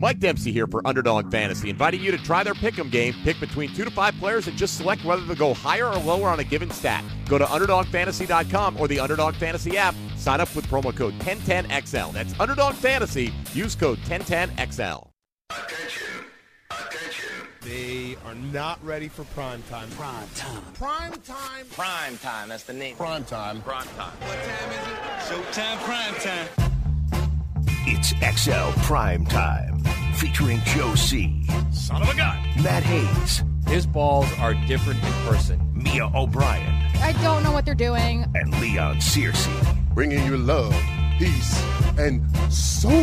Mike Dempsey here for Underdog Fantasy, inviting you to try their pick'em game. Pick between two to five players and just select whether to go higher or lower on a given stat. Go to UnderdogFantasy.com or the Underdog Fantasy app. Sign up with promo code 1010XL. That's Underdog Fantasy. Use code 1010XL. Attention. Attention. They are not ready for prime time. Prime time. Prime time. Prime time. That's the name. Prime time. Prime time. What time is it? Showtime prime time. It's XL Prime Time, featuring Joe C. Son of a gun. Matt Hayes. His balls are different in person. Mia O'Brien. I don't know what they're doing. And Leon Searcy. Bringing you love, peace, and soul. Well,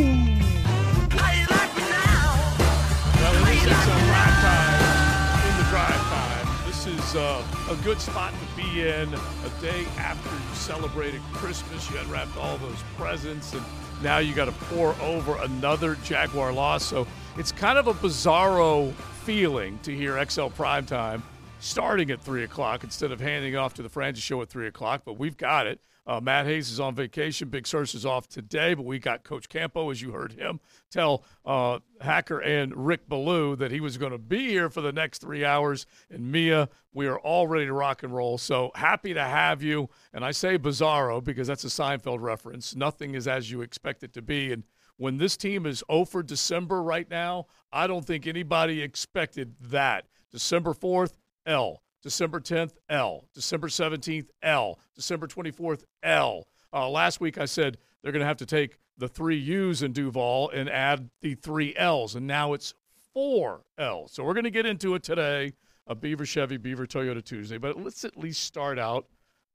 it is XL prime time in the drive time. This is uh, a good spot to be in a day after you celebrated Christmas. You unwrapped all those presents, and now you got to pour over another Jaguar loss. So it's kind of a bizarro feeling to hear XL prime time starting at 3 o'clock instead of handing off to the Francis show at 3 o'clock, but we've got it. Uh, Matt Hayes is on vacation. Big Source is off today, but we got Coach Campo, as you heard him tell uh, Hacker and Rick Ballou that he was going to be here for the next three hours. And Mia, we are all ready to rock and roll. So happy to have you. And I say bizarro because that's a Seinfeld reference. Nothing is as you expect it to be. And when this team is 0 for December right now, I don't think anybody expected that. December 4th, L. December 10th, L. December 17th, L. December 24th, L. Uh, last week I said they're going to have to take the three U's in Duval and add the three L's, and now it's four L's. So we're going to get into it today. A Beaver Chevy, Beaver Toyota Tuesday, but let's at least start out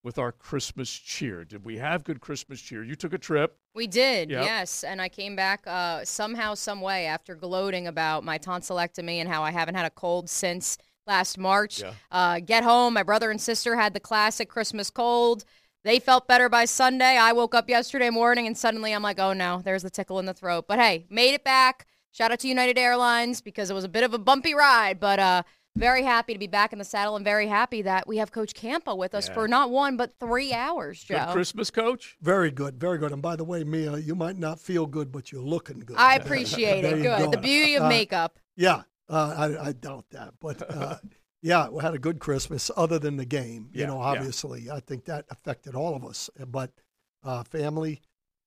with our Christmas cheer. Did we have good Christmas cheer? You took a trip. We did, Yep. yes. And I came back uh, somehow, some way after gloating about my tonsillectomy and how I haven't had a cold since last March. Yeah. Uh, get home. My brother and sister had the classic Christmas cold. They felt better by Sunday. I woke up yesterday morning and suddenly I'm like, oh no, there's the tickle in the throat. But hey, made it back. Shout out to United Airlines because it was a bit of a bumpy ride, but uh, very happy to be back in the saddle and very happy that we have Coach Campo with us Yeah. for not one but three hours, Good Christmas, Coach. Very good, very good. And by the way, Mia, you might not feel good, but you're looking good. I appreciate it. Good. go. The beauty of Uh, makeup. Yeah, uh, I, I doubt that, but uh, yeah, we had a good Christmas. Other than the game, you Yeah, know, yeah. obviously, I think that affected all of us. But uh, family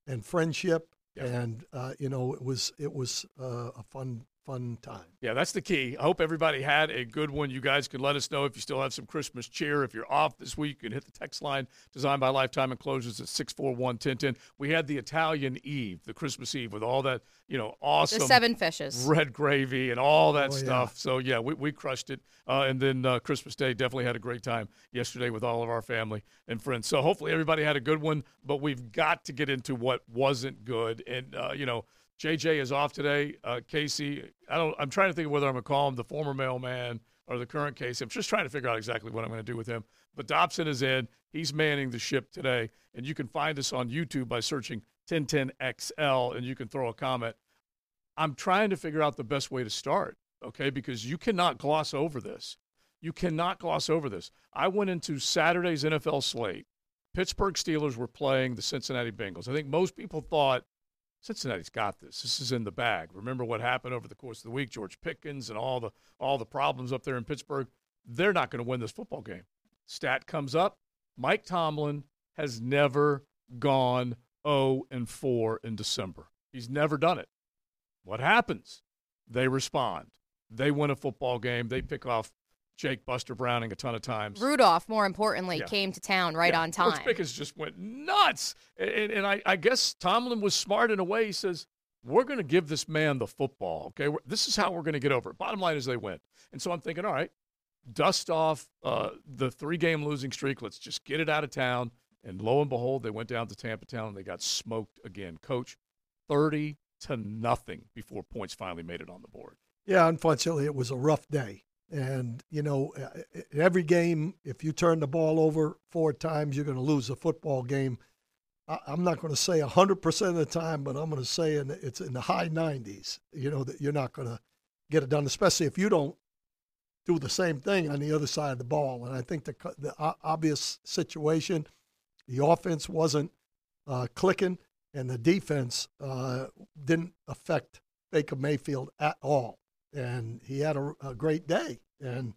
and friendship, Yeah. and uh, you know, it was it was uh, a fun fun time. Yeah, that's the key. I hope everybody had a good one. You guys can let us know if you still have some Christmas cheer. If you're off this week, you can hit the text line designed by Lifetime Enclosures at 641 1010. We had the Italian Eve, the Christmas Eve, with all that, you know, The awesome seven fishes. red gravy and all that Oh, yeah. stuff. So, yeah, we, we crushed it. Uh, and then uh, Christmas Day definitely had a great time yesterday with all of our family and friends. So, hopefully, everybody had a good one, but we've got to get into what wasn't good. And, uh, you know, JJ is off today. Uh, Casey, I don't. I'm trying to think of whether I'm gonna call him the former mailman or the current Casey. I'm just trying to figure out exactly what I'm to do with him. But Dobson is in. He's manning the ship today, and you can find us on YouTube by searching 1010XL, and you can throw a comment. I'm trying to figure out the best way to start, okay? Because you cannot gloss over this. You cannot gloss over this. I went into Saturday's NFL slate. Pittsburgh Steelers were playing the Cincinnati Bengals. I think most people thought Cincinnati's got this. This is in the bag. Remember what happened over the course of the week, George Pickens and all the all the problems up there in Pittsburgh. They're not going to win this football game. Stat comes up. Mike Tomlin has never gone 0 and 4 in December. He's never done it. What happens? They respond. They win a football game. They pick off Jake Buster Browning a ton of times. Rudolph, more importantly, Yeah. came to town right Yeah, on time. George Pickens just went nuts. And, and, and I, I guess Tomlin was smart in a way. He says, we're going to give this man the football. Okay. We're- This is how we're going to get over it. Bottom line is they win. And so I'm thinking, all right, dust off uh, the three game losing streak. Let's just get it out of town. And lo and behold, they went down to Tampa Town and they got smoked again. Coach, 30 to nothing before points finally made it on the board. Yeah, unfortunately, it was a rough day. And, you know, every game, if you turn the ball over four times, you're going to lose a football game. I'm not going to say 100% of the time, but I'm going to say in, it's in the high 90s, you know, that you're not going to get it done, especially if you don't do the same thing on the other side of the ball. And I think the, the obvious situation, the offense wasn't uh, clicking and the defense uh, didn't affect Baker Mayfield at all, and he had a, a great day. And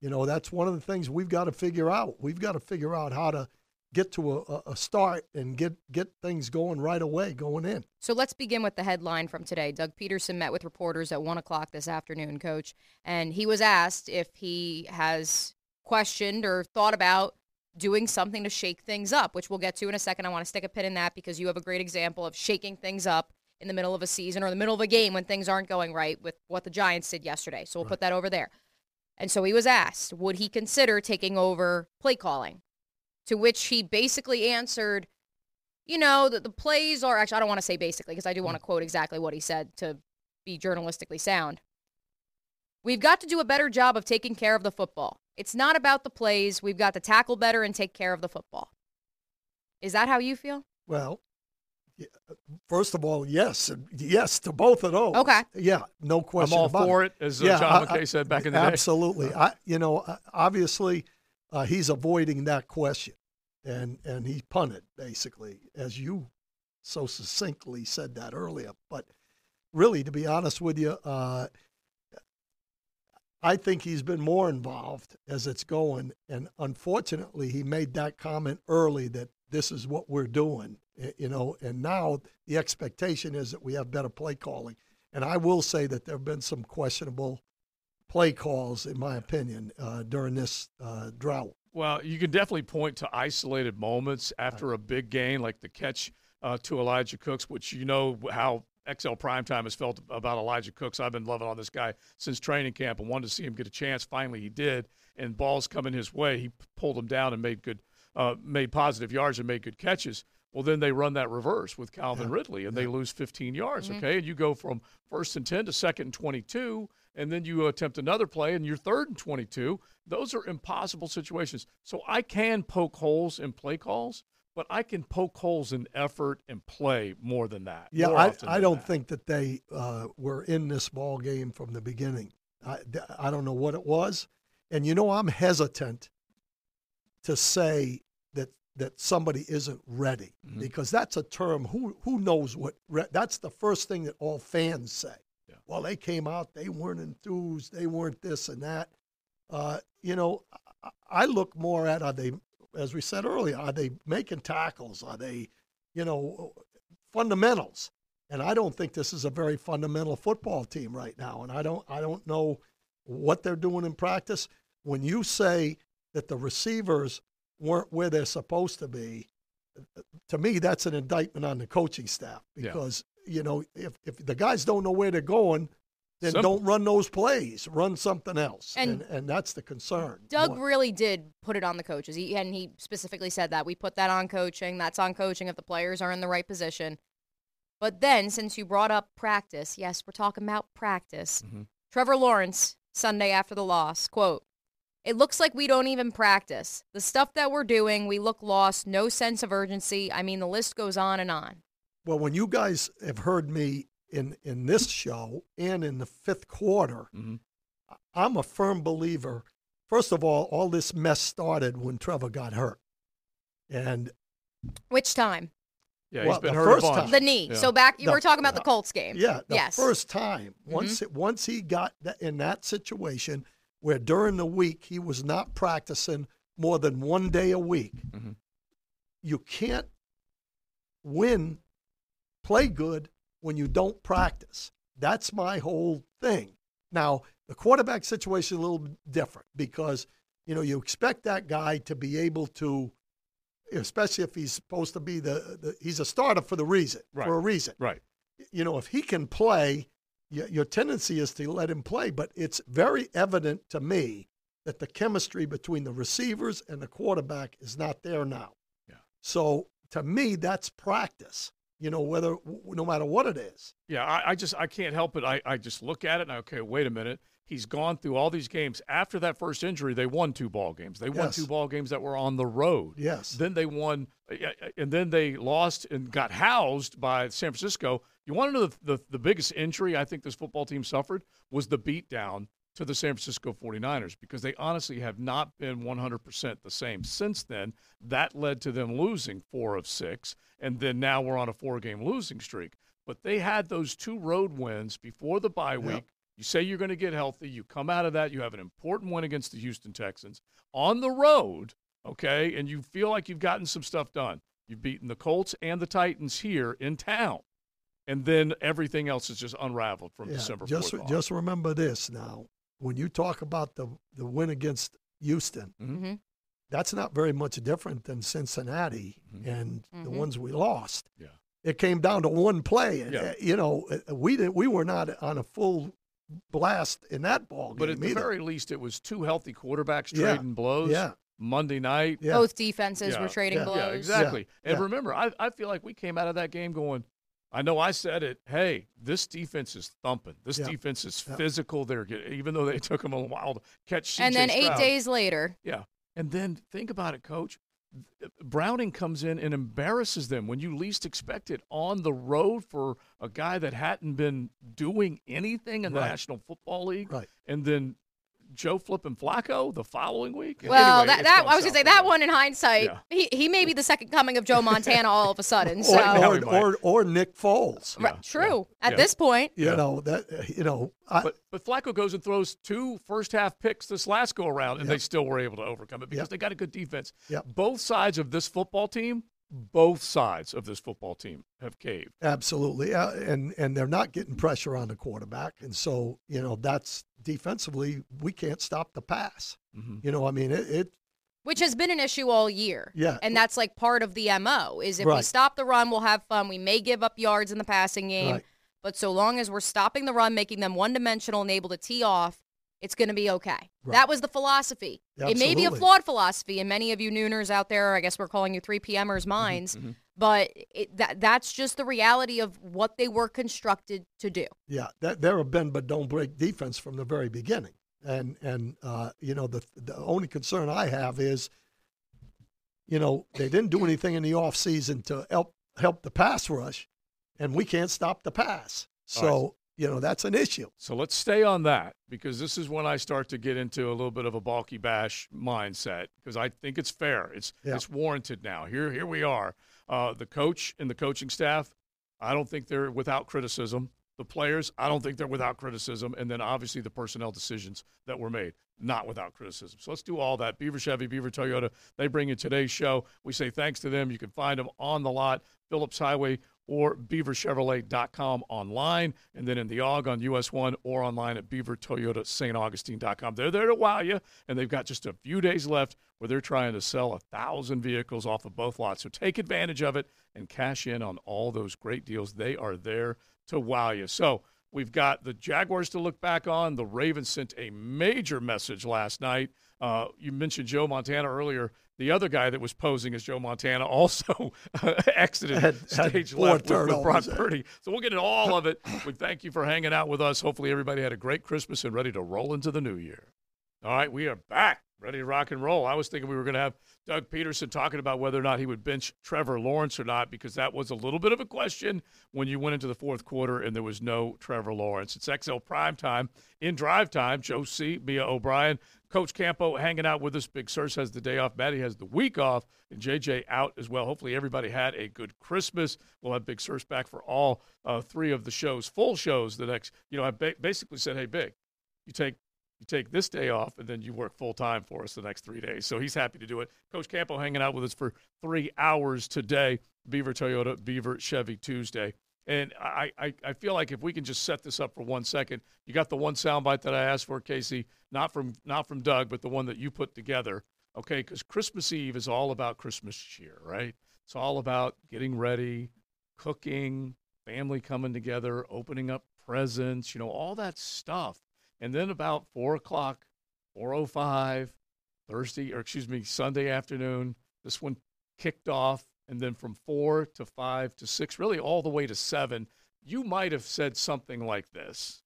you know that's one of the things we've got to figure out. We've got to figure out how to get to a, a start and get get things going right away going in. So let's begin with the headline from today. Doug Pederson met with reporters at one o'clock this afternoon, Coach, and he was asked if he has questioned or thought about doing something to shake things up, which we'll get to in a second. I want to stick a pin in that because you have a great example of shaking things up in the middle of a season or the middle of a game when things aren't going right with what the Giants did yesterday. So we'll right. put that over there. And so he was asked, would he consider taking over play calling? To which he basically answered, you know, the, the plays are actually, I don't want to say basically because I do want to mm. quote exactly what he said to be journalistically sound. We've got to do a better job of taking care of the football. It's not about the plays. We've got to tackle better and take care of the football. Is that how you feel? Well, first of all, yes, yes to both of those. Okay. Yeah, no question. I'm all for it, as uh, yeah, John McKay said back in the absolutely. day. Absolutely. I, you know, obviously, uh, he's avoiding that question, and and he punted basically, as you so succinctly said that earlier. But really, to be honest with you, uh, I think he's been more involved as it's going. And unfortunately, he made that comment early that this is what we're doing, you know. And now the expectation is that we have better play calling. And I will say that there have been some questionable play calls, in my opinion, uh, during this uh, drought. Well, you can definitely point to isolated moments after a big game, like the catch uh, to Elijah Cooks, which you know how XL Primetime has felt about Elijah Cooks. I've been loving on this guy since training camp and wanted to see him get a chance. Finally, he did. And balls coming his way, he pulled them down and made good, uh, made positive yards and made good catches. Well, then they run that reverse with Calvin yeah. Ridley and yeah. they lose 15 yards. Mm-hmm. Okay, and you go from first and 10 to second and 22, and then you attempt another play and you're third and 22. Those are impossible situations. So I can poke holes in play calls but I can poke holes in effort and play more than that. Yeah, I, I don't that. think that they uh, were in this ball game from the beginning. I, I don't know what it was. And you know, I'm hesitant to say that somebody isn't ready mm-hmm. because that's a term. Who who knows what? Re- that's the first thing that all fans say. Yeah. Well, they came out, they weren't enthused, they weren't this and that. Uh, you know, I, I look more at are they as we said earlier, are they making tackles? Are they, you know, fundamentals? And I don't think this is a very fundamental football team right now. And I don't, I don't know what they're doing in practice. When you say that the receivers weren't where they're supposed to be, to me, that's an indictment on the coaching staff because yeah. you know if if the guys don't know where they're going, then Simple. don't run those plays. Run something else, and, and, and that's the concern. Doug really did put it on the coaches, he, and he specifically said that we put that on coaching. That's on coaching if the players are in the right position. But then, since you brought up practice, yes, we're talking about practice. Mm-hmm. Trevor Lawrence Sunday after the loss quote. It looks like we don't even practice. The stuff that we're doing, we look lost, no sense of urgency. I mean, the list goes on and on. Well, when you guys have heard me in in this show and in the fifth quarter, mm-hmm. I'm a firm believer. First of all, all this mess started when Trevor got hurt, and which time? Yeah, well, he's been hurt first time. The knee. Yeah. So back, you the, were talking about the Colts game. Yeah, the yes. first time. Once mm-hmm. once he got in that situation where during the week he was not practicing more than one day a week, mm-hmm. you can't win, play good when you don't practice. That's my whole thing. Now, the quarterback situation is a little different because, you know, you expect that guy to be able to, especially if he's supposed to be the, the he's a starter for the reason, right. for a reason. Right. You know, if he can play, your tendency is to let him play, but it's very evident to me that the chemistry between the receivers and the quarterback is not there now. Yeah. So to me, that's practice you know, whether no matter what it is. Yeah, I, I, just I can't help it. I, I just look at it and okay, wait a minute. He's gone through all these games. After that first injury, they won two ball games. They yes. won two ball games that were on the road. Yes. Then they won, and then they lost and got housed by San Francisco. You want to know the, the, the biggest injury I think this football team suffered was the beatdown to the San Francisco 49ers because they honestly have not been 100% the same since then. That led to them losing four of six, and then now we're on a four game losing streak. but they had those two road wins before the bye week. You say you're going to get healthy. You come out of that. You have an important win against the Houston Texans on the road, okay, and you feel like you've gotten some stuff done. You've beaten the Colts and the Titans here in town, and then everything else is just unraveled from Yeah, December just 4th on. just remember this now. When you talk about the the win against Houston, hmm that's not very much different than Cincinnati and the Mhm. ones we lost. Yeah. It came down to one play, Yeah. uh, you know uh, we didn't. We were not on a full blast in that ball game. But at the either. very least, it was two healthy quarterbacks Yeah. trading blows. Yeah. Monday night. yeah, Both defenses Yeah. were trading Yeah. blows. Yeah, exactly. And yeah. remember, I, I feel like we came out of that game going, I know I said it. Hey, this defense is thumping. This Yeah. defense is Yeah. physical. They're get- even though they took them a while to catch. CJ And then eight Stroud. days later, Yeah. And then think about it, coach. Browning comes in and embarrasses them when you least expect it on the road for a guy that hadn't been doing anything in the Right. National Football League. Right. And then Joe flipping Flacco the following week. well, Anyway, that, that I was gonna say that one in hindsight, Yeah. he he may be the second coming of Joe Montana all of a sudden. So now or, or or Nick Foles. Yeah, Right, true. yeah, At yeah. this point, You Yeah. know that you know. I, But but Flacco goes and throws two first half picks this last go around, and Yep. they still were able to overcome it because Yep. they got a good defense. Yep. Both sides of this football team, both sides of this football team have caved. Absolutely, uh, and and they're not getting pressure on the quarterback, and so you know that's defensively we can't stop the pass. Mhm. You know, I mean it. it which has been an issue all year. Yeah. And that's like part of the MO is if we stop the run, we'll have fun. We may give up yards in the passing game, Right. but so long as we're stopping the run, making them one dimensional and able to tee off, it's going to be okay. Right. That was the philosophy. It may be a flawed philosophy, and many of you nooners out there, I guess we're calling you 3 PMers minds, but it, that that's just the reality of what they were constructed to do. yeah, that they're a bend but don't break defense from the very beginning, and and uh, you know the the only concern I have is, you know, they didn't do anything in the off season to help help the pass rush, and we can't stop the pass. All So you know that's an issue. So let's stay on that because this is when I start to get into a little bit of a Baalke bash mindset because I think it's fair. It's Yeah. it's warranted now. Here here we are. Uh, the coach and the coaching staff, I don't think they're without criticism. The players, I don't think they're without criticism. And then obviously the personnel decisions that were made, not without criticism. So let's do all that. Beaver Chevy, Beaver Toyota, they bring you today's show. We say thanks to them. You can find them on the lot, Phillips Highway or beaverchevrolet.com online, and then in the AUG on US 1 or online at beavertoyotastaugustine.com. They're there to wow you, and they've got just a few days left where they're trying to sell a thousand vehicles off of both lots. So take advantage of it and cash in on all those great deals. They are there to wow you. So we've got the Jaguars to look back on. The Ravens sent a major message last night. Uh, you mentioned Joe Montana earlier. The other guy that was posing as Joe Montana also exited Had- had stage four left with, with Brock. Purdy. So we'll get into all of it. We thank you for hanging out with us. Hopefully, everybody had a great Christmas and ready to roll into the new year. All right, we are back, ready to rock and roll. I was thinking we were going to have Doug Pederson talking about whether or not he would bench Trevor Lawrence or not, because that was a little bit of a question when you went into the fourth quarter and there was no Trevor Lawrence. It's XL Prime Time in drive time. Joe C, Mia O'Brien, Coach Campo hanging out with us. Big Sirs has the day off. Maddie has the week off, and JJ out as well. Hopefully, everybody had a good Christmas. We'll have Big Sirs back for all uh, three of the shows, full shows. The next, you know, I ba- basically said, "Hey, Big, you take you take this day off and then you work full time for us the next three days. So he's happy to do it. Coach Campo hanging out with us for three hours today. Beaver Toyota, Beaver Chevy Tuesday. And I, I, I feel like if we can just set this up for one second, you got the one soundbite that I asked for, Casey, not from not from Doug, but the one that you put together. Okay, because Christmas Eve is all about Christmas cheer, right? It's all about getting ready, cooking, family coming together, opening up presents, you know, all that stuff. And then about four o'clock, four oh five, Thursday, or excuse me, Sunday afternoon, this one kicked off. And then from four to five to six, really all the way to seven, you might have said something like this.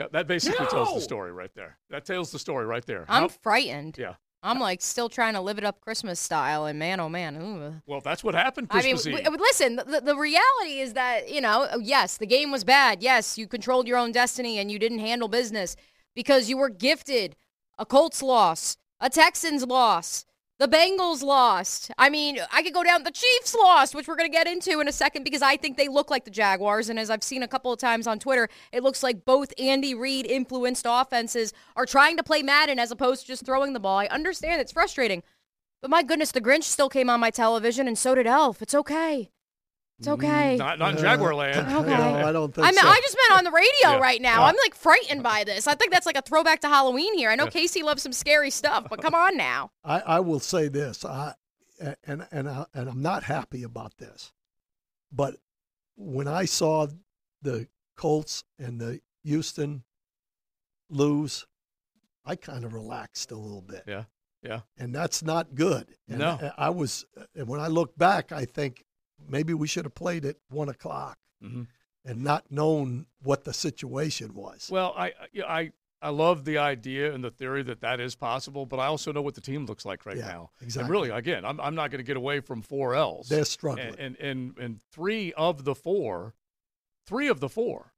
Yeah, that basically tells the story right there. That tells the story right there. I'm How- frightened. yeah. I'm like still trying to live it up Christmas style, and man, oh man, ooh. Well, that's what happened I mean, w- listen. The, the reality is that you know, oh, yes, the game was bad. Yes, you controlled your own destiny and you didn't handle business because you were gifted a Colts loss, a Texans loss, the Bengals lost. I mean, I could go down the Chiefs lost, which we're going to get into in a second because I think they look like the Jaguars. And as I've seen a couple of times on Twitter, it looks like both Andy Reid influenced offenses are trying to play Madden as opposed to just throwing the ball. I understand it's frustrating. But my goodness, the Grinch still came on my television, and so did Elf. It's okay. It's okay. Mm, not, not in Jaguar land. Okay. No, I don't think I mean, so. I just meant on the radio Yeah. right now. Yeah. I'm like frightened by this. I think that's like a throwback to Halloween here. I know Yeah. Casey loves some scary stuff, but come on now. I, I will say this, I, and and I, and I'm not happy about this, but when I saw the Colts and the Houston lose, I kind of relaxed a little bit. Yeah. Yeah. and that's not good. And No. I, I was, and when I look back, I think maybe we should have played at one o'clock Mhm. and not known what the situation was. Well, I, I- I love the idea and the theory that that is possible, but I also know what the team looks like right Yeah, now. exactly. And really, again, I'm, I'm not going to get away from four L's. They're struggling. And, and and and three of the four, three of the four,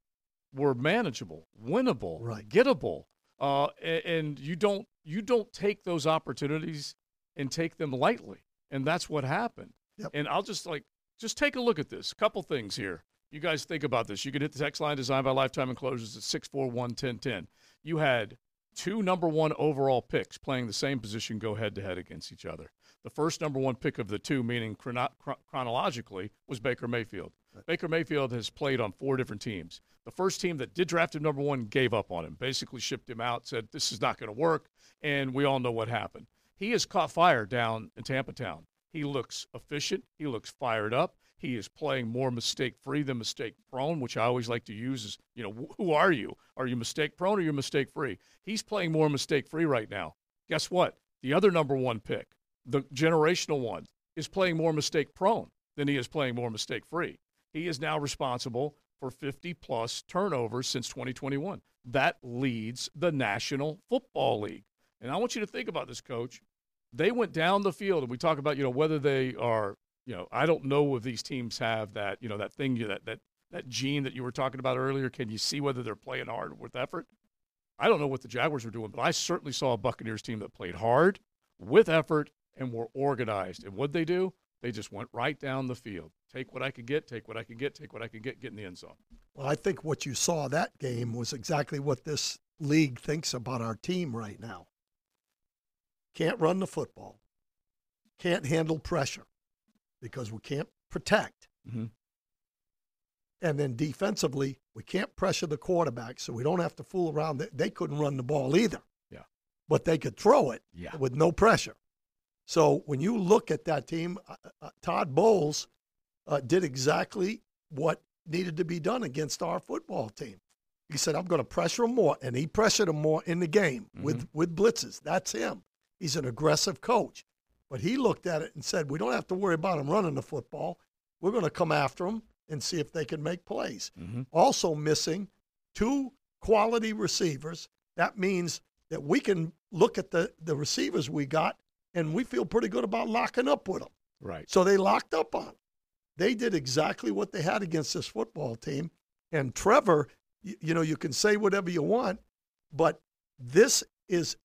were manageable, winnable, Right. gettable. Uh, a- and you don't you don't take those opportunities and take them lightly, and that's what happened. Yep. And I'll just like just take a look at this. A couple things here. You guys think about this. You can hit the text line designed by Lifetime Enclosures at 641 1010. You had two number one overall picks playing the same position go head to head against each other. The first number one pick of the two, meaning chrono- chronologically, was Baker Mayfield. Baker Mayfield has played on four different teams. The first team that did draft him number one gave up on him, basically shipped him out, said, This is not going to work. And we all know what happened. He has caught fire down in Tampa Town. He looks efficient. He looks fired up. He is playing more mistake free than mistake prone, which I always like to use as, you know, who are you? Are you mistake prone or are you mistake free? He's playing more mistake free right now. Guess what? The other number one pick, the generational one, is playing more mistake prone than he is playing more mistake free. He is now responsible for 50 plus turnovers since 2021. That leads the National Football League. And I want you to think about this, coach. They went down the field, and we talk about, you know, whether they are, you know, I don't know if these teams have that, you know, that thing, that that that gene that you were talking about earlier. Can you see whether they're playing hard with effort? I don't know what the Jaguars were doing, but I certainly saw a Buccaneers team that played hard, with effort, and were organized. And what they do? They just went right down the field. Take what I could get, take what I could get, take what I could get, get in the end zone. Well, I think what you saw that game was exactly what this league thinks about our team right now. Can't run the football, can't handle pressure because we can't protect. Mhm. And then defensively, we can't pressure the quarterback, so we don't have to fool around. They- They couldn't run the ball either. Yeah. But they could throw it Yeah. with no pressure. So when you look at that team, uh, uh, Todd Bowles uh, did exactly what needed to be done against our football team. He said, "I'm going to pressure him more," and he pressured him more in the game with with blitzes. That's him. He's an aggressive coach, but he looked at it and said, "We don't have to worry about him running the football. We're going to come after him and see if they can make plays." Mm-hmm. Also missing two quality receivers. That means that we can look at the the receivers we got, and we feel pretty good about locking up with them. Right. So they locked up on him. They did exactly what they had against this football team. And Trevor, you, you know, you can say whatever you want, but this is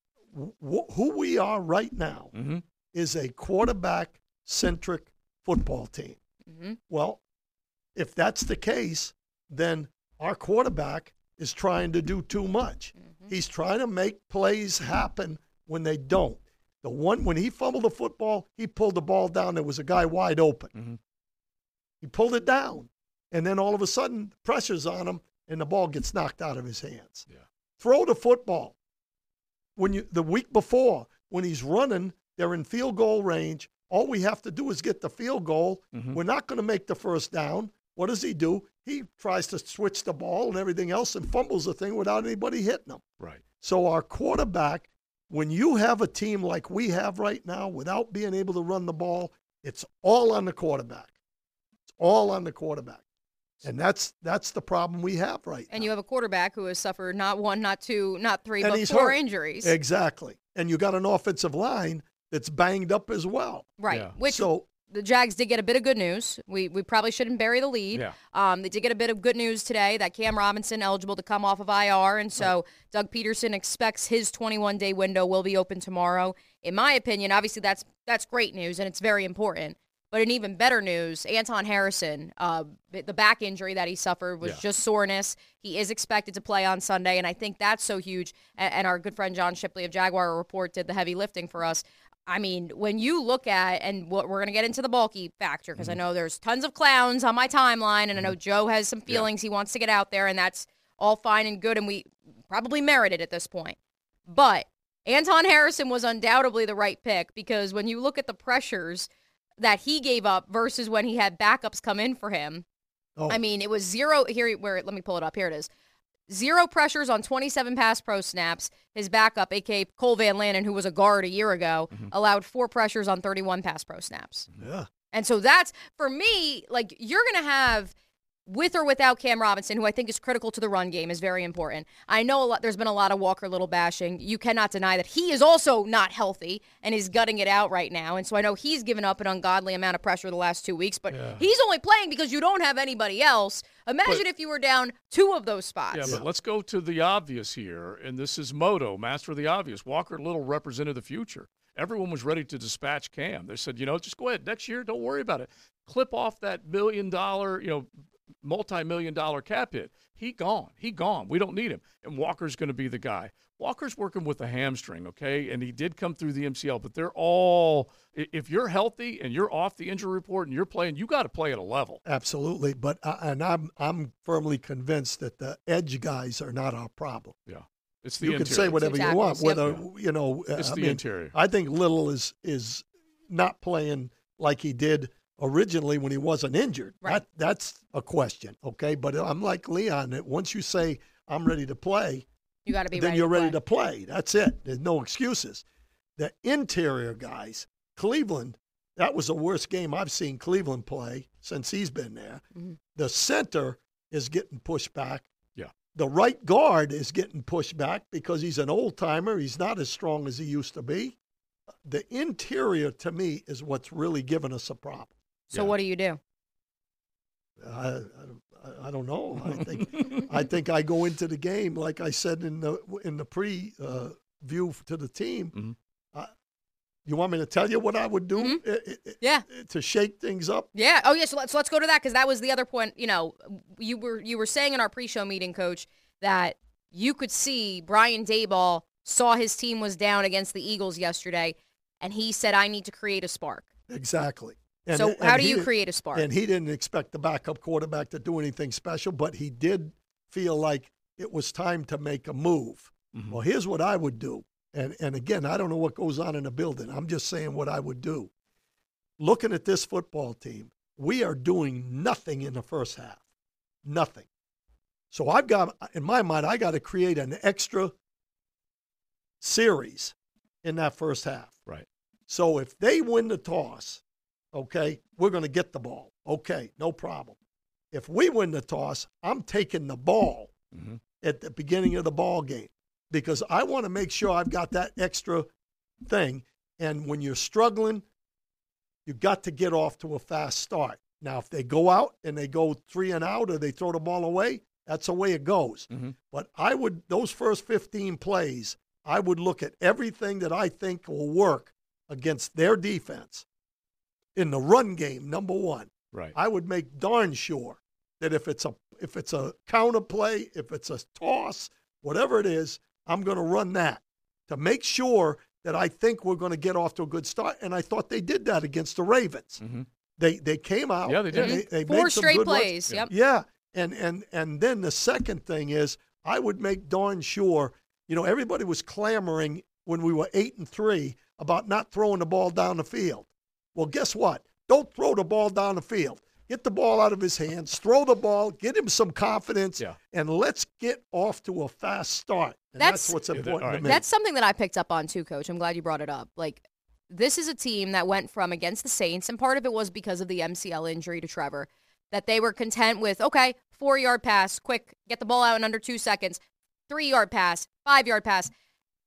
w- who we are right now Mm-hmm. is a quarterback centric football team. hmm Well, if that's the case, then our quarterback is trying to do too much. He's trying to make plays happen when they don't. The one when he fumbled the football, he pulled the ball down. There was a guy wide open. Mhm. He pulled it down, and then all of a sudden, pressure's on him, and the ball gets knocked out of his hands. Yeah. Throw the football. When you the week before, when he's running, they're in field goal range. All we have to do is get the field goal. Mhm. We're not going to make the first down. What does he do? He tries to switch the ball and everything else and fumbles the thing without anybody hitting him. Right. So our quarterback, when you have a team like we have right now, without being able to run the ball, it's all on the quarterback. It's all on the quarterback. And that's that's the problem we have right And now. you have a quarterback who has suffered not one, not two, not three, And but he's four hurt. injuries. Exactly. And you got an offensive line that's banged up as well. Right. Yeah. Which so the Jags did get a bit of good news. We we probably shouldn't bury the lead. Yeah. Um, they did get a bit of good news today that Cam Robinson eligible to come off of IR, and so Doug Pederson expects his 21 day window will be open tomorrow. In my opinion, obviously that's that's great news and it's very important. But in even better news, Anton Harrison, uh, the back injury that he suffered was Yeah. just soreness. He is expected to play on Sunday, and I think that's so huge. And, and our good friend John Shipley of Jaguar Report did the heavy lifting for us. I mean, when you look at, and what we're going to get into the Baalke factor, because I know there's tons of clowns on my timeline, and I know Joe has some feelings he wants to get out there, and that's all fine and good, and we probably merit it at this point. But Anton Harrison was undoubtedly the right pick because when you look at the pressures that he gave up versus when he had backups come in for him, oh, I mean, it was zero here. Where let me pull it up. Here it is. Zero pressures on 27 pass pro snaps. His backup, aka Cole Van Lanen, who was a guard a year ago, mm-hmm. allowed four pressures on 31 pass pro snaps. yeah. And so that's for me, like you're going to have with or without Cam Robinson, who I think is critical to the run game, is very important. I know a lot, there's been a lot of Walker Little bashing. You cannot deny that he is also not healthy and is gutting it out right now. And so I know he's given up an ungodly amount of pressure the last two weeks, but he's only playing because you don't have anybody else. Imagine if you were down two of those spots. Yeah, but let's go to the obvious here, and this is Moto, master of the obvious. Walker Little represented the future. Everyone was ready to dispatch Cam. They said, you know, just go ahead next year. Don't worry about it. Clip off that million dollar, you know, multi-million dollar cap hit. He gone. He gone. We don't need him. And Walker's going to be the guy. Walker's working with a hamstring, okay, and he did come through the MCL. But they're all. If you're healthy and you're off the injury report and you're playing, you got to play at a level. Absolutely, but uh, and I'm I'm firmly convinced that the edge guys are not our problem. Yeah, it's the you can say whatever Two you want, whether yep. you know. It's I the mean, interior. I think Little is is not playing like he did originally when he wasn't injured. Right. That that's a question, okay? But I'm like Leon. That once you say I'm ready to play, you got to be then ready you're to ready play. to play. That's it. There's no excuses. The interior guys, Cleveland, that was the worst game I've seen Cleveland play since he's been there. Mm-hmm. The center is getting pushed back. Yeah. The right guard is getting pushed back because he's an old timer. He's not as strong as he used to be. The interior, to me, is what's really giving us a problem. So Yeah. what do you do? I, I, don't- I don't know. I think I think I go into the game like I said in the in the pre uh, view to the team. Mhm. Uh, you want me to tell you what I would do Mhm. i- i- i- Yeah. to shake things up? Yeah. Oh, yeah. So let's let's go to that because that was the other point. You know, you were you were saying in our pre-show meeting, Coach, that you could see Brian Daboll saw his team was down against the Eagles yesterday, and he said, "I need to create a spark." Exactly. And- so and how do you create a spark? And he didn't expect the backup quarterback to do anything special, but he did feel like it was time to make a move. Mhm. Well, here's what I would do. And and again, I don't know what goes on in the building. I'm just saying what I would do. Looking at this football team, we are doing nothing in the first half. Nothing. So I've got in my mind, I got to create an extra series in that first half. Right. So if they win the toss, okay, we're going to get the ball. Okay, no problem. If we win the toss, I'm taking the ball Mhm. at the beginning of the ball game because I want to make sure I've got that extra thing. And when you're struggling, you've got to get off to a fast start. Now, if they go out and they go three and out or they throw the ball away, that's the way it goes. Mhm. But I would, those first 15 plays, I would look at everything that I think will work against their defense in the run game, number one. Right. I would make darn sure that if it's a if it's a counter play, if it's a toss, whatever it is, I'm going to run that to make sure that I think we're going to get off to a good start. And I thought they did that against the Ravens. Mhm. They they came out. Yeah, they did. They, they Four made some straight good runs. plays. Yep. Yeah, and and and then the second thing is I would make darn sure. You know, everybody was clamoring when we were eight and three about not throwing the ball down the field. Well, guess what? Don't throw the ball down the field. Get the ball out of his hands. Throw the ball. Get him some confidence. Yeah. And let's get off to a fast start. And that's, That's- what's Yeah, that- important to me. That's something that I picked up on too, Coach. I'm glad you brought it up. Like, this is a team that went from against the Saints, and part of it was because of the MCL injury to Trevor. that they were content with, okay, four yard pass, quick, get the ball out in under two seconds, three yard pass, five yard pass.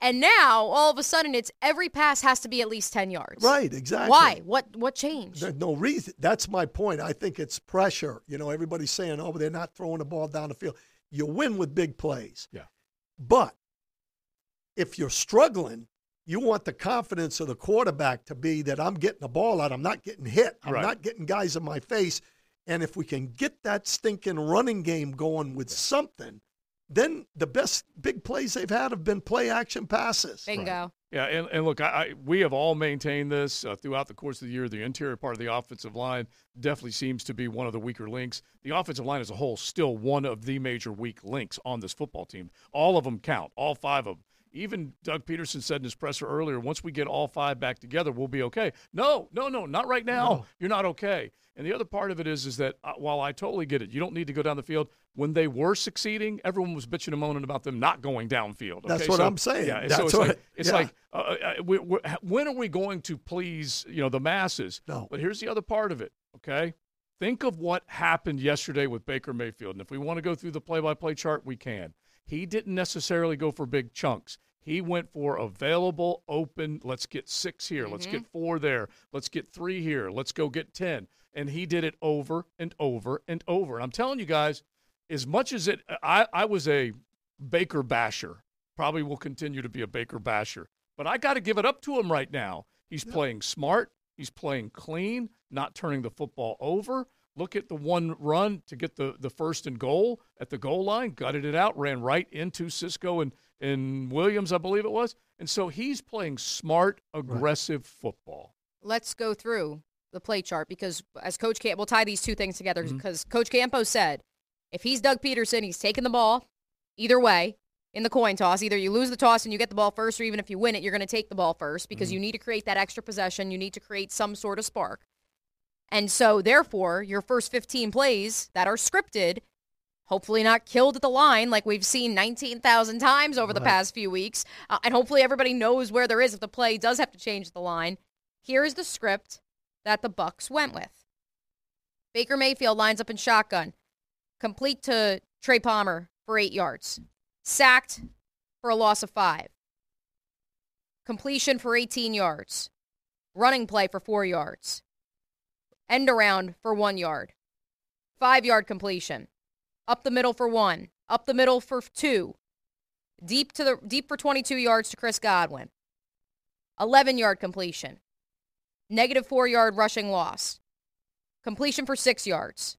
And now all of a sudden it's every pass has to be at least 10 yards. Right, exactly. Why? What what changed? There's no reason. That's my point. I think it's pressure. You know, everybody's saying, oh, but they're not throwing the ball down the field. You win with big plays. Yeah. But if you're struggling, you want the confidence of the quarterback to be that I'm getting the ball out. I'm not getting hit. I'm Right. not getting guys in my face. And if we can get that stinking running game going with something, then the best big plays they've had have been play action passes. Bingo. Yeah, and, and look, I, I, we have all maintained this uh, throughout the course of the year. The interior part of the offensive line definitely seems to be one of the weaker links. The offensive line as a whole, still one of the major weak links on this football team. All of them count, all five of them. Even Doug Pederson said in his presser earlier, once we get all five back together, we'll be okay. No, no, no, not right now. No. You're not okay. And the other part of it is, is that uh, while I totally get it, you don't need to go down the field. When they were succeeding, everyone was bitching and moaning about them not going downfield. That's okay? what So- I'm saying. Yeah, so That's it's what- like it's yeah. like uh, uh, we, we, when are we going to please you know the masses? No. But here's the other part of it. Okay, think of what happened yesterday with Baker Mayfield, and if we want to go through the play-by-play chart, we can. He didn't necessarily go for big chunks. He went for available, open. Let's get six here. Let's get mm-hmm. four there. Let's get three here. Let's go get ten. And he did it over and over and over. And I'm telling you guys, as much as it, I, I was a Baker basher. Probably will continue to be a Baker basher. But I got to give it up to him right now. He's playing smart. He's playing clean, not turning the football over. Look at the one run to get the, the first and goal at the goal line, gutted it out, ran right into Cisco and, and Williams, I believe it was. And so he's playing smart, aggressive football. Let's go through the play chart because as Coach Camp, we'll tie these two things together Mm-hmm. because Coach Campo said if he's Doug Pederson, he's taking the ball either way in the coin toss. Either you lose the toss and you get the ball first, or even if you win it, you're going to take the ball first because Mm-hmm. you need to create that extra possession. You need to create some sort of spark. And so, therefore, your first 15 plays that are scripted, hopefully not killed at the line like we've seen 19,000 times over the Right. past few weeks. Uh, and hopefully, everybody knows where there is if the play does have to change the line. Here's the script that the Bucs went with. Baker Mayfield lines up in shotgun, complete to Trey Palmer for eight yards, sacked for a loss of five, completion for 18 yards, running play for four yards, end around for one yard, five yard completion, up the middle for one, up the middle for two, deep to the deep for 22 yards to Chris Godwin, 11 yard completion, negative four yard rushing loss, completion for six yards,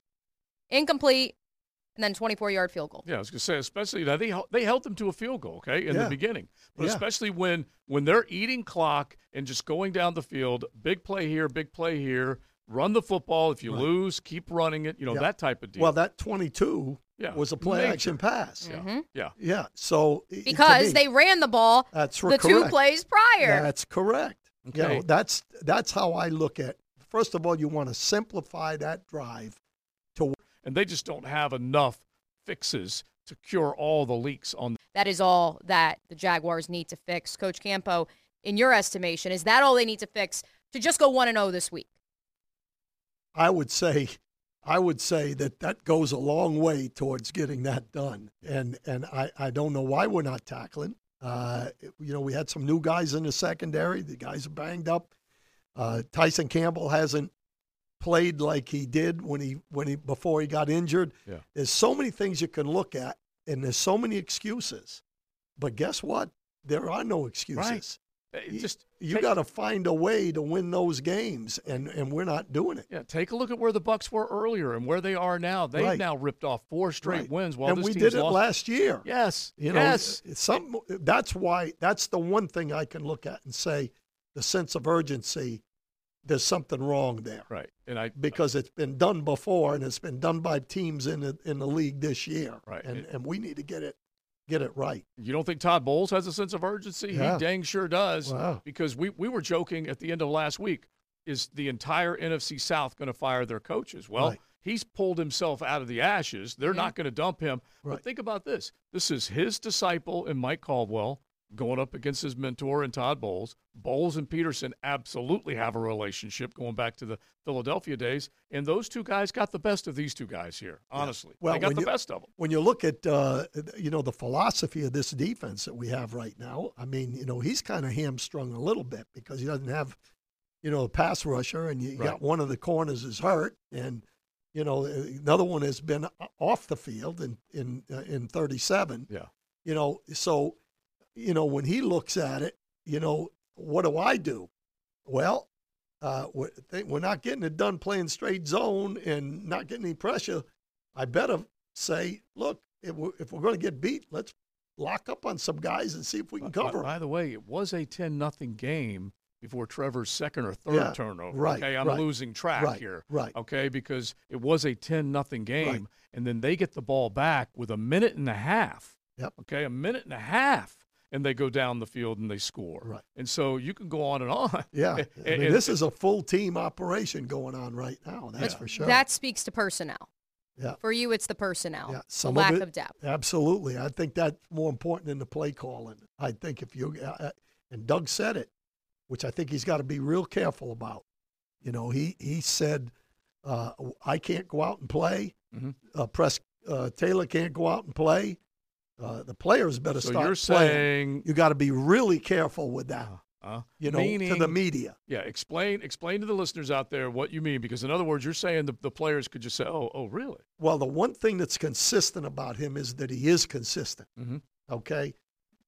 incomplete, and then 24 yard field goal. Yeah, I was going to say, especially now they they held them to a field goal, okay, in Yeah. the beginning, but Yeah. especially when when they're eating clock and just going down the field, big play here, big play here, run the football. If you Right. lose, keep running it. You know Yeah. that type of deal. Well, that 22 Yeah. was a play Major. action pass. yeah, mm-hmm. yeah. Yeah. So Because me, they ran the ball that's the two plays prior. That's correct. You Okay. know, that's that's how I look at. First of all, you want to simplify that drive. To, and they just don't have enough fixes to cure all the leaks on. That is all that the Jaguars need to fix. Coach Campo, in your estimation, is that all they need to fix to just go 1 and 0 this week? I would say, I would say that that goes a long way towards getting that done. And and I, I don't know why we're not tackling. Uh, you know, we had some new guys in the secondary. The guys are banged up. Uh, Tyson Campbell hasn't played like he did when he when he before he got injured. Yeah. There's so many things you can look at, and there's so many excuses. But guess what? There are no excuses. It just You got to find a way to win those games, and, and we're not doing it. Yeah, take a look at where the Bucs were earlier and where they are now. They've Right. now ripped off four straight Right. wins while and we did it lost. last year. Yes, You know, yes. some, that's why that's the one thing I can look at and say the sense of urgency. There's something wrong there Right, and I because it's been done before and it's been done by teams in the in the league this year. Right. and It- and we need to get it get it right. You don't think Todd Bowles has a sense of urgency? Yeah. He dang sure does. Wow. Because we, we were joking at the end of last week is the entire NFC South going to fire their coaches? Well, Right. he's pulled himself out of the ashes. They're not going to dump him. But think about this this is his disciple in Mike Caldwell. Going up against his mentor and Todd Bowles. Bowles and Pederson absolutely have a relationship going back to the Philadelphia days, and those two guys got the best of these two guys here. Honestly, Well, they got the you- best of them. when you look at uh, you know the philosophy of this defense that we have right now, I mean, you know, he's kind of hamstrung a little bit because he doesn't have, you know, a pass rusher, and you Right. got one of the corners is hurt, and you know another one has been off the field in in uh, in 37. Yeah. You know, so you know when he looks at it, you know, what do I do? Well, uh, we're, not getting it done playing straight zone and not getting any pressure. I better say, look, if we're, if we're going to get beat, let's lock up on some guys and see if we can By- By the way, it was a 10 nothing game before Trevor's second or third Yeah, turnover. right, Okay, I'm right, losing track right, here. right. Okay, because it was a 10 nothing game, Right. and then they get the ball back with a minute and a half. Yep. Okay, a minute and a half, and they go down the field and they score. Right. And so you can go on and on. Yeah, I And- mean, and- this is a full team operation going on right now. That's for sure. That speaks to personnel. yeah, For you, it's the personnel, yeah. the Some lack of, of, depth. Absolutely, I think that's more important than the play calling. I think if you uh, uh, and Doug said it, which I think he's got to be real careful about. You know, he he said, uh, "I can't go out and play. Mhm. Uh, Press uh, Taylor can't go out and play. Uh, the players better So start you're playing. saying, You got to be really careful with that. uh, You know, to the media. Yeah, explain explain to the listeners out there what you mean, because in other words, you're saying the, the players could just say, "Oh, oh, really?" Well, the one thing that's consistent about him is that he is consistent. Mhm. Okay,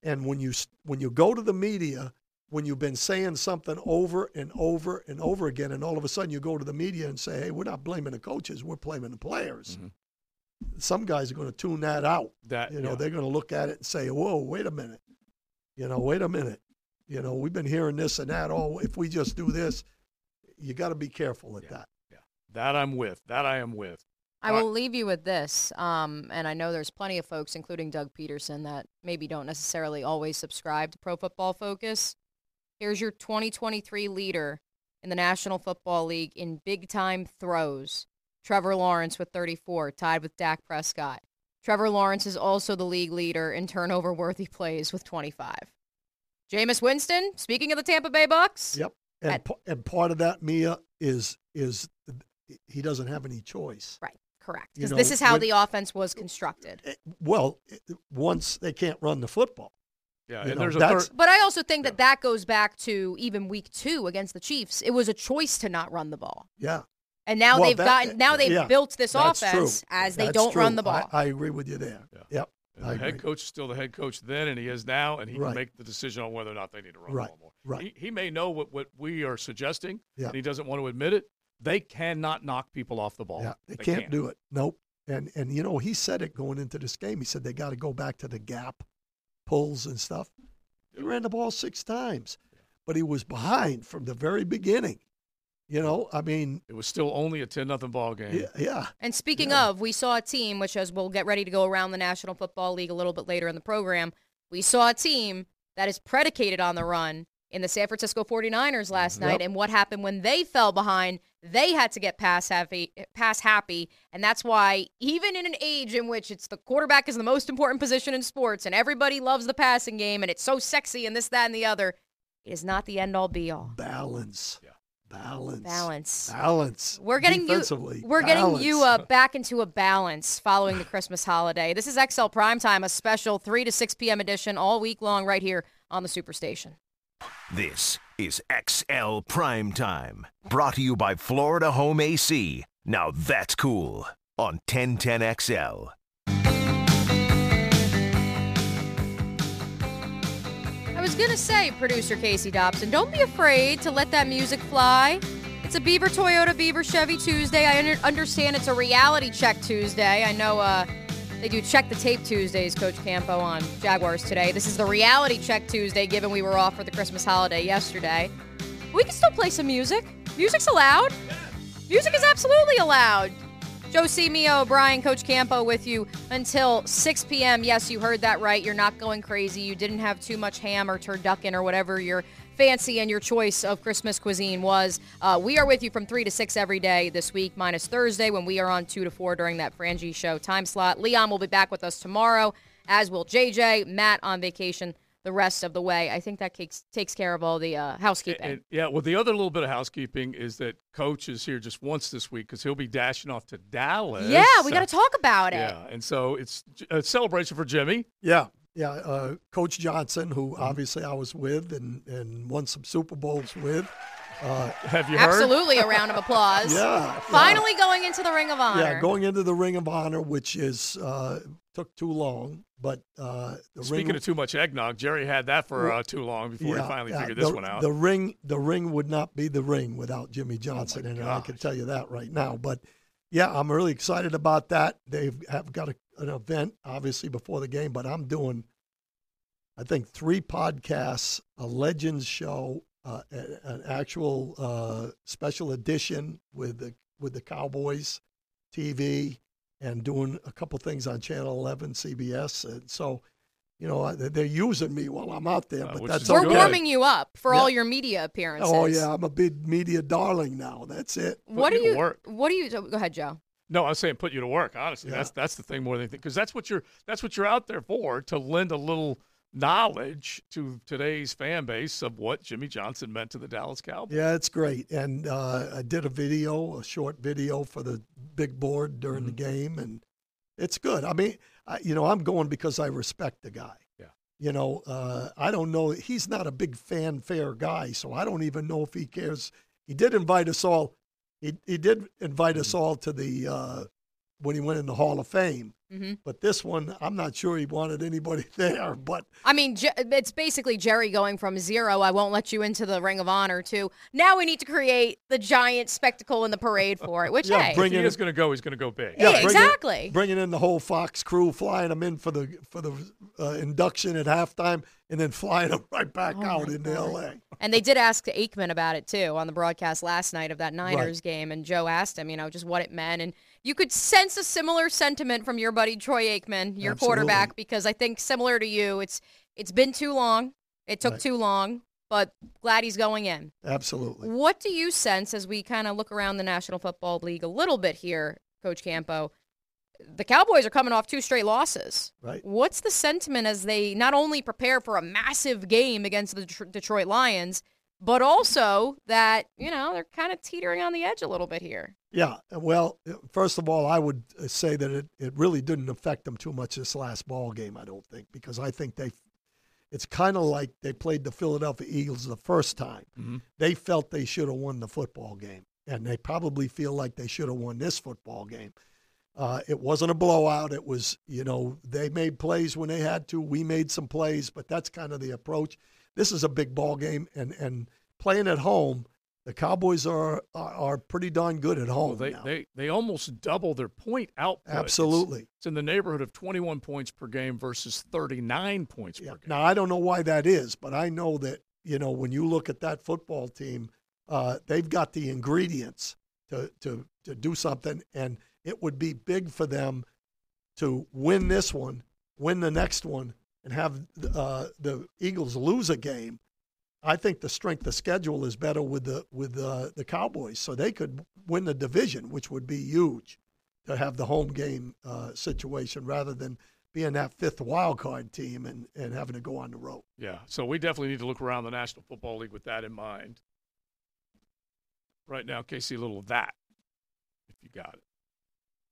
and when you when you go to the media, when you've been saying something over and over and over again, and all of a sudden you go to the media and say, "Hey, we're not blaming the coaches, we're blaming the players." Some guys are going to tune that out. That You know, yeah. they're going to look at it and say, "Whoa, wait a minute." You know, wait a minute. You know, we've been hearing this and that. Oh, if we just do this, you got to be careful with that. that I'm with. That I am with. I will leave you with this, um, and I know there's plenty of folks, including Doug Pederson, that maybe don't necessarily always subscribe to Pro Football Focus. Here's your 2023 leader in the National Football League in big time throws. Trevor Lawrence with 34, tied with Dak Prescott. Trevor Lawrence is also the league leader in turnover worthy plays with 25. Jameis Winston, speaking of the Tampa Bay Bucs, Yep. And At- p- and part of that, Mia, is is he doesn't have any choice. right, correct. Because this is how when- the offense was constructed. Eh, Well, eh, once they can't run the football. Yeah, You and know, there's a third. But I also think that that goes back to even week two against the Chiefs. It was a choice to not run the ball. Yeah. And now Well, they've that- gotten now they've yeah, built this that's offense true. as they That's don't run the ball. I, I agree with you there. Yeah. Yep. And the head coach is still the head coach then, and he is now, and he Right. can make the decision on whether or not they need to run Right. the ball more. Right. He, he may know what, what we are suggesting, Yeah. and he doesn't want to admit it. They cannot knock people off the ball. Yeah, they, can't, do it. Nope. And and you know he said it going into this game. He said they got to go back to the gap pulls and stuff. He ran the ball six times, but he was behind from the very beginning. You know, I mean, It was still only a 10 nothing ball game. yeah, yeah, And speaking Yeah. of, we saw a team, which as we'll get ready to go around the National Football League a little bit later in the program, we saw a team that is predicated on the run in the San Francisco 49ers last mm-hmm. Yep. night. And what happened when they fell behind, they had to get pass happy, pass happy. And that's why, even in an age in which it's the quarterback is the most important position in sports and everybody loves the passing game and it's so sexy and this, that, and the other, it is not the end all be all. balance, Yeah. Balance, Balance. balance. We're getting you. We're getting you uh, back into a balance following the Christmas holiday. This is XL Primetime, a special three to six p.m. edition all week long, right here on the Superstation. This is XL Prime Time, brought to you by Florida Home AC. Now that's cool on 1010XL. I was gonna say, producer Casey Dobson, don't be afraid to let that music fly. It's a Beaver Toyota Beaver Chevy Tuesday. I under- understand it's a reality check Tuesday. I know uh, they do check the tape Tuesdays, Coach Campo on Jaguars today. This is the reality check Tuesday, given we were off for the Christmas holiday yesterday. We can still play some music. Music's allowed. Music is absolutely allowed. Joe C. Mia O'Brien, Coach Campo with you until 6 p.m. Yes, you heard that right. You're not going crazy. You didn't have too much ham or turducken or whatever your fancy and your choice of Christmas cuisine was. Uh, we are with you from 3 to 6 every day this week, minus Thursday when we are on 2 to 4 during that Frangie show time slot. Leon will be back with us tomorrow, as will JJ. Matt on vacation the rest of the way. I think that takes takes care of all the uh, housekeeping. And- yeah, well, the other little bit of housekeeping is that coach is here just once this week because he'll be dashing off to Dallas. yeah, we got to talk about it. Yeah, and so it's a celebration for Jimmy. Yeah, yeah. Uh, Coach Johnson, who Mm-hmm. obviously I was with and, and won some Super Bowls with. Uh, Have you heard? Absolutely, a round of applause. yeah, Finally going into the Ring of Honor. yeah, going into the Ring of Honor, which is uh, took too long, but uh, the Speaking ring. of too much eggnog, Jerry had that for uh, too long before yeah, he finally yeah, figured this one out. The ring, the ring would not be the ring without Jimmy Johnson, and I can tell you that right now. But yeah, I'm really excited about that. They have got a, an event obviously before the game, but I'm doing, I think, three podcasts, a Legends show, uh, a- an actual uh, special edition with the with the Cowboys TV, and doing a couple things on Channel 11, CBS, and so. You know, they're using me while I'm out there, Uh, but which that's is We're good. warming you up for Yeah. all your media appearances. Oh yeah, I'm a big media darling now. That's it. What do you to you? work. What do you? Go ahead, Joe. no, I'm saying put you to work. Honestly, Yeah. that's that's the thing more than anything because that's what you're that's what you're out there for to lend a little knowledge to today's fan base of what Jimmy Johnson meant to the Dallas Cowboys. Yeah, it's great. And uh, I did a video, a short video for the big board during the Mm-hmm. game, and it's good. I mean, I, you know, I'm going because I respect the guy. Yeah. You know, uh, I don't know. He's not a big fanfare guy, so I don't even know if he cares. He did invite us all. He he did invite Mm-hmm. us all to the uh, when he went in the Hall of Fame. Mhm. But this one, I'm not sure he wanted anybody there. But I mean, it's basically Jerry going from zero, I won't let you into the Ring of Honor, to now we need to create the giant spectacle in the parade for it, which, Yeah, hey, bring If he in- is going to go, he's going to go big. Yeah, bringing- exactly. Bringing in the whole Fox crew, flying them in for the for the uh, induction at halftime, and then flying them right back Oh, out into God. L.A. And they did ask Aikman about it too on the broadcast last night of that Niners game. And Joe asked him, you know, just what it meant. And you could sense a similar sentiment from your buddy Troy Aikman, your Absolutely. quarterback, because I think similar to you, it's it's been too long. It took Right. too long, but glad he's going in. Absolutely. What do you sense as we kind of look around the National Football League a little bit here, Coach Campo? The Cowboys are coming off two straight losses. Right. What's the sentiment as they not only prepare for a massive game against the Detroit Lions, but also that, you know, they're kind of teetering on the edge a little bit here? Yeah. Well, first of all, I would uh, say that it, it really didn't affect them too much this last ball game. I don't think because I think they. It's kind of like they played the Philadelphia Eagles the first time. Mhm. They felt they should have won the football game, and they probably feel like they should have won this football game. Uh, it wasn't a blowout. It was, you know, they made plays when they had to. We made some plays, but that's kind of the approach. This is a big ball game, and and playing at home, the Cowboys are are, are pretty darn good at home. Well, they, now. they they almost double their point output. It's- Absolutely. It's, in the neighborhood of 21 points per game versus 39 points Yeah. per game. Now I don't know why that is, but I know that you know when you look at that football team, uh, they've got the ingredients to to to do something, and it would be big for them to win this one, win the next one, and have uh, the Eagles lose a game. I think the strength of schedule is better with the with uh, the Cowboys, so they could win the division, which would be huge to have the home game uh, situation rather than being that fifth wild card team and, and having to go on the road. Yeah, so we definitely need to look around the National Football League with that in mind. Right now, Casey, a little of that, if you got it.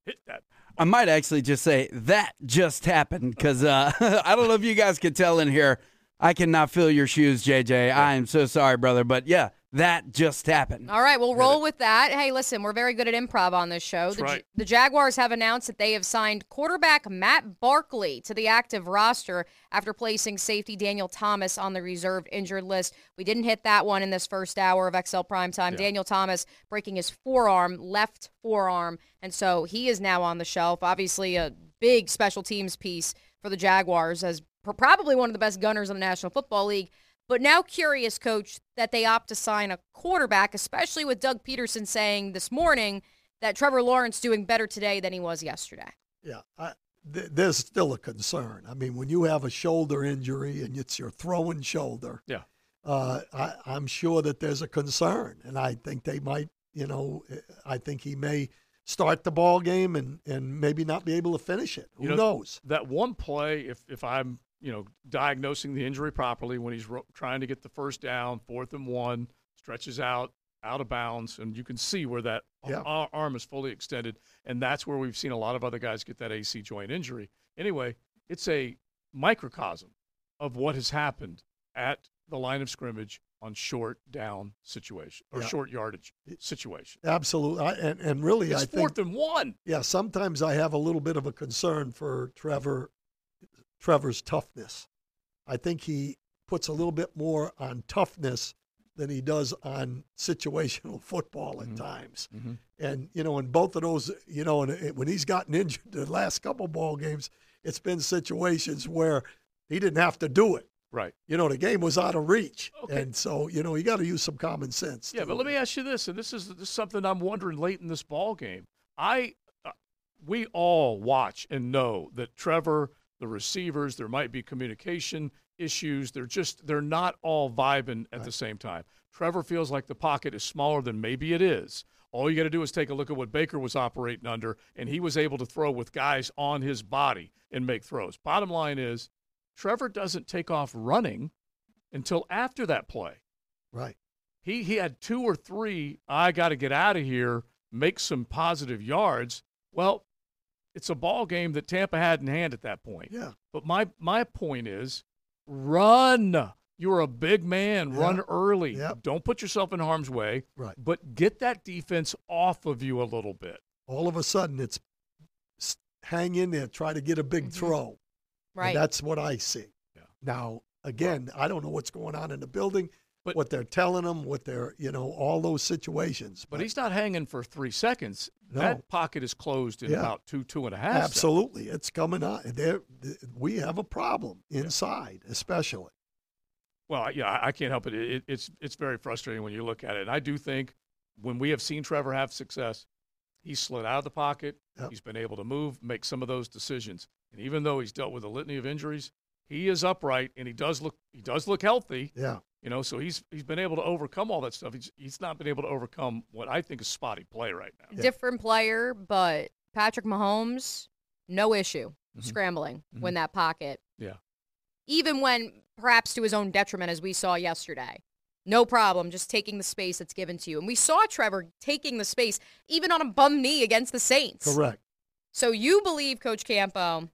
Hit that. I might actually just say that just happened because uh, I don't know if you guys could tell in here. I cannot feel your shoes, JJ. I am so sorry, brother. But yeah, that just happened. All right, we'll roll with that. Hey, listen, we're very good at improv on this show. That's the, right. the Jaguars have announced that they have signed quarterback Matt Barkley to the active roster after placing safety Daniel Thomas on the reserved injured list. We didn't hit that one in this first hour of XL Primetime. Daniel Thomas breaking his forearm, left forearm, and so he is now on the shelf. Obviously, a big special teams piece for the Jaguars as probably one of the best gunners in the National Football League. But now curious, coach, that they opt to sign a quarterback, especially with Doug Pederson saying this morning that Trevor Lawrence doing better today than he was yesterday. Yeah, I, th- there's still a concern. I mean, when you have a shoulder injury and it's your throwing shoulder, Yeah. uh, I, I'm sure that there's a concern, and I think they might. You know, I think he may start the ball game and and maybe not be able to finish it. Who You know, knows? That one play, if if I'm you know, diagnosing the injury properly when he's ro- trying to get the first down, fourth and one, stretches out, out of bounds, and you can see where that Yeah. ar- arm is fully extended, and that's where we've seen a lot of other guys get that AC joint injury. Anyway, it's a microcosm of what has happened at the line of scrimmage on short down situation or Yeah. short yardage situation. Absolutely, I, and and really, It's I think fourth and one. yeah. Sometimes I have a little bit of a concern for Trevor. Trevor's toughness. I think he puts a little bit more on toughness than he does on situational football at times. And you know, in both of those, you know, and when he's gotten injured the last couple ball games, it's been situations where he didn't have to do it. Right. You know, the game was out of reach, Okay. and so you know you got to use some common sense. Yeah, but let me ask you this, and this is, this is something I'm wondering late in this ball game. I, uh, we all watch and know that Trevor, the receivers, there might be communication issues. They're just they're not all vibing at the same time. Trevor feels like the pocket is smaller than maybe it is. All you got to do is take a look at what Baker was operating under, and he was able to throw with guys on his body and make throws. Bottom line is, Trevor doesn't take off running until after that play right. he he had two or three i got to get out of here make some positive yards well it's a ball game that tampa had in hand at that point Yeah. but my my point is run you're a big man run early Yep. don't put yourself in harm's way Right. but get that defense off of you a little bit all of a sudden it's s- hang in there, try to get a big mm-hmm. throw. And Right. that's what I see. Yeah. Now, again, I don't know what's going on in the building, But- what they're telling them, what they're, you know, all those situations. but he's not hanging for three seconds No. that pocket is closed in Yeah. about two two and a half seconds. absolutely, it's coming on. There, we have a problem inside, especially. Well, yeah, I- can't help it. It, it. It's it's very frustrating when you look at it. And I do think when we have seen Trevor have success, he's slid out of the pocket. Yep. He's been able to move, make some of those decisions. And even though he's dealt with a litany of injuries, he is upright and he does look he does look healthy. Yeah, You know, so he's he's been able to overcome all that stuff. He's he's not been able to overcome what I think is spotty play right now. Different player, but Patrick Mahomes, no issue Mhm. scrambling Mhm. when that pocket. Yeah. Even when perhaps to his own detriment, as we saw yesterday. No problem, just taking the space that's given to you. And we saw Trevor taking the space, even on a bum knee against the Saints. correct. So you believe, Coach Campo,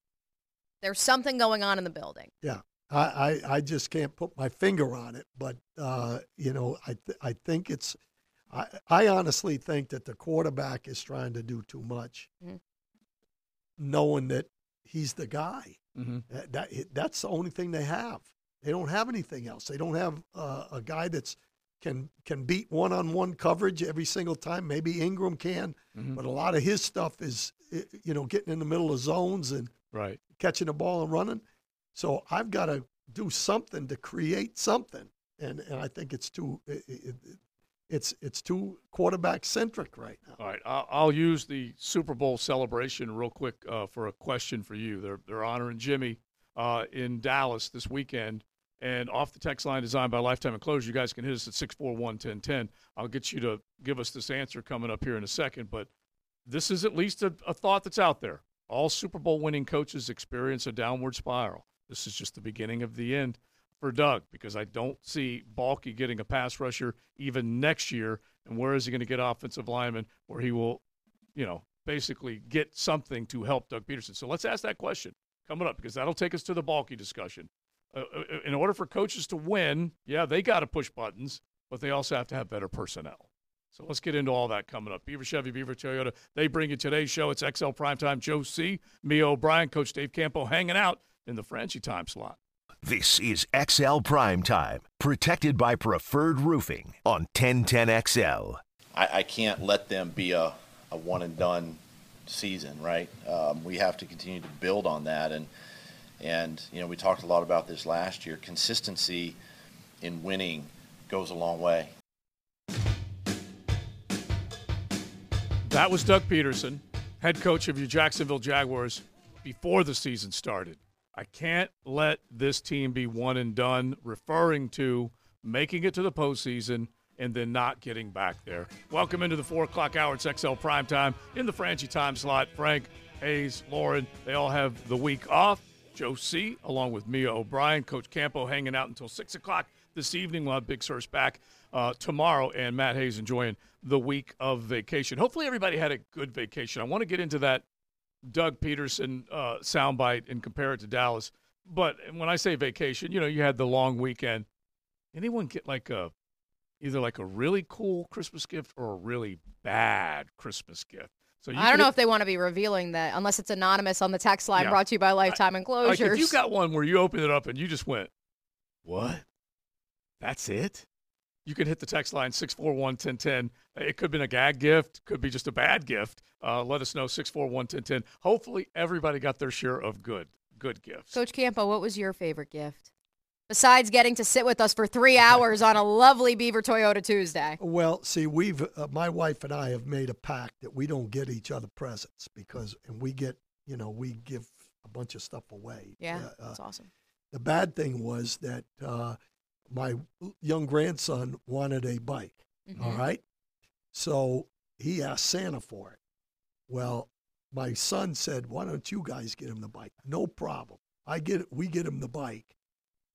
there's something going on in the building. Yeah, I, I, I just can't put my finger on it, but uh, you know, I, th- I think it's, I, I honestly think that the quarterback is trying to do too much, Mhm. knowing that he's the guy. Mm-hmm. That, that that's the only thing they have. They don't have anything else. They don't have uh, a guy that's can can beat one on one coverage every single time. Maybe Ingram can, Mhm. but a lot of his stuff is you know getting in the middle of zones and Right. catching the ball and running. So I've got to do something to create something, and and I think it's too it, it, it's it's too quarterback centric right now. All right, I'll, I'll use the Super Bowl celebration real quick uh, for a question for you. They're they're honoring Jimmy uh, in Dallas this weekend, and off the text line designed by Lifetime Enclosure. You guys can hit us at 641-1010. I'll get you to give us this answer coming up here in a second, but this is at least a, a thought that's out there. All Super Bowl winning coaches experience a downward spiral. This is just the beginning of the end for Doug because I don't see Baalke getting a pass rusher even next year. And where is he going to get offensive linemen where he will, you know, basically get something to help Doug Pederson? So let's ask that question coming up because that'll take us to the Baalke discussion. Uh, uh, in order for coaches to win, yeah, they got to push buttons, but they also have to have better personnel. So let's get into all that coming up. Beaver Chevy, Beaver Toyota, they bring you today's show. It's XL Primetime. Joe C., me O'Brien, Coach Dave Campo hanging out in the Frangie time slot. This is XL Prime Time, protected by Preferred Roofing on 1010XL. I, I can't let them be a, a one and done season, right? Um, we have to continue to build on that, and and you know we talked a lot about this last year. Consistency in winning goes a long way. That was Doug Pederson, head coach of your Jacksonville Jaguars, before the season started. I can't let this team be one and done, referring to making it to the postseason and then not getting back there. Welcome into the 4 o'clock hour. It's XL Prime Time in the Frangie time slot. Frank, Hayes, Lauren, they all have the week off. Joe C., along with Mia O'Brien. Coach Campo hanging out until 6 o'clock this evening. We'll have Big Surge back uh, tomorrow, and Matt Hayes enjoying the week of vacation. Hopefully, everybody had a good vacation. I want to get into that Doug Pederson uh, soundbite and compare it to Dallas. But when I say vacation, you know, you had the long weekend. Anyone get like a either like a really cool Christmas gift or a really bad Christmas gift? So you I don't know if they want to be revealing that unless it's anonymous on the text line Yeah. brought to you by Lifetime Enclosures. Like if you got one where you opened it up and you just went, "What? That's it?" You can hit the text line 641-1010. It could have been a gag gift, could be just a bad gift. Uh, let us know 641-1010. Hopefully everybody got their share of good good gifts. Coach Campo, what was your favorite gift? Besides getting to sit with us for three hours on a lovely Beaver Toyota Tuesday. Well, see, we've uh, my wife and I have made a pact that we don't get each other presents because, and we get, you know, we give a bunch of stuff away. Yeah, Uh, uh, that's awesome. the bad thing was that uh, my young grandson wanted a bike. all Mhm. right, so he asked Santa for it. Well, my son said, "Why don't you guys get him the bike?" No problem. I get it. We get him the bike,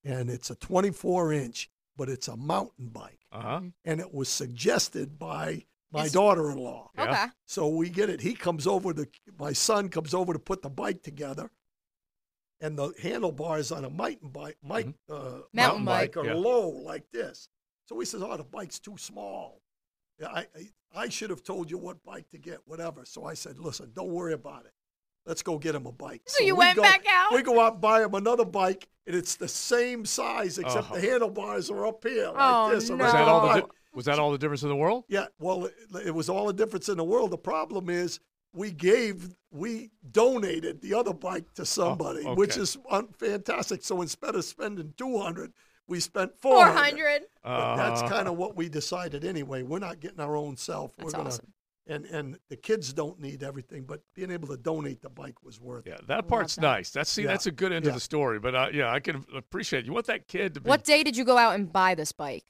and it's a 24 inch, but it's a mountain bike Uh-huh. and it was suggested by my daughter-in-law. Okay. So we get it. He comes over to my son comes over to put the bike together, and the handlebars on a mountain bike, might, uh, Mountain bike. are Yeah. low like this. So he says, "Oh, the bike's too small." Yeah, I, I I should have told you what bike to get, whatever. So I said, "Listen, don't worry about it. Let's go get him a bike." So you we went go- back out? We go out and buy him another bike, and it's the same size except Oh. the handlebars are up here like Oh, this. And no. Was that all the "Oh, di- was that all the difference in the world? yeah, well, it, it was all the difference in the world. The problem is we gave, we donated the other bike to somebody, which Oh, okay. is un- fantastic. So instead of spending 200, we spent 400. 400. But that's Uh, kind of what we decided anyway. We're not getting our own self. That's We're gonna, awesome. and and the kids don't need everything, but being able to donate the bike was worth Yeah, it. that part's that. nice. That's see, Yeah. that's a good end to Yeah. the story. But uh, yeah, I can appreciate. it. You want that kid to be What day did you go out and buy this bike?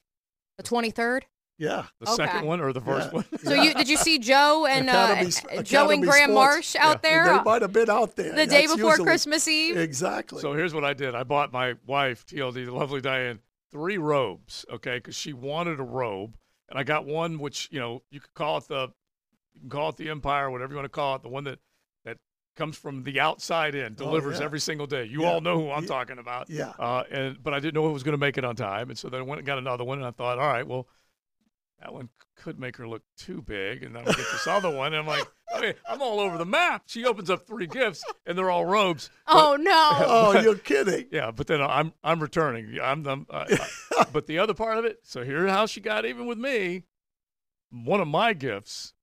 The 23rd? Yeah. the second one or the first Yeah. one? So you did you see Joe and uh, Academy- Joe and Graham Sports. Marsh out Yeah. there they uh, might have been out there. the day before usually- Christmas Eve? Exactly. So here's what I did. I bought my wife, TLD, the lovely Diane, three robes, okay, because she wanted a robe. And I got one which, you know, you could call it the you can call it the Empire, whatever you want to call it, the one that that comes from the outside in, delivers Oh, yeah. every single day. You Yeah. all know who I'm Yeah. talking about. Yeah. Uh, and but I didn't know it was going to make it on time, and so then I went and got another one, and I thought, all right, well, that one could make her look too big, and then I'll get this other one. And I'm like, okay, I'm all over the map. She opens up three gifts, and they're all robes. oh no. oh, you're kidding. Yeah, but then I'm I'm returning. I'm the. Uh, but the other part of it. So here's how she got even with me. One of my gifts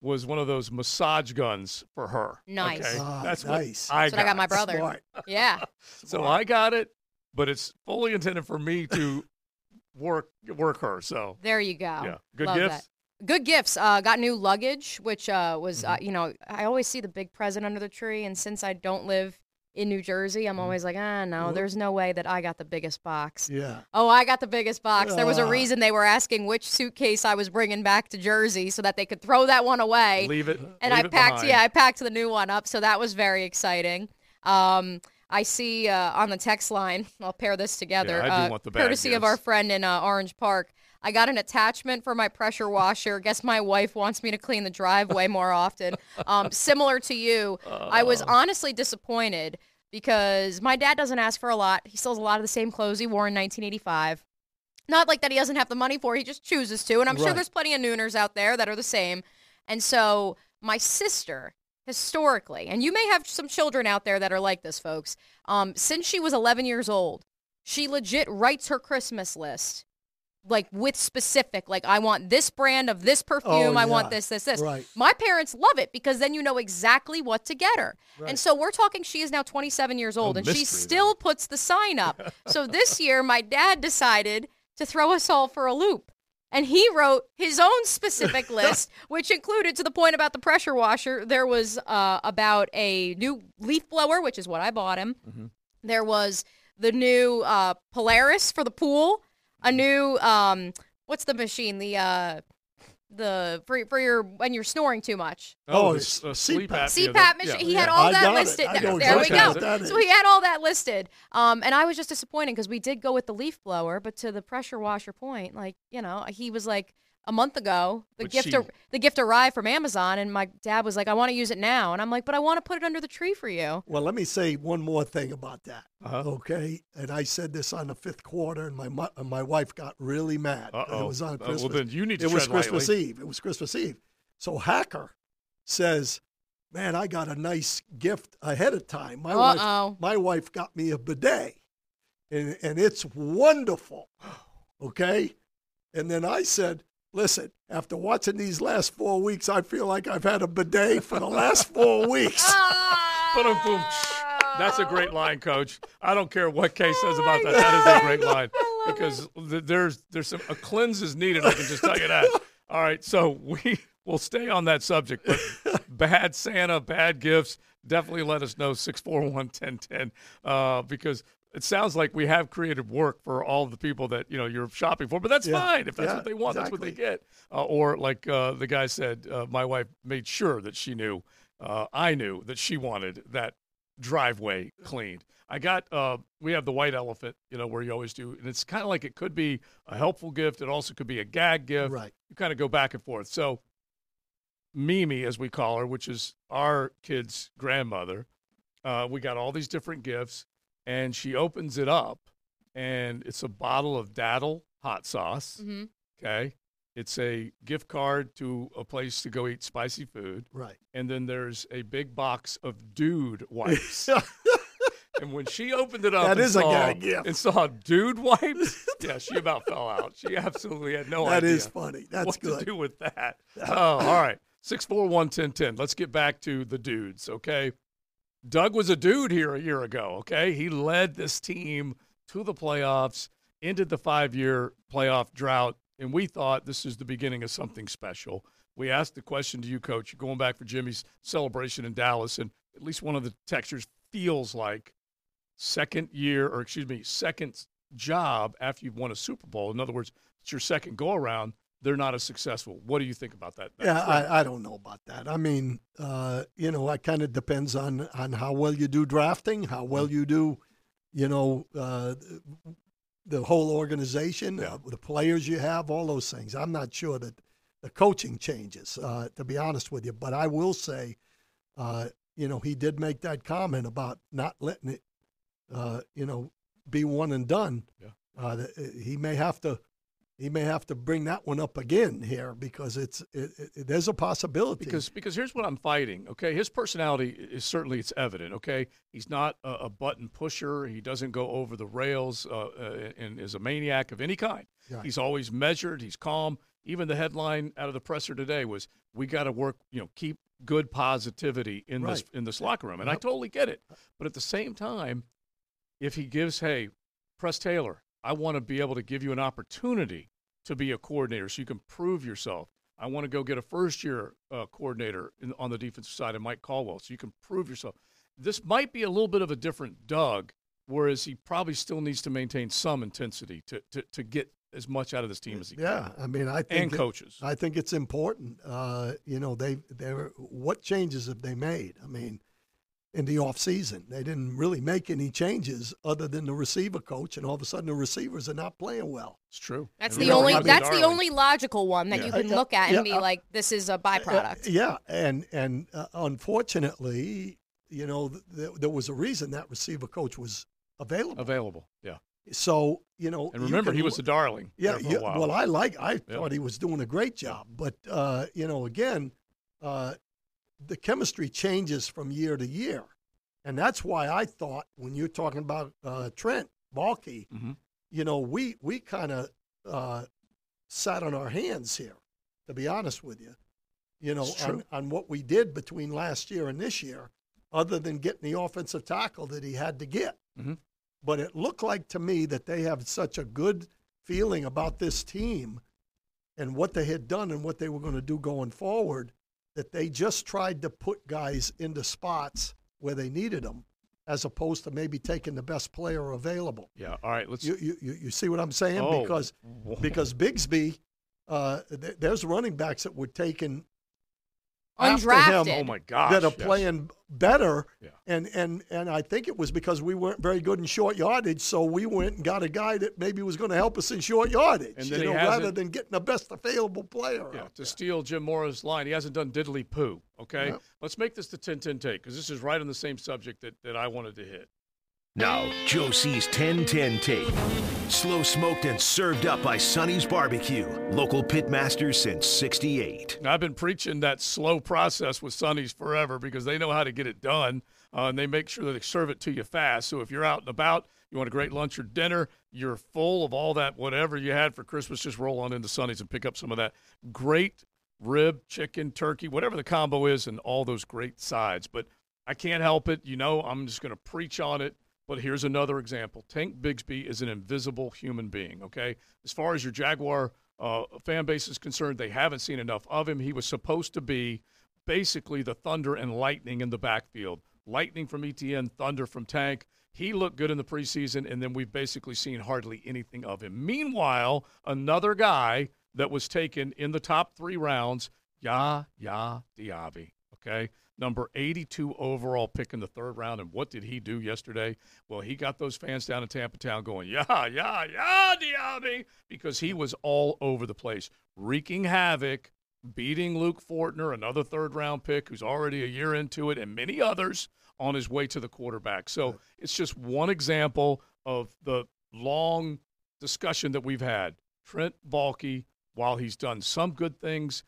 was one of those massage guns for her. Nice. Okay? Ah, That's nice. what I That's what I got my brother. Smart. Yeah. So I got it, but it's fully intended for me to work work her. So There you go. yeah, good Love gifts. that. Good gifts. Uh, got new luggage, which uh, was, Mm-hmm. uh, you know, I always see the big present under the tree. And since I don't live in New Jersey, Mm-hmm. I'm always like, ah, no, there's no way that I got the biggest box. Yeah. Oh, I got the biggest box. There was a Ah. reason they were asking which suitcase I was bringing back to Jersey so that they could throw that one away. Leave it. and leave I packed, yeah, I packed the new one up, so that was very exciting. Um, I see uh, on the text line. I'll pair this together. Do uh, want the bad courtesy of our friend in uh, Orange Park. I got an attachment for my pressure washer. Guess my wife wants me to clean the driveway more often. Um, similar to you, I was honestly disappointed because my dad doesn't ask for a lot. He still has a lot of the same clothes he wore in 1985. Not like that he doesn't have the money for, he just chooses to. And I'm sure there's plenty of nooners out there that are the same. And so my sister, historically, and you may have some children out there that are like this, folks, um, since she was 11 years old, she legit writes her Christmas list. Like with specific, like I want this brand of this perfume, I want this, this, this. Right. My parents love it because then you know exactly what to get her. Right. And so we're talking, she is now 27 years old and she mystery, still puts the sign up. so this year, my dad decided to throw us all for a loop. And he wrote his own specific list, which included, to the point about the pressure washer, there was uh, about a new leaf blower, which is what I bought him. There was the new uh, Polaris for the pool, a new, um, what's the machine? The, uh, the for for your when you're snoring too much. Oh, Oh, the it's s- uh, sleep apnea. CPAP that- machine. yeah. He had all I that got it. listed. There- know there we go. So he had all that listed. Um, and I was just disappointed because we did go with the leaf blower, but to the pressure washer point, like you know, he was like a month ago. The But gift she- ar- the gift arrived from Amazon, and my dad was like, "I want to use it now," and I'm like, "But I want to put it under the tree for you." Well, let me say one more thing about that. Uh-huh. Okay, and I said this on the fifth quarter, and my mu- and my wife got really mad. Uh-oh. It was on Uh, well, Christmas. then you need to It was Christmas lightly. Eve. It was Christmas Eve. So Hacker says, "Man, I got a nice gift ahead of time. My Uh-oh. wife, my wife got me a bidet, and and it's wonderful." Okay, and then I said. Listen, after watching these last four weeks, I feel like I've had a bidet for the last four weeks. Boom, boom. That's a great line, Coach. I don't care what Kay says about that. That is a great line because there's there's some a cleanse is needed. I can just tell you that. All right, so we will stay on that subject, but bad Santa, bad gifts. Definitely let us know six four one ten ten uh, because it sounds like we have created work for all the people that you know you're shopping for. But that's Yeah. fine if that's Yeah, what they want. That's what they get. Uh, or like uh, the guy said, uh, my wife made sure that she knew. Uh, I knew that she wanted that driveway cleaned. I got uh we have the white elephant, you know, where you always do, and it's kind of like it could be a helpful gift. It also could be a gag gift. Right. You kind of go back and forth. So Mimi, as we call her, which is our kid's grandmother, uh, we got all these different gifts, and she opens it up, and it's a bottle of daddle hot sauce. hmm Okay. It's a gift card to a place to go eat spicy food Right. and then there's a big box of dude wipes. and when she opened it up, that is and is a gag gift. and saw dude wipes, yeah, she about fell out. She absolutely had no That idea. is funny. That's what good. to do with that. Oh, all right. Six four one ten ten. Let's get back to the dudes. Okay, Doug was a dude here a year ago. Okay, he led this team to the playoffs, ended the five year playoff drought, and we thought this is the beginning of something special. We asked the question to you, Coach. Going back for Jimmy's celebration in Dallas, and at least one of the textures feels like second year, or excuse me, second job after you've won a Super Bowl. In other words, it's your second go around. They're not as successful. What do you think about that? that Yeah. I, I don't know about that. I mean, uh, you know, it kind of depends on on how well you do drafting, how well you do, you know, uh, the whole organization, uh, the players you have, all those things. I'm not sure that the coaching changes, uh, to be honest with you. But I will say, uh, you know, he did make that comment about not letting it, uh, you know, be one and done. Yeah. Uh, he may have to he may have to bring that one up again here because it's it, it, there's a possibility. because because here's what I'm fighting. Okay, his personality is certainly it's evident. Okay, he's not a, a button pusher. He doesn't go over the rails uh, uh, and is a maniac of any kind. Right. He's always measured. He's calm. Even the headline out of the presser today was, "We got to work. You know, keep good positivity in this in this locker room." And I totally get it. But at the same time, if he gives, hey, Press Taylor, I want to be able to give you an opportunity to be a coordinator so you can prove yourself. I want to go get a first year uh, coordinator in, on the defensive side of Mike Caldwell so you can prove yourself. This might be a little bit of a different Doug, whereas he probably still needs to maintain some intensity to, to, to get as much out of this team as he yeah, can. Yeah, I mean, I think And it- coaches. I think it's important. Uh, you know, they they what changes have they made? I mean, in the off season, they didn't really make any changes other than the receiver coach, and all of a sudden the receivers are not playing well. It's true. That's And the only. Bobby That's the only logical one that Yeah. you can look at yeah, and be uh, like, "This is a Uh, byproduct." yeah, and and uh, unfortunately, you know, th- th- there was a reason that receiver coach was available. Available. Yeah. So you know, And remember, can he was a darling. Yeah, there for a yeah. while. Well, I like. I thought he was doing a great job, but uh, you know, again, uh, the chemistry changes from year to year, and that's why I thought when you're talking about uh, Trent Baalke, Mhm. you know, we we kind of uh, sat on our hands here, to be honest with you. You know, on, on what we did between last year and this year, other than getting the offensive tackle that he had to get. Mhm. But it looked like to me that they have such a good feeling about this team and what they had done and what they were going to do going forward that they just tried to put guys into spots where they needed them as opposed to maybe taking the best player available. Yeah. All right. Let's. You, you, you see what I'm saying? Oh. Because because Bigsby Uh, th- there's running backs that were taken after him Undrafted. Oh my gosh! that are yes. playing better. Yeah. And, and and I think it was because we weren't very good in short yardage, so we went and got a guy that maybe was going to help us in short yardage, And then you know, rather than getting the best available player. Yeah, out to there. steal Jim Mora's line, he hasn't done diddly poo. Okay, Yep. let's make this the 10-10 take because this is right on the same subject that, that I wanted to hit. Now, Joe C's 1010 tape. Slow smoked and served up by Sonny's Barbecue. Local pitmaster since 68. I've been preaching that slow process with Sonny's forever because they know how to get it done, uh, and they make sure that they serve it to you fast. So if you're out and about, you want a great lunch or dinner, you're full of all that whatever you had for Christmas, just roll on into Sonny's and pick up some of that great rib, chicken, turkey, whatever the combo is, and all those great sides. But I can't help it. You know, I'm just going to preach on it. But here's another example. Tank Bigsby is an invisible human being, okay? As far as your Jaguar uh, fan base is concerned, they haven't seen enough of him. He was supposed to be basically the thunder and lightning in the backfield. Lightning from ETN, thunder from Tank. He looked good in the preseason, and then we've basically seen hardly anything of him. Meanwhile, another guy that was taken in the top three rounds, Yaya Diaby, okay? Number 82 overall pick in the third round. And what did he do yesterday? Well, he got those fans down in Tampa Town going, yeah, yeah, yeah, Diaby, because he was all over the place, wreaking havoc, beating Luke Fortner, another third round pick who's already a year into it, and many others on his way to the quarterback. So it's just one example of the long discussion that we've had. Trent Baalke, while he's done some good things,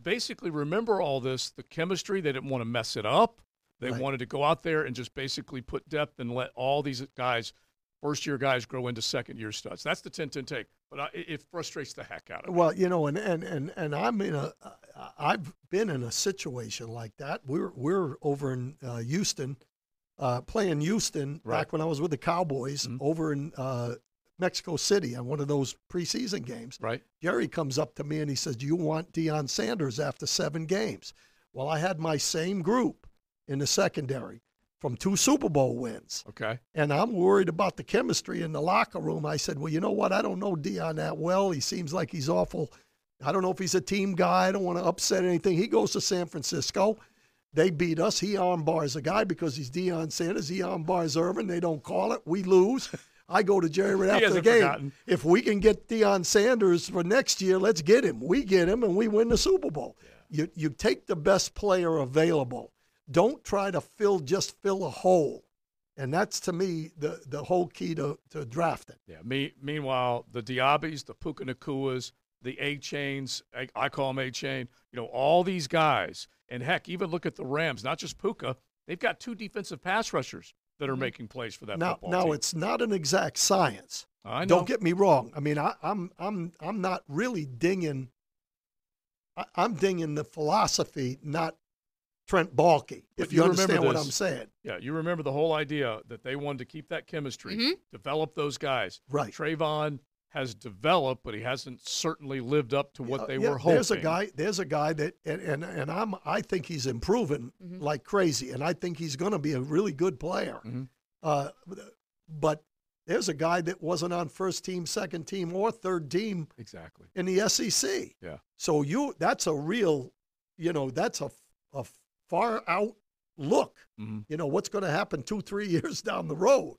basically remember all this the chemistry, they didn't want to mess it up. They Right. wanted to go out there and just basically put depth and let all these guys, first year guys, grow into second year studs. That's the 10 10 take. But I, it frustrates the heck out of me. Well, you know, and and and and I'm in a, I've been in a situation like that. We're we're over in uh, Houston, uh, playing Houston Right. back when I was with the Cowboys Mhm. over in uh, Mexico City on one of those preseason games. Right? Jerry comes up to me and he says, "Do you want Deion Sanders after seven games?" Well, I had my same group in the secondary from two Super Bowl wins. Okay. And I'm worried about the chemistry in the locker room. I said, Well, you know what? I don't know Deion that well. He seems like he's awful. I don't know if he's a team guy. I don't want to upset anything. He goes to San Francisco. They beat us. He armbars a guy because he's Deion Sanders. He armbars Irvin. They don't call it. We lose. I go to Jerry right after the game. forgotten. If we can get Deion Sanders for next year, let's get him. We get him and we win the Super Bowl. You you take the best player available. Don't try to fill just fill a hole. And that's to me the, the whole key to, to drafting. Yeah. Me, meanwhile, the Diabys, the Puka Nacuas, the A Chains, I, I call them A Chain, you know, all these guys. And heck, even look at the Rams, not just Puka, they've got two defensive pass rushers that are making plays for that Mm-hmm. Now football now team. it's not an exact science. I know. Don't get me wrong. I mean, I, I'm I'm I'm not really dinging. I, I'm dinging the philosophy, not Trent Baalke. If you, remember understand what. I'm saying, Yeah, you remember the whole idea that they wanted to keep that chemistry, Mhm. develop those guys. Right. Trayvon has developed, but he hasn't certainly lived up to what Uh, they yeah, were hoping. There's a guy. There's a guy that, and and, and I'm. I think he's improving Mm-hmm. like crazy, and I think he's going to be a really good player. Mhm. Uh, but there's a guy that wasn't on first team, second team, or third team Exactly. in the SEC. Yeah. So you, that's a real, you know, that's a, a far out look. Mhm. You know what's going to happen two, three years down the road.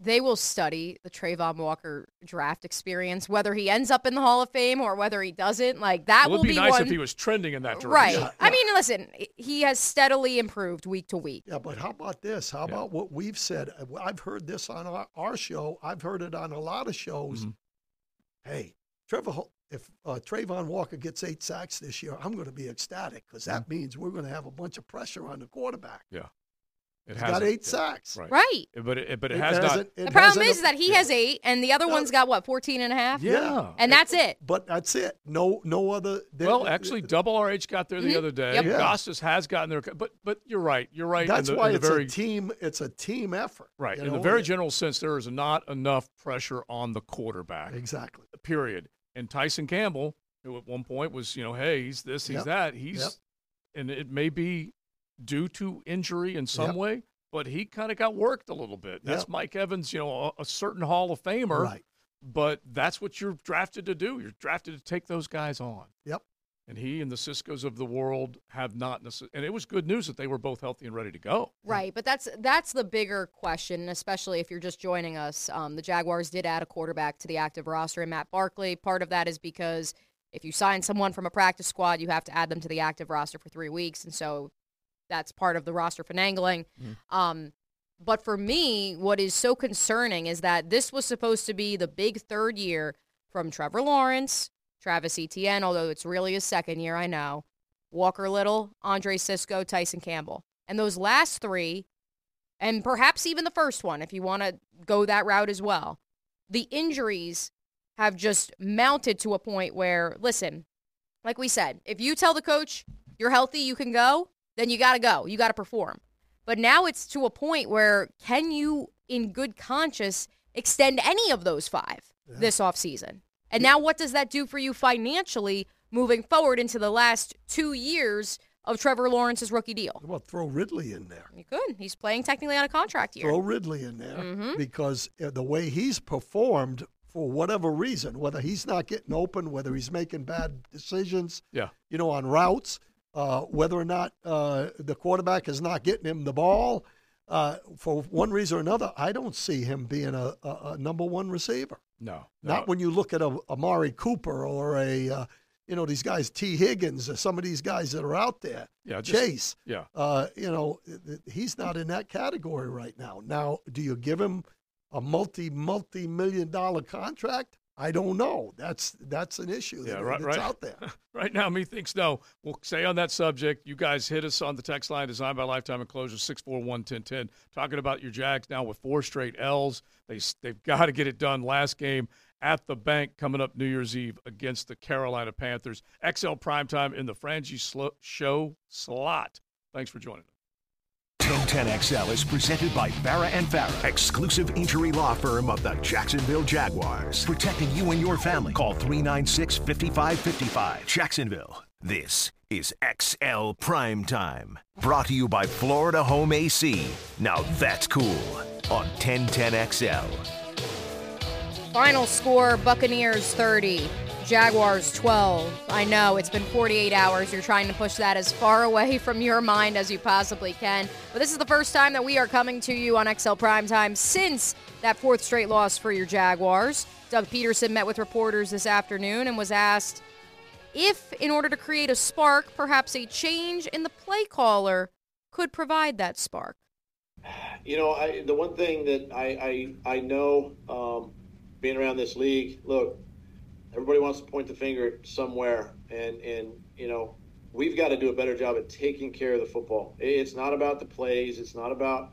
They will study the Trayvon Walker draft experience, whether he ends up in the Hall of Fame or whether he doesn't. Like that Well, it'd will be, be nice one. if he was trending in that direction. right. Yeah, I mean, listen, he has steadily improved week to week. Yeah, but how about this? How Yeah. about what we've said? I've heard this on our, our show. I've heard it on a lot of shows. Mhm. Hey, Trevor, Ho- if uh, Trayvon Walker gets eight sacks this year, I'm going to be ecstatic because that means we're going to have a bunch of pressure on the quarterback. Yeah. It He's got hasn't- eight yeah, sacks. Right. Right. But it, but it, It has not. it The problem hasn't- is that he has eight, and the other No. one's got what, 14 and a half? Yeah. And that's it. But that's it. No, no other. Well, actually, Double RH got there the Mhm. other day. Yep. Yeah. Gotsis has gotten there, but but you're right. You're right. that's in the, why in the it's very, a team. It's a team effort. right. you In the very general sense, there is not enough pressure on the quarterback. Exactly. Period. And Tyson Campbell, who at one point was, you know, hey, he's this, he's Yep. that, he's, Yep. and it may be due to injury in some Yep. way, but he kind of got worked a little bit. That's Yep. Mike Evans, you know, a, a certain Hall of Famer. Right. but that's what you're drafted to do. You're drafted to take those guys on. Yep. And he and the Cisco's of the world have not necessarily. And it was good news that they were both healthy and ready to go. Right, but that's that's the bigger question, especially if you're just joining us. Um, the Jaguars did add a quarterback to the active roster, and Matt Barkley. Part of that is because if you sign someone from a practice squad, you have to add them to the active roster for three weeks, and so that's part of the roster finagling. Um, but for me, what is so concerning is that this was supposed to be the big third year from Trevor Lawrence, Travis Etienne, although it's really his second year, I know, Walker Little, Andre Cisco, Tyson Campbell. And those last three, and perhaps even the first one, if you want to go that route as well, the injuries have just mounted to a point where, listen, like we said, if you tell the coach you're healthy, you can go, then you got to go. You got to perform. But now it's to a point where can you, in good conscience, extend any of those five this offseason? And now what does that do for you financially moving forward into the last two years of Trevor Lawrence's rookie deal? Well, throw Ridley in there. You could. He's playing technically on a contract year. Throw Ridley in there Mhm. because uh, the way he's performed, for whatever reason, whether he's not getting open, whether he's making bad decisions, Yeah. you know, on routes, uh, whether or not uh, the quarterback is not getting him the ball, uh, for one reason or another, I don't see him being a, a, a number one receiver. No. Not when you look at a Amari Cooper or a, uh, you know, these guys, Tee Higgins, or some of these guys that are out there. Yeah, just- Chase. yeah. Uh, you know, he's not in that category right now. Now, do you give him a multi multi million dollar contract? I don't know. That's that's an issue Yeah, that, right, that's right. out there. right now, me thinks no. We'll stay on that subject. You guys hit us on the text line designed by Lifetime Enclosure 641-1010, talking about your Jags now with four straight L's. They, they've got to get it done. Last game at the bank coming up New Year's Eve against the Carolina Panthers. XL Primetime in the Frangie Show slot. Thanks for joining us. 1010XL is presented by Farah and Farah, exclusive injury law firm of the Jacksonville Jaguars. Protecting you and your family. Call 396 5555. Jacksonville. This is XL Prime Time. Brought to you by Florida Home AC. Now that's cool. On 1010XL. Final score Buccaneers 30, Jaguars 12. I know it's been 48 hours. You're trying to push that as far away from your mind as you possibly can. But this is the first time that we are coming to you on XL Primetime since that fourth straight loss for your Jaguars. Doug Pederson met with reporters this afternoon and was asked if, in order to create a spark, perhaps a change in the play caller could provide that spark. You know, I, the one thing that I, I, I know um, being around this league, look, everybody wants to point the finger somewhere, and, and you know, we've got to do a better job at taking care of the football. It's not about the plays. It's not about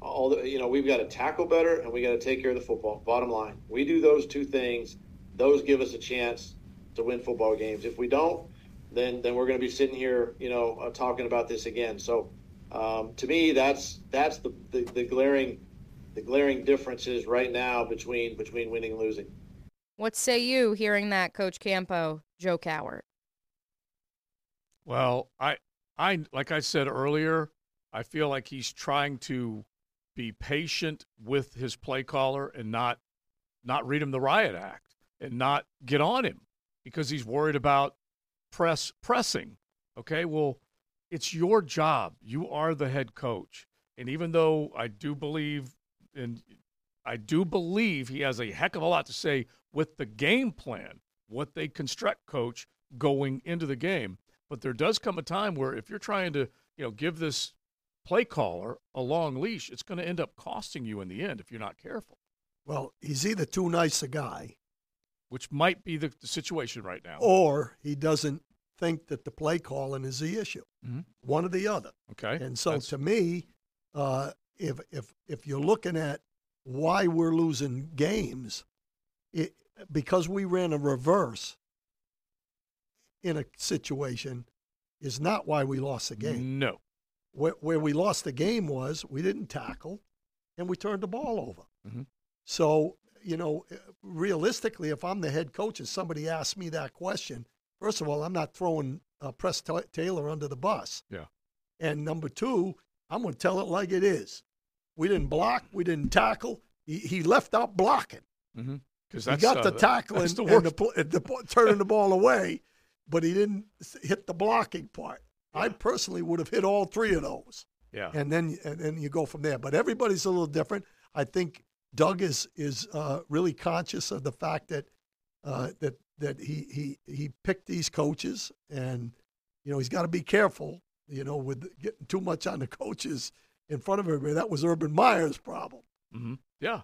all the, you know, we've got to tackle better and we got to take care of the football. Bottom line, we do those two things. Those give us a chance to win football games. If we don't, then then we're going to be sitting here, you know, uh, talking about this again. So, um, to me, that's that's the, the, the glaring the glaring differences right now between between winning and losing. What say you hearing that, Coach Campo, Joe Cowart? Well, I, I like I said earlier, I feel like he's trying to be patient with his play caller and not, not read him the riot act and not get on him because he's worried about press pressing. Okay, well, it's your job. You are the head coach, and even though I do believe, and I do believe he has a heck of a lot to say with the game plan, what they construct, coach, going into the game. But there does come a time where if you're trying to, you know, give this play caller a long leash, it's going to end up costing you in the end if you're not careful, Well, he's either too nice a guy which might be the, the situation right now. or he doesn't think that the play calling is the issue. Mhm. One or the other. Okay. And so That's- to me, uh, if if if you're looking at why we're losing games, it because we ran a reverse in a situation is not why we lost the game. No. Where, where we lost the game was we didn't tackle and we turned the ball over. Mhm. So, you know, realistically, if I'm the head coach and somebody asks me that question, first of all, I'm not throwing uh, Press Ta- Taylor under the bus. Yeah. And number two, I'm going to tell it like it is. We didn't block, we didn't tackle. He, he left out blocking. Mm-hmm. Because He got uh, the tackling the and the, the turning the ball away, but he didn't hit the blocking part. I personally would have hit all three of those. Yeah. and then and then you go from there. But everybody's a little different. I think Doug is is uh, really conscious of the fact that uh, that that he he he picked these coaches, and you know he's got to be careful. You know, with getting too much on the coaches in front of everybody. That was Urban Meyer's problem. hmm Yeah,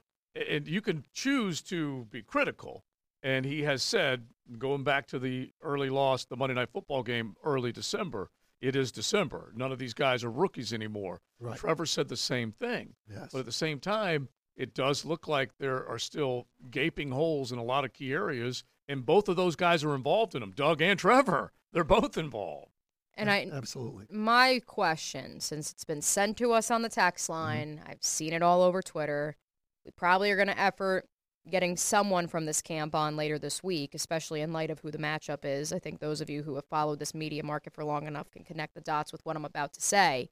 and you can choose to be critical. And he has said, going back to the early loss, the Monday Night Football game, early December. It is December. None of these guys are rookies anymore. Right. Trevor said the same thing. Yes. But at the same time, it does look like there are still gaping holes in a lot of key areas, and both of those guys are involved in them. Doug and Trevor, they're both involved. And I absolutely. my question, since it's been sent to us on the text line, mm-hmm. I've seen it all over Twitter. Probably are going to effort getting someone from this camp on later this week, especially in light of who the matchup is. I think those of you who have followed this media market for long enough can connect the dots with what I'm about to say.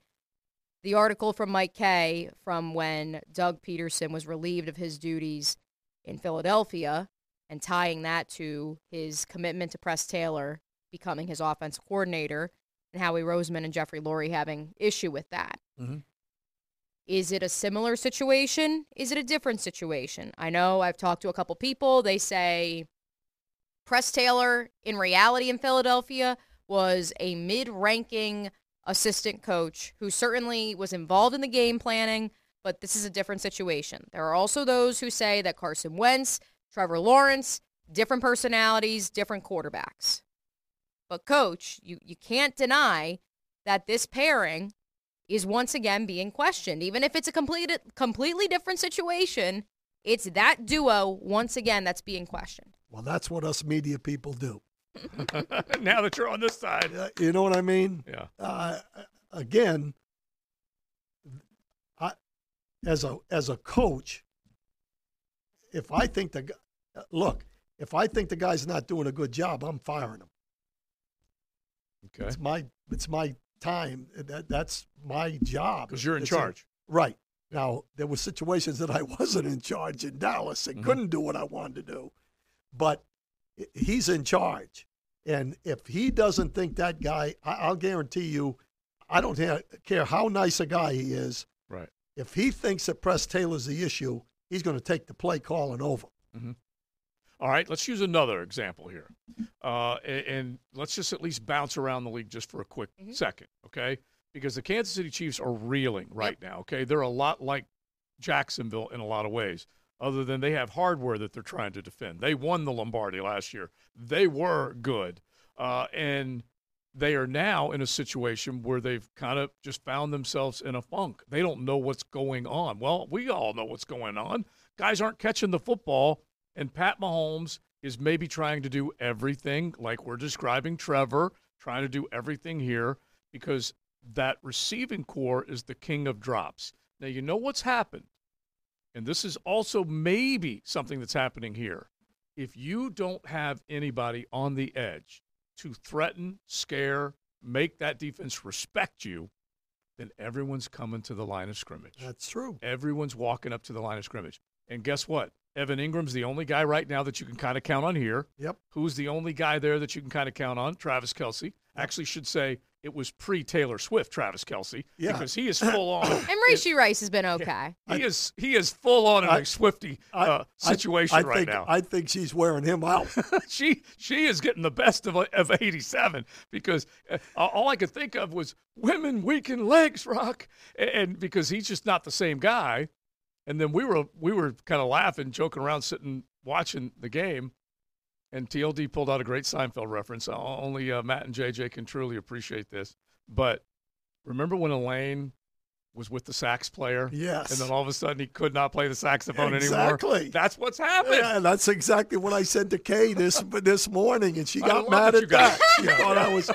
The article from Mike Kaye from when Doug Pederson was relieved of his duties in Philadelphia and tying that to his commitment to Press Taylor becoming his offense coordinator and Howie Roseman and Jeffrey Lurie having issue with that. Mhm. Is it a similar situation? Is it a different situation? I know I've talked to a couple people. They say Press Taylor, in reality in Philadelphia, was a mid ranking assistant coach who certainly was involved in the game planning, but this is a different situation. There are also those who say that Carson Wentz, Trevor Lawrence, different personalities, different quarterbacks. But, coach, you, you can't deny that this pairing is once again being questioned. Even if it's a complete, completely different situation, it's that duo once again that's being questioned. Well, that's what us media people do. now that you're on this side. Uh, you know what I mean? Yeah. Uh, again, I, as a as a coach, if I think the gu- uh, look, if I think the guy's not doing a good job, I'm firing him. Okay. It's my it's my time. That that's my job. Because you're in It's a- charge. right now, there were situations that I wasn't in charge in Dallas and Mhm. couldn't do what I wanted to do, but he's in charge. And if he doesn't think that guy, I, I'll guarantee you, I don't ha- care how nice a guy he is. Right. If he thinks that Press Taylor's the issue, he's going to take the play calling over. Mm-hmm. All right, let's use another example here. Uh, a- and, let's just at least bounce around the league just for a quick second, okay? Because the Kansas City Chiefs are reeling right now, okay? They're a lot like Jacksonville in a lot of ways, other than they have hardware that they're trying to defend. They won the Lombardi last year, they were good. Uh, and they are now in a situation where they've kind of just found themselves in a funk. They don't know what's going on. Well, we all know what's going on. Guys aren't catching the football, and Pat Mahomes is maybe trying to do everything like we're describing Trevor, trying to do everything here because that receiving core is the king of drops. Now, you know what's happened, and this is also maybe something that's happening here. If you don't have anybody on the edge to threaten, scare, make that defense respect you, then everyone's coming to the line of scrimmage. That's true. Everyone's walking up to the line of scrimmage. And guess what? Evan Engram's the only guy right now that you can kind of count on here. Yep. Who's the only guy there that you can kind of count on? Travis Kelce. Actually, should say it was pre Taylor Swift, Travis Kelce, Yeah. because he is full on. And Rashee Rice has been okay. he is he is full on in I- a Swifty uh, I- situation I, right think, now. I think she's wearing him out. she she is getting the best of of 87 because uh, all I could think of was women weaken legs rock and, and because he's just not the same guy and then we were we were kind of laughing joking around sitting watching the game. And TLD pulled out a great Seinfeld reference. Only uh, Matt and JJ can truly appreciate this. But remember when Elaine was with the sax player Yes. and then all of a sudden he could not play the saxophone anymore. Exactly. anymore that's what's happened Yeah, that's exactly what I said to Kay this this morning, and she got mad at that. She thought I was.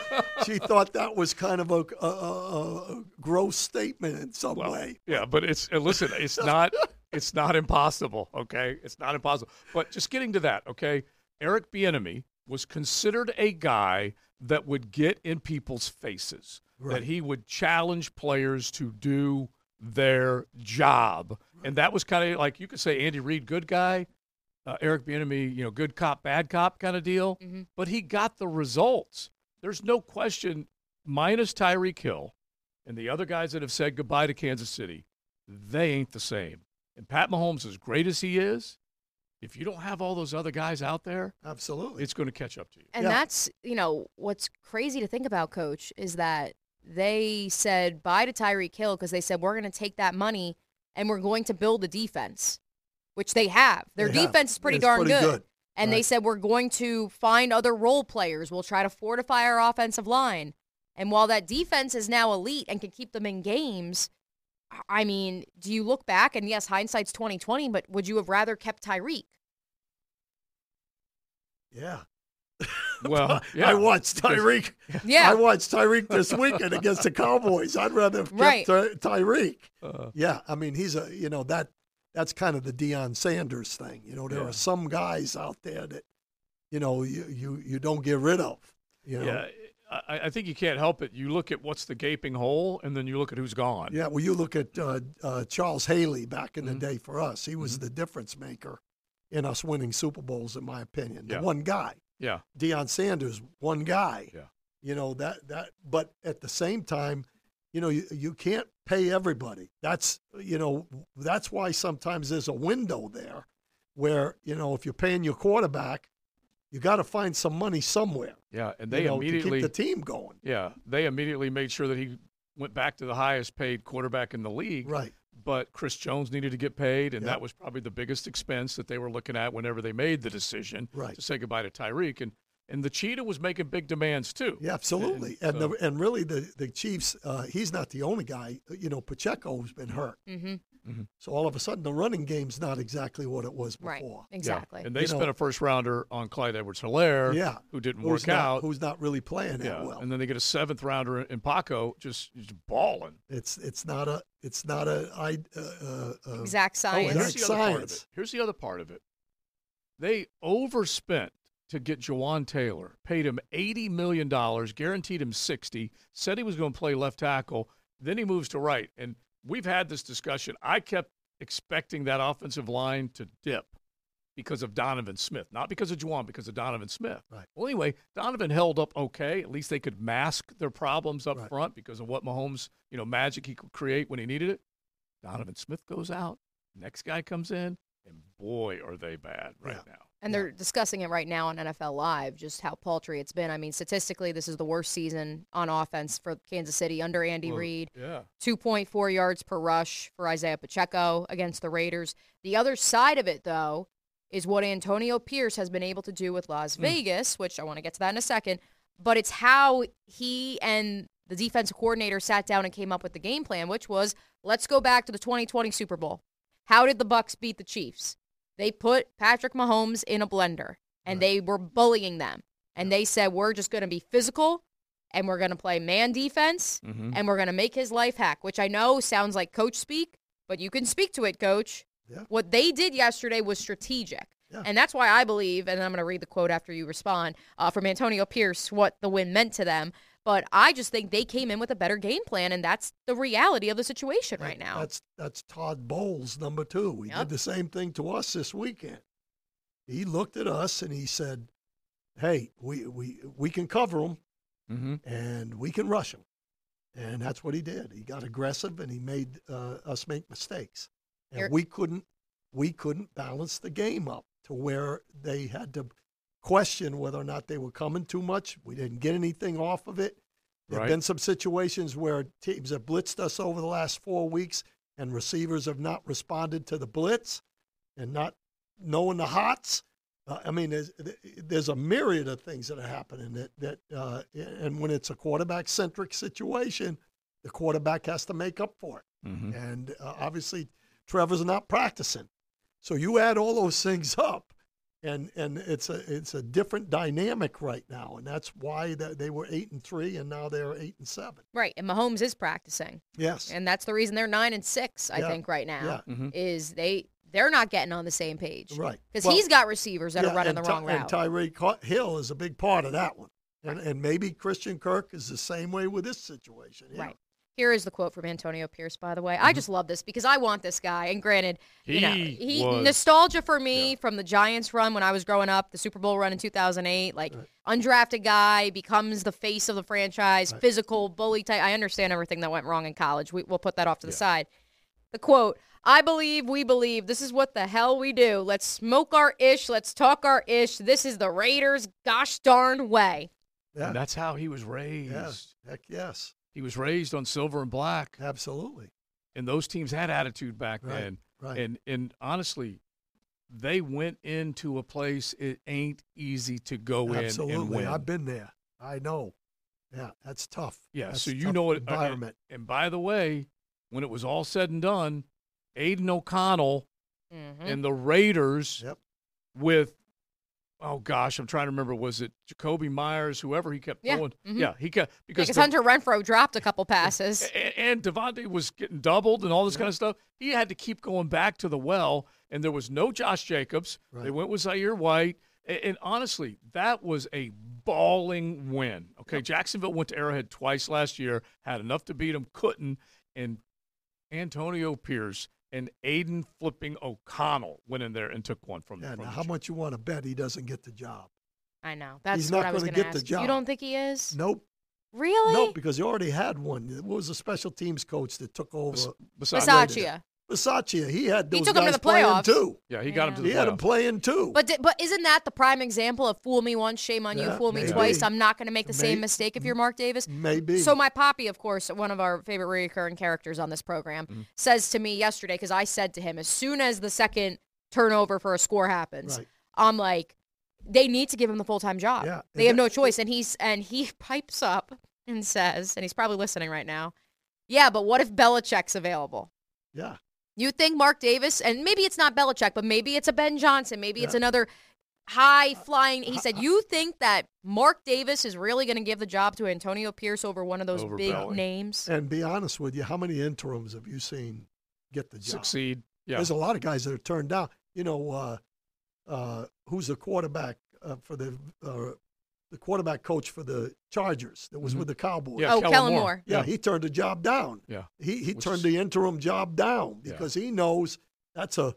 She thought that was kind of a, a, a, gross statement in some way. Yeah, but it's listen, it's not it's not impossible, okay? It's not impossible. But just getting to that, okay? Eric Bieniemy was considered a guy that would get in people's faces, that he would challenge players to do their job. And that was kind of like you could say Andy Reid good guy, uh, Eric Bieniemy, you know, good cop, bad cop kind of deal, Mhm. but he got the results. There's no question, minus Tyreek Hill and the other guys that have said goodbye to Kansas City, they ain't the same. And Pat Mahomes, as great as he is, if you don't have all those other guys out there, absolutely, it's going to catch up to you. And that's, you know, what's crazy to think about, coach, is that they said bye to Tyreek Hill because they said we're going to take that money and we're going to build a defense, which they have. Their have. defense is pretty darn pretty good. good. And they said we're going to find other role players. We'll try to fortify our offensive line. And while that defense is now elite and can keep them in games, I mean, do you look back and yes, hindsight's twenty twenty, but would you have rather kept Tyreek? Yeah. Well, yeah. I watched Tyreek. Yeah. I watched Tyreek this weekend against the Cowboys. I'd rather have kept Right. Ty- Tyreek. Uh, yeah, I mean he's a you know that that's kind of the Deion Sanders thing. You know there Yeah. are some guys out there that you know you you, you don't get rid of. You know? Yeah, I, I think you can't help it. You look at what's the gaping hole, and then you look at who's gone. Yeah, well, you look at uh, uh, Charles Haley back Mm-hmm. in the day for us. He was the difference maker in us winning Super Bowls, in my opinion. The Yeah. one guy. Yeah. Deion Sanders, one guy. Yeah. You know that that, but at the same time, you know you, you can't pay everybody. That's you know that's why sometimes there's a window there, where you know if you're paying your quarterback, you got to find some money somewhere. Yeah, and you they know, to immediately keep the team going. Yeah, they immediately made sure that he went back to the highest paid quarterback in the league. Right. But Chris Jones needed to get paid, and Yeah. that was probably the biggest expense that they were looking at whenever they made the decision Right. to say goodbye to Tyreek. And and the Cheetah was making big demands too. Yeah, absolutely. And so- the, and really the the Chiefs, uh, he's not the only guy. You know, Pacheco's been hurt, Mm-hmm. So all of a sudden the running game's not exactly what it was Right. before. Yeah, And they You spent know, a first rounder on Clyde Edwards Helaire, Yeah. who didn't who's work not- out. Who's not really playing that yeah. well. And then they get a seventh rounder in Paco, just, just balling. It's it's not a it's not a I uh, uh, uh, Exact science. Here's exact the other part of science. it. Here's the other part of it. They overspent to get Jawaan Taylor, paid him eighty million dollars, guaranteed him sixty, said he was going to play left tackle. Then he moves to right, and we've had this discussion. I kept expecting that offensive line to dip because of Donovan Smith, not because of Jawaan, because of Donovan Smith. Right. Well, anyway, Donovan held up okay. At least they could mask their problems up front because of what Mahomes, you know, magic he could create when he needed it. Donovan Smith goes out. Next guy comes in, and boy, are they bad right now. And they're discussing it right now on NFL Live, just how paltry it's been. I mean, statistically, this is the worst season on offense for Kansas City under Andy Well, Reid. yeah. 2.4 yards per rush for Isaiah Pacheco against the Raiders. The other side of it, though, is what Antonio Pierce has been able to do with Las Hmm. Vegas, which I want to get to that in a second. But it's how he and the defensive coordinator sat down and came up with the game plan, which was let's go back to the 2020 Super Bowl. How did the Bucs beat the Chiefs? They put Patrick Mahomes in a blender and they were bullying them. And they said, we're just going to be physical and we're going to play man defense Mhm. and we're going to make his life hack, which I know sounds like coach speak, but you can speak to it, coach. Yeah. What they did yesterday was strategic. And that's why I believe, and I'm going to read the quote after you respond uh, from Antonio Pierce, what the win meant to them. But I just think they came in with a better game plan, and that's the reality of the situation right now. That's that's Todd Bowles number two. He Yep. did the same thing to us this weekend. He looked at us and he said, "Hey, we we we can cover them, Mm-hmm. and we can rush them." And that's what he did. He got aggressive and he made uh, us make mistakes, and Here- we couldn't we couldn't balance the game up to where they had to question whether or not they were coming too much. We didn't get anything off of it. There have Right. been some situations where teams have blitzed us over the last four weeks, and receivers have not responded to the blitz and not knowing the hots. Uh, I mean, there's, there's a myriad of things that are happening that that, uh, and when it's a quarterback centric situation, the quarterback has to make up for it. Mhm. And uh, obviously, Trevor's not practicing, so you add all those things up, and and it's a it's a different dynamic right now, and that's why that they were eight and three, and now they're eight and seven. Right, and Mahomes is practicing. Yes. and that's the reason they're nine and six. I Yeah, think right now yeah. Mhm. is they they're not getting on the same page, Right. Because Well, he's got receivers that Yeah, are running and the Ty- wrong And route. Tyreek Hill is a big part of that one. And, and maybe Christian Kirk is the same way with this situation. yeah. Right. Here is the quote from Antonio Pierce, by the way. I mm-hmm. just love this because I want this guy. And granted, you know, He he was- nostalgia for me from the Giants run when I was growing up, the Super Bowl run in 2008. Like undrafted guy becomes the face of the franchise, physical bully type. I understand everything that went wrong in college. We, we'll put that off to the side. The quote. I believe we believe. This is what the hell we do. Let's smoke our ish. Let's talk our ish. This is the Raiders' gosh darn way. Yeah. And that's how he was raised. Yeah. Heck yes. He was raised on silver and black. Absolutely. And those teams had attitude back Right, then. right. And and honestly, they went into a place it ain't easy to go in and Absolutely. I've been there. I know. Yeah, that's tough. Yeah, That's so you know what environment. And, and by the way, when it was all said and done, Aidan O'Connell Mm-hmm. and the Raiders Yep. with oh gosh, I'm trying to remember was it Jakobi Meyers, whoever he kept Yeah, throwing? mhm. Yeah, he kept because Because the- Hunter Renfrow dropped a couple passes. a- and Davante was getting doubled and all this kind of stuff. He had to keep going back to the well, and there was no Josh Jacobs. They went with Zaire White. A- And, honestly, that was a balling win. Okay, Jacksonville went to Arrowhead twice last year, had enough to beat them, couldn't. And Antonio Pierce and Aidan flipping O'Connell went in there and took one from, Yeah, from now the how much you want to bet he doesn't get the job? I know. That's He's what not I was gonna going to get the job. You don't think he is? Nope. Really? Nope, because he already had one. It was a special teams coach that took over. Bisaccia. Bisaccia. He had He those took him to guys the playing playoffs. too. Yeah, he got him to the He had him playing too. But di- but isn't that the prime example of fool me once, shame on you, Yeah, fool me maybe. twice? I'm not going to make the same May- mistake if you're Mark Davis. Maybe. So my poppy, of course, one of our favorite recurring characters on this program, Mm-hmm. says to me yesterday because I said to him as soon as the second turnover for a score happens, Right. I'm like, they need to give him the full time job. Yeah, they have and no choice. And he's and he pipes up and says, and he's probably listening right now. Yeah, but what if Belichick's available? yeah. You think Mark Davis, and maybe it's not Belichick, but maybe it's a Ben Johnson, maybe it's another high flying. He said, "You think that Mark Davis is really going to give the job to Antonio Pierce over one of those Over big Belly. names?" And be honest with you, how many interims have you seen get the job? Succeed. Yeah. There's a lot of guys that are turned down. You know, uh, uh, who's the quarterback uh, for the uh, the quarterback coach for the Chargers that was with the Cowboys? Mm-hmm. Yeah, Oh, Kellen Kellen Moore. Moore. Yeah, Yeah. he turned the job down. Yeah. He he Which turned is- the interim job down Yeah. because he knows that's a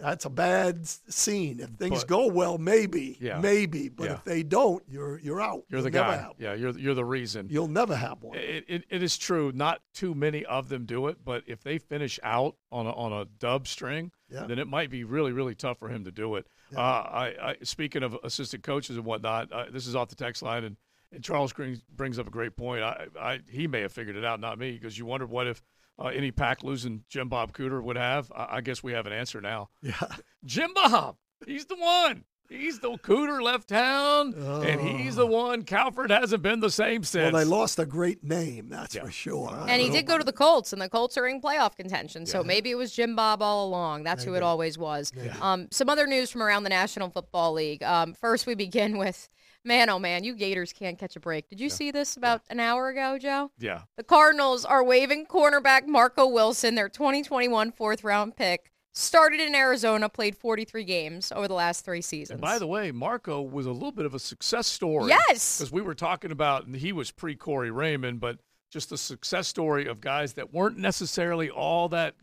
that's a bad scene. If things But- go well, maybe, Yeah. maybe, but Yeah. if they don't, you're you're out. You're the You'll never guy. Yeah, you're you're the reason. You'll never have one. It, it, it is true. Not too many of them do it, but if they finish out on a, on a dub string, Yeah. then it might be really really tough for him to do it. Uh, I, I speaking of assistant coaches and whatnot, uh, this is off the text line, and, and Charles Green brings up a great point. I, I he may have figured it out, not me, because you wondered what if uh, any pack losing Jim Bob Cooter would have. I, I guess we have an answer now. Yeah. Jim Bob, he's the one. He's the Cooter left town, and he's the one. Calford hasn't been the same since. Well, they lost a great name, that's Yeah. for sure. And he did go to the Colts, and the Colts are in playoff contention. So maybe it was Jim Bob all along. That's who it always was. Um, some other news from around the National Football League. Um, first, we begin with man, oh man, you Gators can't catch a break. Did you see this about an hour ago, Joe? yeah. The Cardinals are waiving cornerback Marco Wilson, their 2021 fourth round pick. Started in Arizona, played 43 games over the last three seasons. And by the way, Marco was a little bit of a success story. Yes. Because we were talking about, and he was pre Corey Raymond, but just the success story of guys that weren't necessarily all that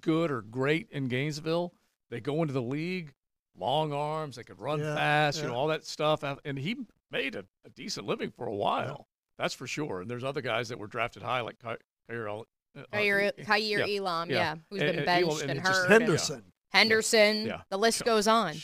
good or great in Gainesville. They go into the league, long arms, they could run Yeah, fast, you know, all that stuff. And he made a, a decent living for a while. That's for sure. And there's other guys that were drafted high, like Ky- Kyer, uh, Kair, uh, yeah, Elam, yeah. yeah, who's And- been and benched Elam- and, and it just- hurt. and Henderson. Henderson. Yeah. The list goes on.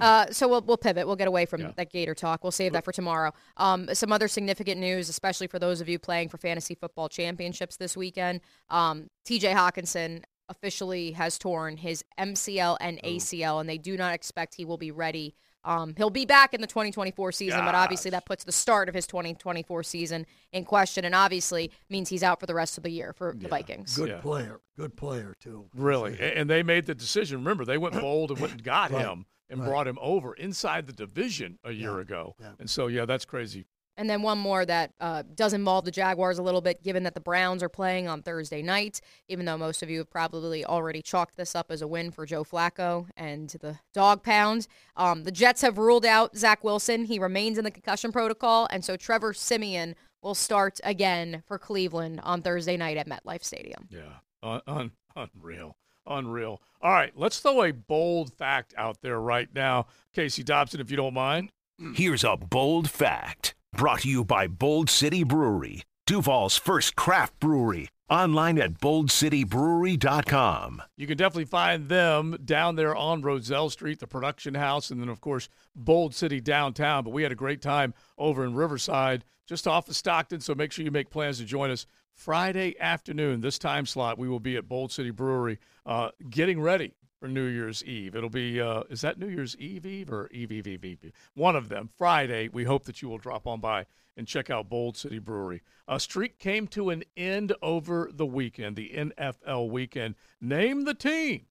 Uh, so we'll, we'll pivot. We'll get away from Yeah. that Gator talk. We'll save that for tomorrow. Um, some other significant news, especially for those of you playing for fantasy football championships this weekend. Um, T.J. Hockenson officially has torn his MCL and ACL, and they do not expect he will be ready. Um, he'll be back in the 2024 season, but obviously that puts the start of his 2024 season in question, and obviously means he's out for the rest of the year for the Vikings. Good Yeah. player. Good player, too. Really, and they made the decision. Remember, they went bold and went and got Right, him and right. brought him over inside the division a year Yeah, ago. yeah. And so, yeah, that's crazy. And then one more that uh, does involve the Jaguars a little bit, given that the Browns are playing on Thursday night, even though most of you have probably already chalked this up as a win for Joe Flacco and the dog pound. Um, the Jets have ruled out Zach Wilson. He remains in the concussion protocol, and so Trevor Siemian will start again for Cleveland on Thursday night at MetLife Stadium. Yeah, un- un- unreal, unreal. All right, let's throw a bold fact out there right now, Casey Dobson, if you don't mind. Here's a bold fact brought to you by Bold City Brewery, Duval's first craft brewery. Online at boldcitybrewery.com. You can definitely find them down there on Roselle Street, the production house, and then, of course, Bold City downtown. But we had a great time over in Riverside, just off of Stockton. So make sure you make plans to join us Friday afternoon, this time slot. We will be at Bold City Brewery uh, getting ready for New Year's Eve. It'll be, uh, is that New Year's Eve Eve or Eve Eve Eve Eve? One of them, Friday. We hope that you will drop on by and check out Bold City Brewery. A streak came to an end over the weekend, the NFL weekend. Name the team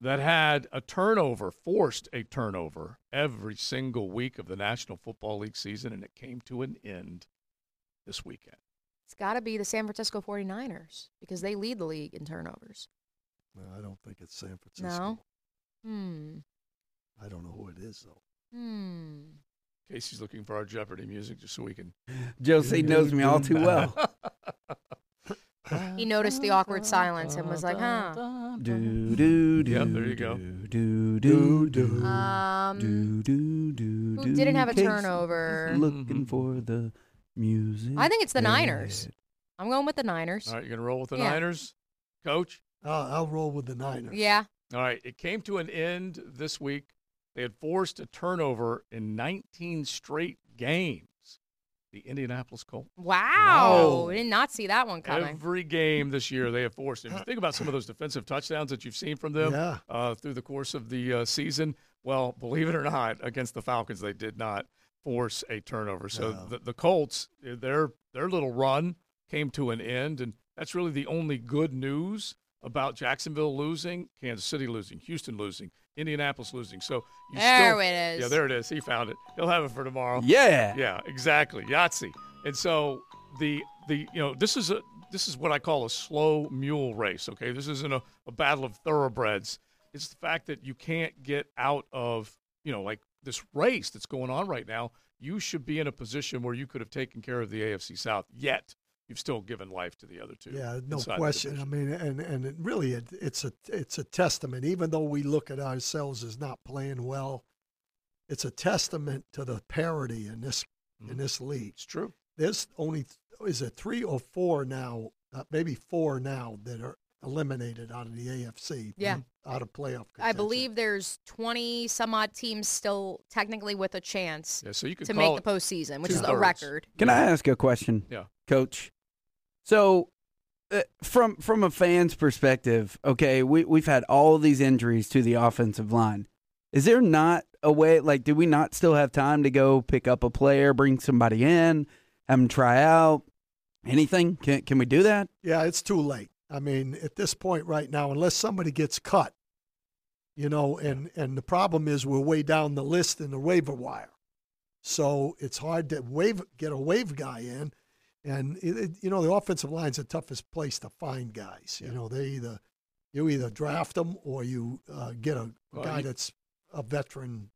that had a turnover, forced a turnover every single week of the National Football League season, and it came to an end this weekend. It's got to be the San Francisco 49ers because they lead the league in turnovers. No, I don't think it's San Francisco. No? Hmm. I don't know who it is though. Hmm. Casey's looking for our Jeopardy music just so we can. Josie knows me all too well. He noticed the awkward silence and was like, huh. Do do do. Yep, there you go. Do do do. Um, Do do do. who do. didn't have a Casey turnover? Looking for the music. I think it's the. Niners. I'm going with the Niners. All right, you're going to roll with the Yeah. Niners? Coach? Uh, I'll roll with the Niners. Yeah. All right, it came to an end this week. They had forced a turnover in 19 straight games. The Indianapolis Colts. Wow. Did not see that one coming. Every game this year they have forced. If you think about some of those defensive touchdowns that you've seen from them Yeah. uh, through the course of the uh, season, well, believe it or not, against the Falcons they did not force a turnover. So No. the, the Colts, their their little run came to an end, and that's really the only good news about Jacksonville losing, Kansas City losing, Houston losing, Indianapolis losing. So you There still, it is. Yeah, there it is. He found it. He'll have it for tomorrow. Yeah. Yeah, exactly. Yahtzee. And so the the you know this is a this is what I call a slow mule race. Okay, this isn't a, a battle of thoroughbreds. It's the fact that you can't get out of you know like this race that's going on right now. You should be in a position where you could have taken care of the AFC South. Yet you've still given life to the other two. Yeah, no inside the question. I mean, and and it really, it, it's a it's a testament. Even though we look at ourselves as not playing well, it's a testament to the parity in this in this league. It's true. There's only is it three or four now, uh, maybe four now that are eliminated out of the AFC. Yeah. out of playoff. I believe there's 20 some odd teams still technically with a chance Yeah, so you could to call make the postseason, which is a record. Can I ask a question? Yeah. Coach. So, uh, from from a fan's perspective, okay, we we've had all these injuries to the offensive line. Is there not a way? Like, do we not still have time to go pick up a player, bring somebody in, have them try out? Anything? Can can we do that? Yeah, it's too late. I mean, at this point right now, unless somebody gets cut, you know, and and the problem is we're way down the list in the waiver wire, so it's hard to wave get a wave guy in, and it, it- you know the offensive line's the toughest place to find guys. You know, they either you either draft them or you uh, get a Well, guy you- that's a veteran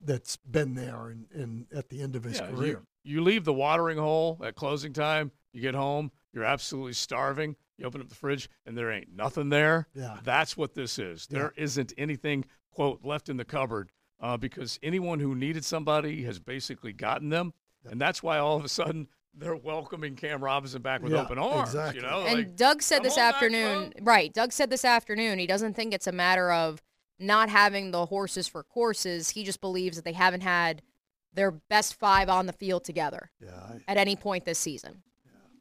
that's been there and, and at the end of his Yeah, career. You, leave the watering hole at closing time. You get home. You're absolutely starving. You open up the fridge and there ain't nothing there. Yeah. That's what this is. There not anything quote left in the cupboard uh, because anyone who needed somebody has basically gotten them, and that's why all of a sudden they're welcoming Cam Robinson back with Yeah, open arms. exactly. You know, And like, Doug said this on back, afternoon, right? Doug said this afternoon he doesn't think it's a matter of not having the horses for courses. He just believes that they haven't had their best five on the field together Yeah, I, at any point this season.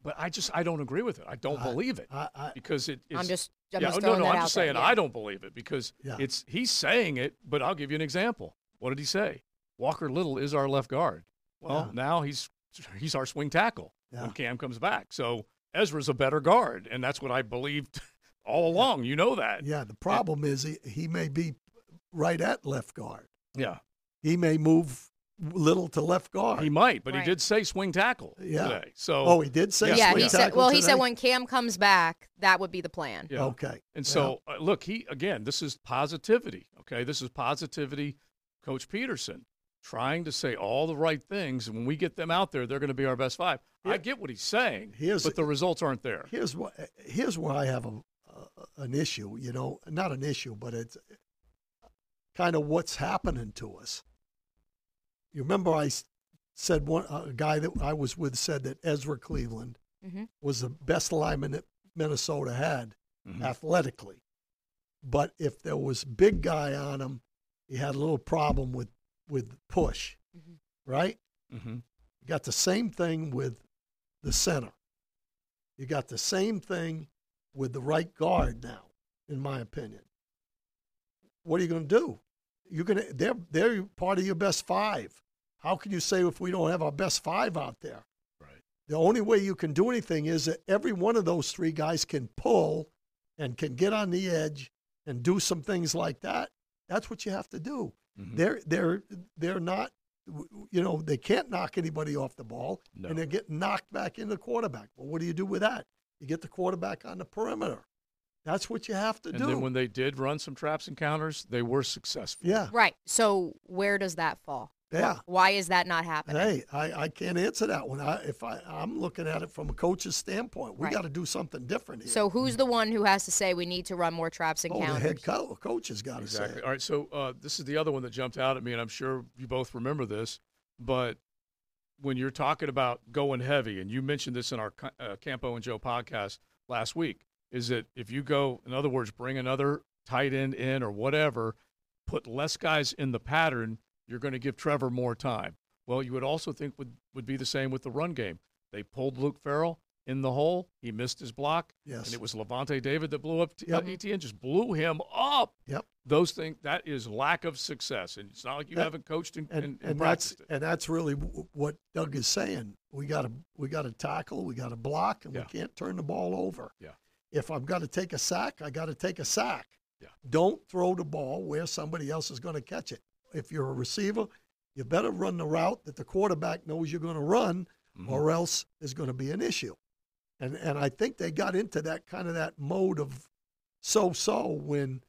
But I just I don't agree with it. I don't I- believe it I, I, because it is. I'm just, I'm yeah, just oh, no, no, that I'm out just saying yeah. I don't believe it because Yeah. it's he's saying it, but I'll give you an example. What did he say? Walker Little is our left guard. Well, Yeah. now he's he's our swing tackle Yeah. when Cam comes back. So Ezra's a better guard, and that's what I believed all along. You know that. Yeah, the problem is he, he may be right at left guard. Yeah, He may move little to left guard. he might, but Right. he did say swing tackle Yeah. today. So oh, he did say Yeah, yeah, swing he said. tackle Well, he said when Cam comes back, that would be the plan. yeah. Okay. And Yeah. so, uh, look, he again, this is positivity. Okay, this is positivity, Coach Pederson. Trying to say all the right things. And when we get them out there, they're going to be our best five. I get what he's saying, Here's- but the results aren't there. Here's what here's where I have a, a an issue. You know, not an issue, but it's kind of what's happening to us. You remember I said one a guy that I was with said that Ezra Cleveland Mhm. was the best lineman that Minnesota had Mhm. athletically, but if there was big guy on him, he had a little problem with with push, Mhm. right? Mm-hmm. You got the same thing with the center. You got the same thing with the right guard now, in my opinion. What are you going to do? You're going to they're they're part of your best five. How can you say if we don't have our best five out there? Right. The only way you can do anything is that every one of those three guys can pull and can get on the edge and do some things like that. That's what you have to do. Mhm. They're they're they're not you know they can't knock anybody off the ball No. and they're getting knocked back in the quarterback. Well, what do you do with that? You get the quarterback on the perimeter. That's what you have to And do. And then when they did run some traps and counters, they were successful. yeah, Right. So where does that fall? Yeah. Why is that not happening? Hey, I, I can't answer that one. I, if I I'm looking at it from a coach's standpoint, we Right. got to do something different here. So who's the one who has to say we need to run more traps and oh, the head co- coach has got to say it. All right. So uh, this is the other one that jumped out at me, and I'm sure you both remember this. But when you're talking about going heavy, and you mentioned this in our uh, Campo and Joe podcast last week, is that if you go, in other words, bring another tight end in or whatever, put less guys in the pattern, you're going to give Trevor more time. Well, you would also think would would be the same with the run game. They pulled Luke Farrell in the hole. He missed his block. Yes. And it was Lavonte David that blew up t- Yep. uh, ETN, just blew him up Yep. those things that is lack of success and it's not like you That- haven't coached and, and and, and, that's it. and that's really w- what Doug is saying. We got to we got to tackle, we got to block, and Yeah. we can't turn the ball over. Yeah. If I've got to take a sack, I got to take a sack. Yeah. Don't throw the ball where somebody else is going to catch it. If you're a receiver, you better run the route that the quarterback knows you're going to run, Mhm. or else there's going to be an issue. And and I think they got into that kind of that mode of so so when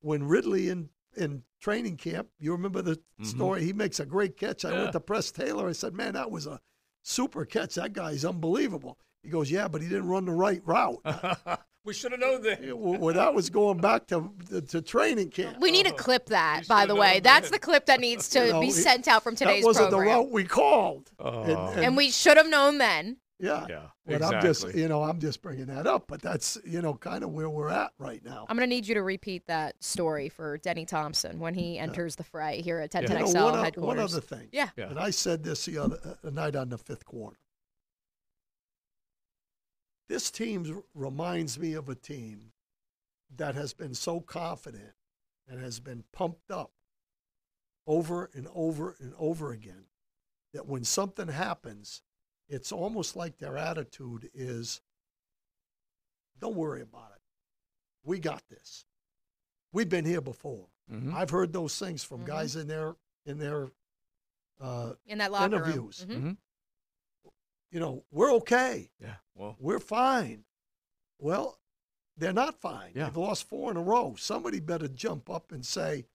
when Ridley in in training camp, you remember the Mhm. story. He makes a great catch. I Yeah. went to Press Taylor. I said, "Man, that was a super catch. That guy's unbelievable." He goes, "Yeah, but he didn't run the right route." we should have known that well, that was going back to to training camp. We need to clip that, by the way. then. That's the clip that needs to You know, be sent out from today's that wasn't program. the route we called. Oh. and we should have known then. Yeah, Yeah, But I'm just, exactly. you know, I'm just bringing that up. But that's, you know, kind of where we're at right now. I'm going to need you to repeat that story for Denny Thompson when he enters the fray here at You 1010XL know, one, o- headquarters. one other thing. Yeah. Yeah. And I said this the other uh, night on the fifth quarter. This team reminds me of a team that has been so confident and has been pumped up over and over and over again that when something happens, it's almost like their attitude is don't worry about it. We got this. We've been here before. Mhm. I've heard those things from Mhm. guys in their in their uh, In that locker interviews. room. You know, we're okay. yeah well We're fine. Well, they're not fine. Yeah. They've lost four in a row. Somebody better jump up and say,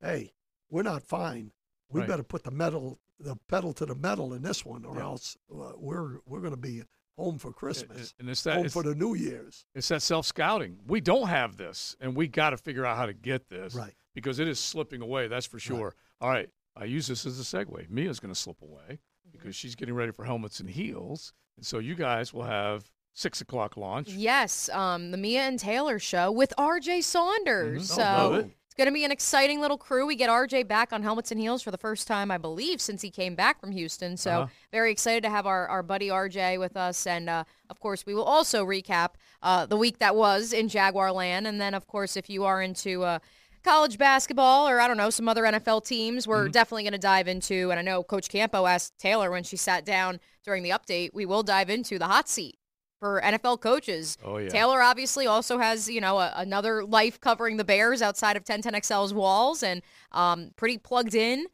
"Hey, we're not fine. We Right. better put the metal, the pedal to the metal in this one, or Yeah. else uh, we're we're going to be home for Christmas, and it's that home it's, for the New Year's." it's that self scouting we don't have this and we got to figure out how to get this Right. because it is slipping away that's for sure all right I use this as a segue Mia's going to slip away because she's getting ready for helmets and heels and so you guys will have six o'clock launch Yes, um, the Mia and Taylor show with RJ Saunders. Mhm. So Oh, love it. it's going to be an exciting little crew. We get RJ back on Helmets and Heels for the first time, I believe, since he came back from Houston. So Uh-huh. very excited to have our, our buddy RJ with us. And uh, of course, we will also recap uh, the week that was in Jaguar Land. And then, of course, if you are into uh, college basketball or I don't know some other NFL teams, we're Mm-hmm. definitely going to dive into. And I know Coach Campo asked Taylor when she sat down during the update. We will dive into the hot seat for NFL coaches. Oh, yeah. Taylor obviously also has, you know, a, another life covering the Bears outside of 1010XL's walls and um, pretty plugged in.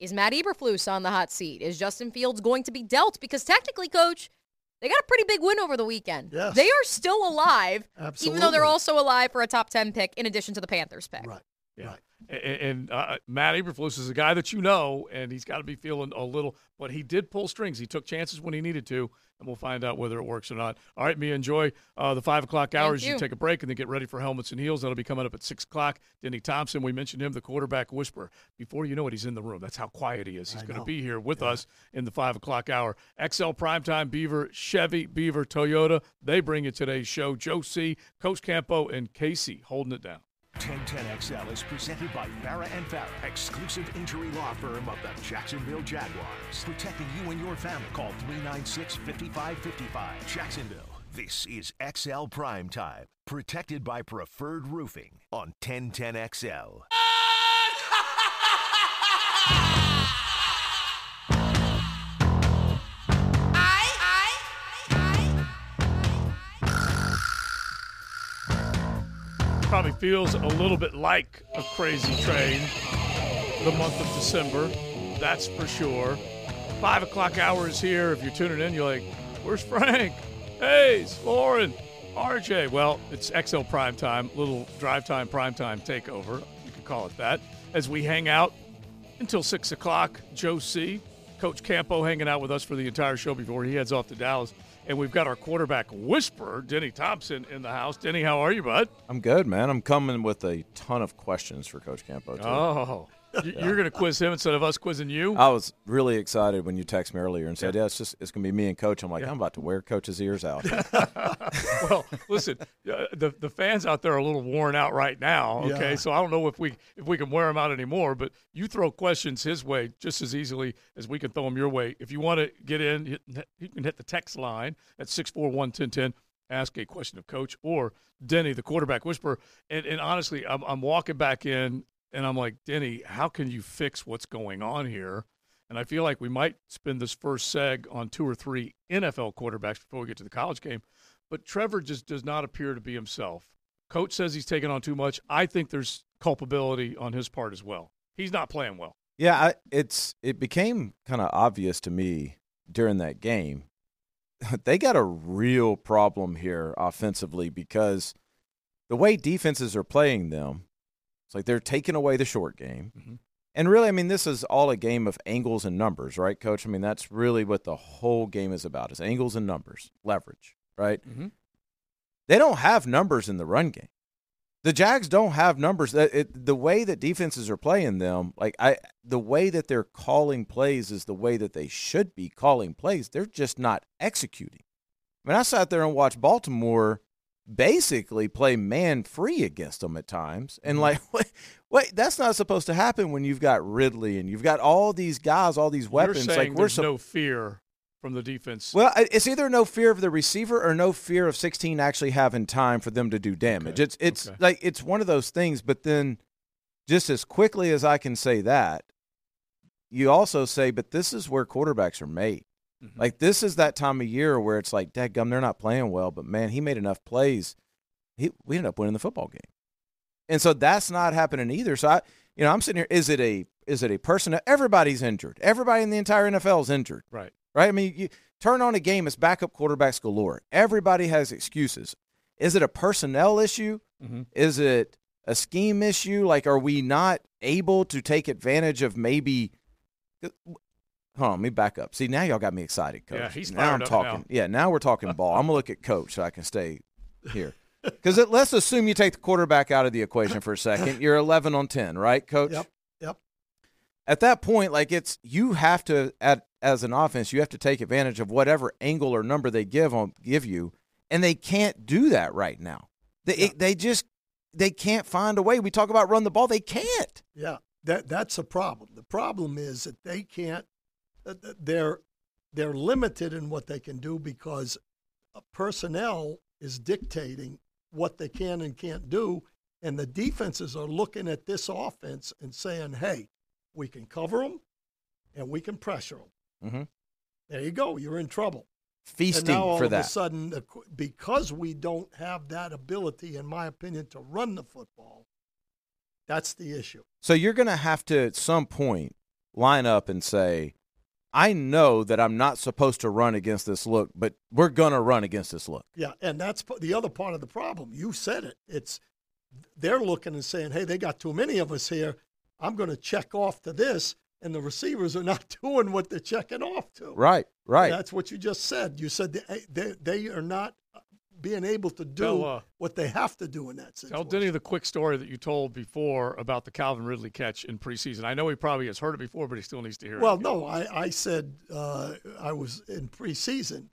Is Matt Eberflus on the hot seat? Is Justin Fields going to be dealt? Because technically, coach, they got a pretty big win over the weekend. Yes. They are still alive, even though they're also alive for a top 10 pick in addition to the Panthers pick. Right. Yeah. Right. A- And uh, Matt Eberflus is a guy that you know, and he's got to be feeling a little. But he did pull strings. He took chances when he needed to, and we'll find out whether it works or not. All right, me enjoy uh, the five o'clock hours. you. take a break and then get ready for helmets and heels. That'll be coming up at six o'clock. Denny Thompson, we mentioned him, the quarterback whisperer. Before you know it, he's in the room. That's how quiet he is. He's going to be here with us in the five o'clock hour. XL Primetime Beaver, Chevy, Beaver, Toyota. They bring you today's show. Joe C, Coach Campo, and Casey holding it down. 1010XL is presented by Farah and Farah, exclusive injury law firm of the Jacksonville Jaguars. Protecting you and your family. Call 396 5555. Jacksonville. This is XL Prime Time, protected by Preferred Roofing on 1010XL. feels a little bit like a crazy train the month of December. That's for sure. Five o'clock hour is here. If you're tuning in, you're like, where's Frank? Hayes, Lauren, RJ. Well, it's XL Prime Time, little drive time, prime time takeover. You could call it that. As we hang out until six o'clock, Joe C, Coach Campo hanging out with us for the entire show before he heads off to Dallas. And we've got our quarterback whisperer, Denny Thompson, in the house. Denny, how are you, bud? I'm good, man. I'm coming with a ton of questions for Coach Campo. Too. Oh, you're going to quiz him instead of us quizzing you? I was really excited when you texted me earlier and said, "Yeah, it's just it's going to be me and Coach." I'm like, I'm about to wear Coach's ears out. well, listen, uh, the the fans out there are a little worn out right now. Okay, Yeah. so I don't know if we if we can wear them out anymore. But you throw questions his way just as easily as we can throw them your way. If you want to get in, you can hit the text line at six four one ten ten. Ask a question of Coach or Denny, the quarterback whisperer. And, and honestly, I'm, I'm walking back in and I'm like, Denny, how can you fix what's going on here? And I feel like we might spend this first seg on two or three NFL quarterbacks before we get to the college game. But Trevor just does not appear to be himself. Coach says he's taking on too much. I think there's culpability on his part as well. He's not playing well. Yeah, I, it's it became kind of obvious to me during that game. They got a real problem here offensively because the way defenses are playing them, it's like they're taking away the short game. Mhm. And really, I mean, this is all a game of angles and numbers, right, Coach? I mean, that's really what the whole game is about: is angles and numbers, leverage, right? Mhm. They don't have numbers in the run game. The Jags don't have numbers. That it, the way that defenses are playing them, like I, the way that they're calling plays is the way that they should be calling plays. They're just not executing. I mean, I sat there and watched Baltimore basically play man free against them at times, and mm-hmm. like, wait, wait, that's not supposed to happen when you've got Ridley and you've got all these guys, all these weapons. Like we're there's sup- no fear from the defense. well, it's either no fear of the receiver or no fear of 16 actually having time for them to do damage. Okay. It's it's Okay. like it's one of those things. But then, just as quickly as I can say that, you also say, but this is where quarterbacks are made. Mhm. Like this is that time of year where it's like, gum, they're not playing well, but man, he made enough plays. He we ended up winning the football game, and so that's not happening either. So I, you know, I'm sitting here. Is it a is it a person? Everybody's injured. Everybody in the entire NFL is injured right. right? I mean, you turn on a game, it's backup quarterbacks galore. Everybody has excuses. Is it a personnel issue? Mhm. Is it a scheme issue? Like, are we not able to take advantage of maybe? Hold on, let me back up. See, now y'all got me excited, coach. Yeah, he's now fired I'm up talking. now. Yeah, now we're talking ball. I'm gonna look at coach so I can stay here. Because let's assume you take the quarterback out of the equation for a second. You're 11 on 10, right, coach? Yep. Yep. at that point, like it's you have to at as an offense, you have to take advantage of whatever angle or number they give on give you, and they can't do that right now. They it- they just they can't find a way. We talk about run the ball, they can't. Yeah, that that's a problem. The problem is that they can't. Uh, th- They're they're limited in what they can do because uh, personnel is dictating what they can and can't do, and the defenses are looking at this offense and saying, "Hey, we can cover them, and we can pressure them." Mhm. There you go. You're in trouble. Feasting and now all for of that. a sudden, because we don't have that ability, in my opinion, to run the football, that's the issue. So you're going to have to at some point line up and say, I know that I'm not supposed to run against this look, but we're going to run against this look. Yeah, and that's the other part of the problem. You said it. It's they're looking and saying, "Hey, they got too many of us here. I'm going to check off to this." And the receivers are not doing what they're checking off to. Right, right. That's what you just said. You said they they, they are not being able to do Tell, uh, what they have to do in that situation. Tell. Denny the quick story that you told before about the Calvin Ridley catch in preseason. I know he probably has heard it before, but he still needs to hear Well, it. Well, no, I, I said uh, I was in preseason,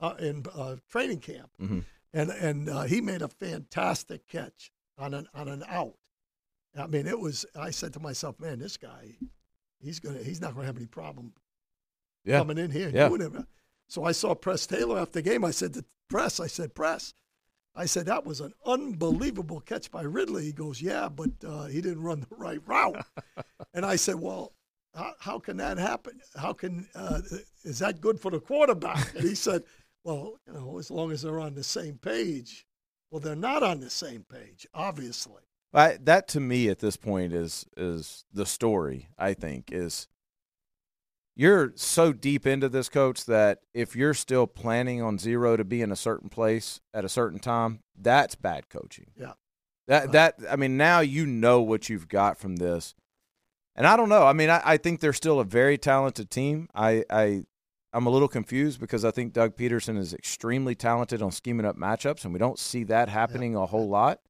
uh, in uh, training camp, Mhm. and and uh, he made a fantastic catch on an on an out. I mean, it was. I said to myself, man, this guy, he's gonna he's not gonna have any problem Yeah. coming in here and Yeah. doing it. So I saw Press Taylor after the game. I said to Press, I said, Press, I said that was an unbelievable catch by Ridley. He goes, yeah, but uh, he didn't run the right route. and I said, well, how, how can that happen? How can uh, is that good for the quarterback? And he said, well, you know, as long as they're on the same page. Well, they're not on the same page, obviously. I, that to me at this point is is the story. I think is you're so deep into this, coach, that if you're still planning on zero to be in a certain place at a certain time, that's bad coaching. Yeah. That that I mean, now you know what you've got from this, and I don't know. I mean, I, I think they're still a very talented team. I I I'm a little confused because I think Doug Pederson is extremely talented on scheming up matchups, and we don't see that happening a whole lot.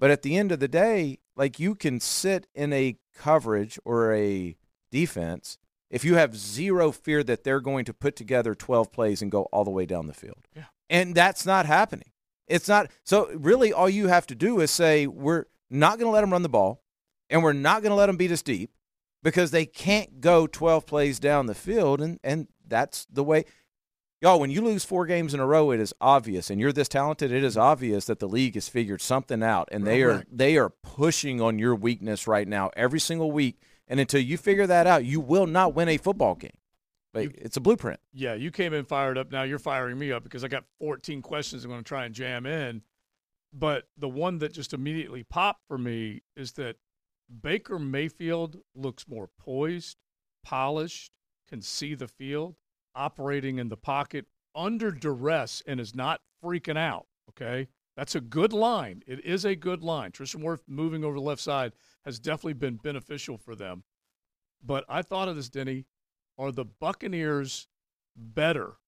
But at the end of the day, like you can sit in a coverage or a defense if you have zero fear that they're going to put together 12 plays and go all the way down the field. Yeah. And that's not happening. It's not. So really all you have to do is say we're not going to let them run the ball and we're not going to let them beat us deep because they can't go 12 plays down the field and and that's the way Y'all, when you lose four games in a row, it is obvious, and you're this talented. It is obvious that the league has figured something out, and they are they are pushing on your weakness right now every single week. And until you figure that out, you will not win a football game. But it's a blueprint. Yeah, you came in fired up. Now you're firing me up because I got 14 questions I'm going to try and jam in. But the one that just immediately popped for me is that Baker Mayfield looks more poised, polished, can see the field, operating in the pocket under duress, and is not freaking out. Okay. That's a good line. It is a good line. Tristan Wirfs moving over the left side has definitely been beneficial for them. But I thought of this, Denny. Are the Buccaneers better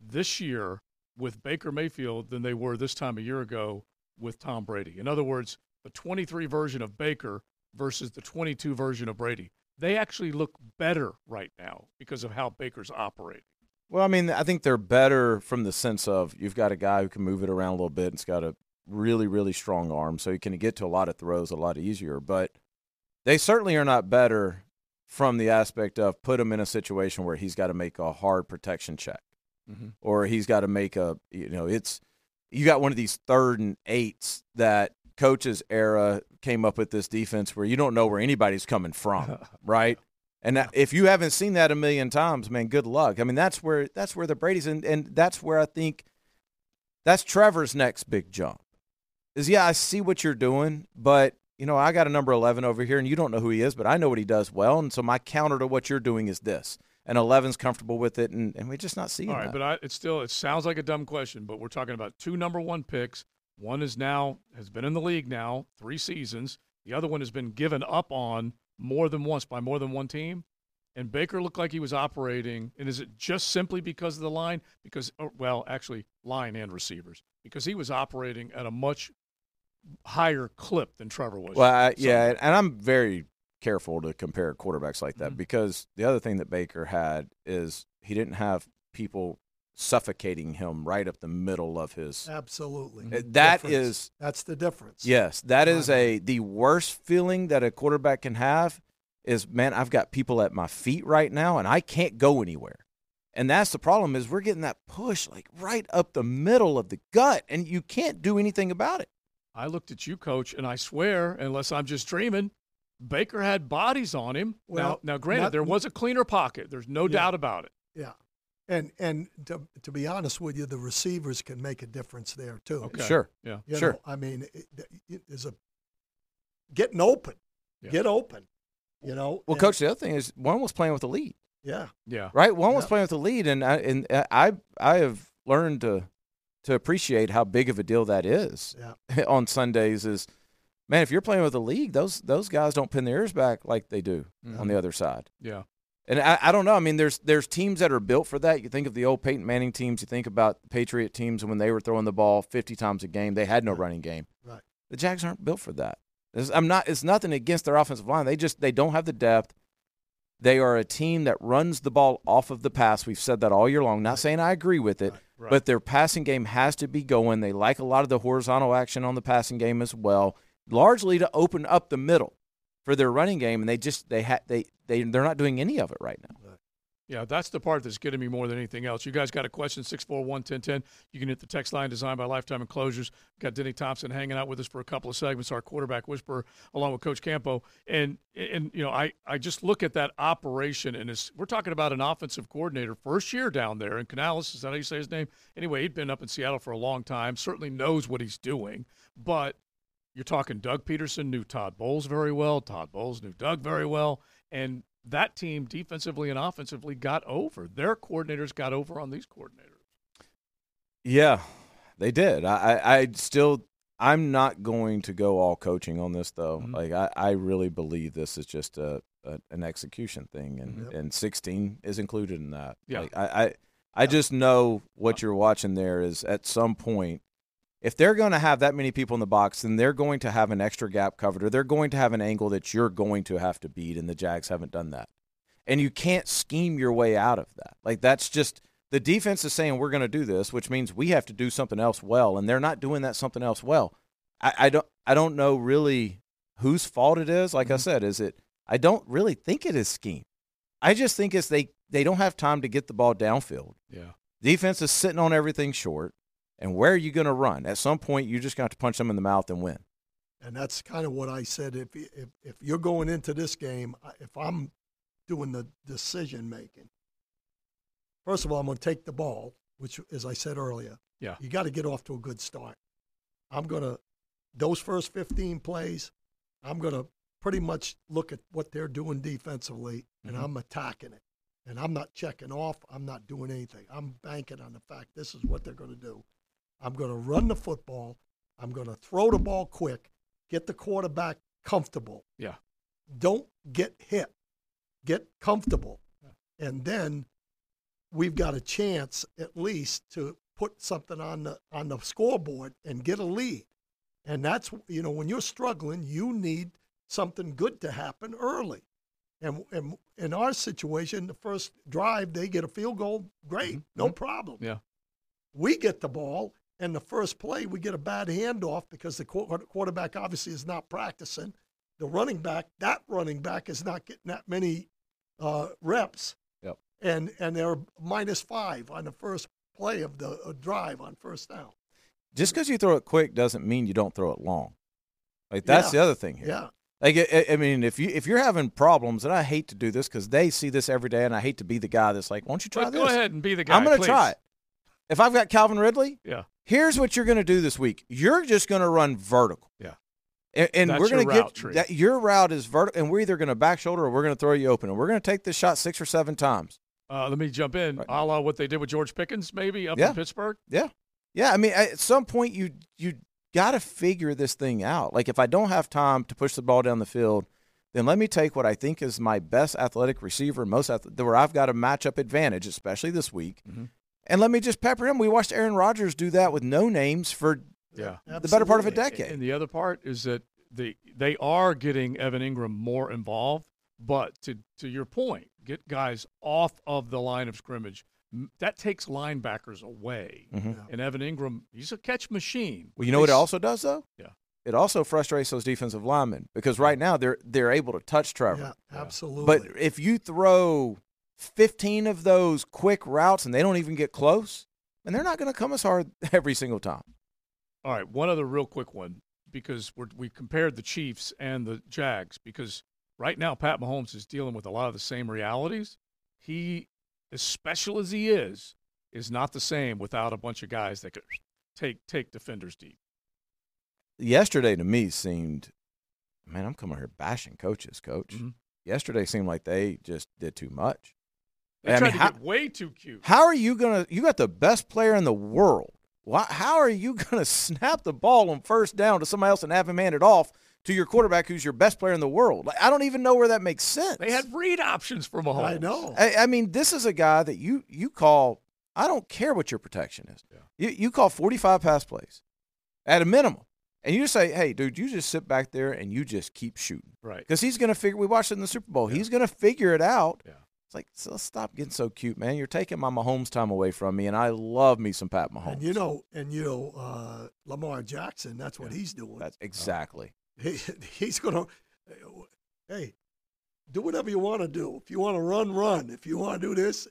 this year with Baker Mayfield than they were this time a year ago with Tom Brady? In other words, the 23 version of Baker versus the 22 version of Brady. They actually look better right now because of how Baker's operating. Well, I mean, I think they're better from the sense of you've got a guy who can move it around a little bit and's got a really, really strong arm, so he can get to a lot of throws a lot easier. But they certainly are not better from the aspect of put him in a situation where he's got to make a hard protection check Mhm. or he's got to make a, you know, it's, you got one of these third and eights that coaches era came up with this defense where you don't know where anybody's coming from, right? And that, if you haven't seen that a million times, man, good luck. I mean, that's where that's where the Brady's and and that's where I think that's Trevor's next big jump. Is yeah, I see what you're doing, but you know, I got a number 11 over here and you don't know who he is, but I know what he does well, and so my counter to what you're doing is this. And 11's comfortable with it and and we're just not seeing All right, that. but I, it's still it sounds like a dumb question, but we're talking about two number one picks. One is now has been in the league now three seasons. The other one has been given up on more than once by more than one team. And Baker looked like he was operating. And is it just simply because of the line? Because or, well, actually, line and receivers because he was operating at a much higher clip than Trevor was. Well, I, yeah, and I'm very careful to compare quarterbacks like Mm-hmm. that because the other thing that Baker had is he didn't have people suffocating him right up the middle of his. Absolutely. Uh, That Difference. is that's the difference. yes, that is a the worst feeling that a quarterback can have is man, I've got people at my feet right now and I can't go anywhere. And that's the problem is we're getting that push like right up the middle of the gut and you can't do anything about it. I looked at you, coach, and I swear, unless I'm just dreaming, Baker had bodies on him. Well, now, now, granted, not- there was a cleaner pocket. There's no Yeah. doubt about it. Yeah. And and to, to be honest with you, the receivers can make a difference there too. Okay. Sure. Yeah. You Sure. know, I mean, it, it, there's a getting open, Yeah. get open. You know. Well, and- coach, the other thing is one was playing with the lead. Yeah. Yeah. right? One was playing with the lead, and I and uh, I I have learned to to appreciate how big of a deal that is Yeah. on Sundays. Is man, if you're playing with the league, those those guys don't pin their ears back like they do on mm-hmm. the other side. Yeah. And I, I don't know. I mean, there's there's teams that are built for that. You think of the old Peyton Manning teams. You think about Patriot teams when they were throwing the ball 50 times a game. They had no running game. Right. The Jags aren't built for that. It's, I'm not. It's nothing against their offensive line. They just they don't have the depth. They are a team that runs the ball off of the pass. We've said that all year long. Not saying I agree with it, Right. but their passing game has to be going. They like a lot of the horizontal action on the passing game as well, largely to open up the middle for their running game. And they just they ha- they they they're not doing any of it right now. Yeah, that's the part that's getting me more than anything else. You guys got a question, 641 1010. You can hit the text line designed by Lifetime Enclosures. We've got Denny Thompson hanging out with us for a couple of segments, our quarterback whisperer, along with Coach Campo. And, and you know, I, I just look at that operation, and it's, we're talking about an offensive coordinator, first year down there in Canales. Is that how you say his name? Anyway, he'd been up in Seattle for a long time, certainly knows what he's doing. But you're talking Doug Pederson knew Todd Bowles very well. Todd Bowles knew Doug very well. And that team, defensively and offensively, got over. Their coordinators got over on these coordinators. Yeah, they did. I, I, I still, I'm not going to go all coaching on this though. Mm-hmm. Like I, I really believe this is just a, a an execution thing, and and 16 is included in that. Yeah. Like, I, I, I just know what you're watching there is at some point. If they're going to have that many people in the box, then they're going to have an extra gap covered, or they're going to have an angle that you're going to have to beat, and the Jags haven't done that. And you can't scheme your way out of that. Like that's just the defense is saying we're going to do this, which means we have to do something else well, and they're not doing that something else well. I, I don't I don't know really whose fault it is. Like I mm-hmm. said, is it? I don't really think it is scheme. I just think it's they they don't have time to get the ball downfield. Yeah. Defense is sitting on everything short, and where are you going to run? At some point, you just got to punch them in the mouth and win. And that's kind of what I said. If if if you're going into this game, if I'm doing the decision making, first of all, I'm going to take the ball, which, as I said earlier, Yeah. you got to get off to a good start. I'm going to those first 15 plays. I'm going to pretty much look at what they're doing defensively, and Mhm. I'm attacking it. And I'm not checking off. I'm not doing anything. I'm banking on the fact this is what they're going to do. I'm going to run the football. I'm going to throw the ball quick, get the quarterback comfortable. Yeah. Don't get hit. Get comfortable. And then we've got a chance at least to put something on the on the scoreboard and get a lead. And that's you know when you're struggling, you need something good to happen early. And, and in our situation, the first drive they get a field goal, great, mm-hmm. no mm-hmm. problem. Yeah. We get the ball, and the first play we get a bad handoff because the quarterback obviously is not practicing. The running back, that running back, is not getting that many uh, reps, Yep. and and they're minus five on the first play of the uh, drive on first down. Just because you throw it quick doesn't mean you don't throw it long. Like that's Yeah. the other thing here. Yeah. Like I, I mean, if you if you're having problems, and I hate to do this because they see this every day, and I hate to be the guy that's like, "Why don't you try But this?" go ahead and be the guy. I'm going to try it. If I've got Calvin Ridley, Yeah. here's what you're going to do this week. You're just going to run vertical. Yeah. And, and we're going to get tree. that. Your route is vertical, and we're either going to back shoulder or we're going to throw you open, and we're going to take this shot six or seven times. Uh, let me jump in, a la what they did with George Pickens, maybe up Yeah. in Pittsburgh. Yeah, yeah. I mean, at some point, you you got to figure this thing out. Like, if I don't have time to push the ball down the field, then let me take what I think is my best athletic receiver, most ath- where I've got a matchup advantage, especially this week, and let me just pepper him. We watched Aaron Rodgers do that with no names for Yeah. the better part of a decade. And the other part is that they they are getting Evan Engram more involved, but to to your point, get guys off of the line of scrimmage. That takes linebackers away. Mhm. And Evan Engram, he's a catch machine. Well, you know what it also does though? Yeah. It also frustrates those defensive linemen because right now they're they're able to touch Trevor. Yeah, absolutely. But if you throw 15 of those quick routes and they don't even get close, and they're not going to come as hard every single time. All right, one other real quick one because we're, we compared the Chiefs and the Jags because right now Pat Mahomes is dealing with a lot of the same realities. He, as special as he is, is not the same without a bunch of guys that could take take defenders deep. Yesterday to me seemed, man, I'm coming here bashing coaches, coach. Mm-hmm. Yesterday seemed like they just did too much. They I tried mean, to how, get way too cute. how are you going to, you got the best player in the world. Why, how are you going to snap the ball on first down to somebody else and have him hand it off to your quarterback who's your best player in the world. Like, I don't even know where that makes sense. They had read options for Mahomes. I know. I, I mean, this is a guy that you you call. I don't care what your protection is. Yeah. You you call forty five pass plays at a minimum, and you just say, "Hey, dude, you just sit back there and you just keep shooting." Right. Because he's going to figure. We watched it in the Super Bowl. He's going to figure it out. Yeah. It's like, so stop getting so cute, man. You're taking my Mahomes time away from me, and I love me some Pat Mahomes. And you know, and you know, uh, Lamar Jackson. That's what he's doing. That's exactly. He, he's gonna. Hey, do whatever you want to do. If you want to run, run. If you want to do this,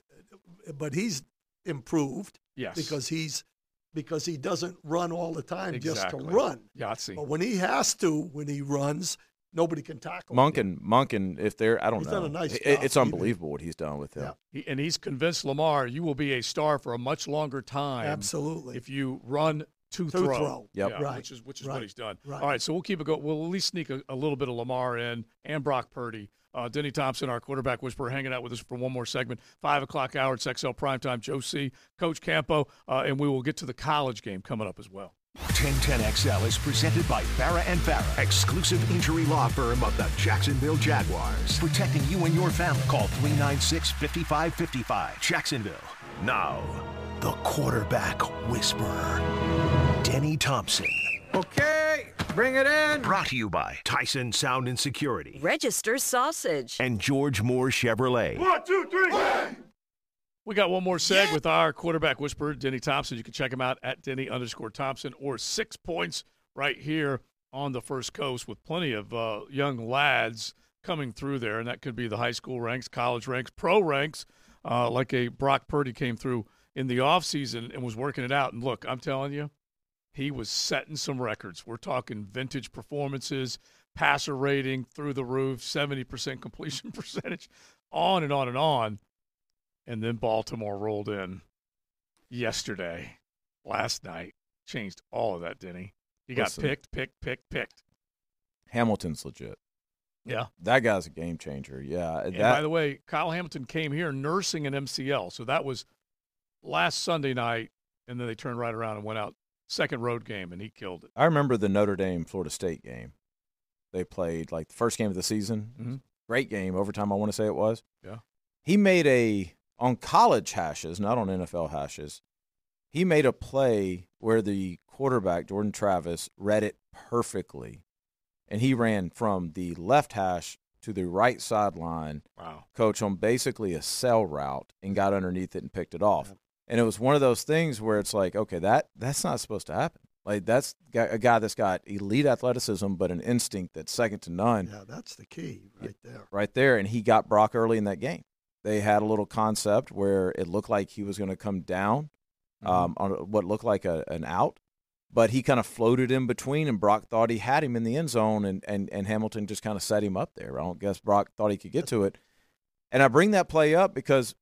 but he's improved. Yes. Because he's because he doesn't run all the time just to run. Yahtzee. But when he has to, when he runs, nobody can tackle him. Monken, Monken, if they're, I don't He's know. done a nice It- job. It's unbelievable what he's done with him. He, and he's convinced Lamar you will be a star for a much longer time. Absolutely. If you run to, To throw. throw. Yep. Yeah, Right. Which is which is Right. what he's done. Right. All right, so we'll keep it going. We'll at least sneak a, a little bit of Lamar in and Brock Purdy. Uh, Denny Thompson, our quarterback whisperer, hanging out with us for one more segment. Five o'clock hour. It's XL Primetime. Joe C, Coach Campo, uh, and we will get to the college game coming up as well. 1010XL is presented by Farah and Farah, exclusive injury law firm of the Jacksonville Jaguars. Protecting you and your family. Call 396 5555. Jacksonville. Now, the quarterback whisperer, Denny Thompson. Okay, bring it in. Brought to you by Tyson Sound and Security Register sausage. and George Moore Chevrolet. One, two, three. We got one more seg with our quarterback whisperer, Denny Thompson. You can check him out at Denny underscore Thompson or six points right here on the first coast with plenty of uh, young lads coming through there. And that could be the high school ranks, college ranks, pro ranks, uh, like a Brock Purdy came through in the offseason and was working it out. And look, I'm telling you, he was setting some records. We're talking vintage performances, passer rating through the roof, 70% completion percentage, on and on and on. And then Baltimore rolled in yesterday, last night, changed all of that, didn't he? He got Listen. picked, picked, picked, picked. Hamilton's legit. Yeah. That guy's a game changer. Yeah. And that, by the way, Kyle Hamilton came here nursing an MCL. So that was last Sunday night. And then they turned right around and went out second road game, and he killed it. I remember the Notre Dame Florida State game. They played like the first game of the season. Mhm. Great game, overtime. I want to say it was. Yeah. He made a on college hashes, not on NFL hashes. He made a play where the quarterback Jordan Travis read it perfectly, and he ran from the left hash to the right sideline. Wow. Coach on basically a sail route and got underneath it and picked it off. And it was one of those things where it's like, okay, that that's not supposed to happen. Like that's a guy that's got elite athleticism, but an instinct that's second to none. Yeah, that's the key right there. Right there, and he got Brock early in that game. They had a little concept where it looked like he was going to come down um, on what looked like a, an out, but he kind of floated in between, and Brock thought he had him in the end zone, and, and, and Hamilton just kind of set him up there. I don't guess Brock thought he could get to it. And I bring that play up because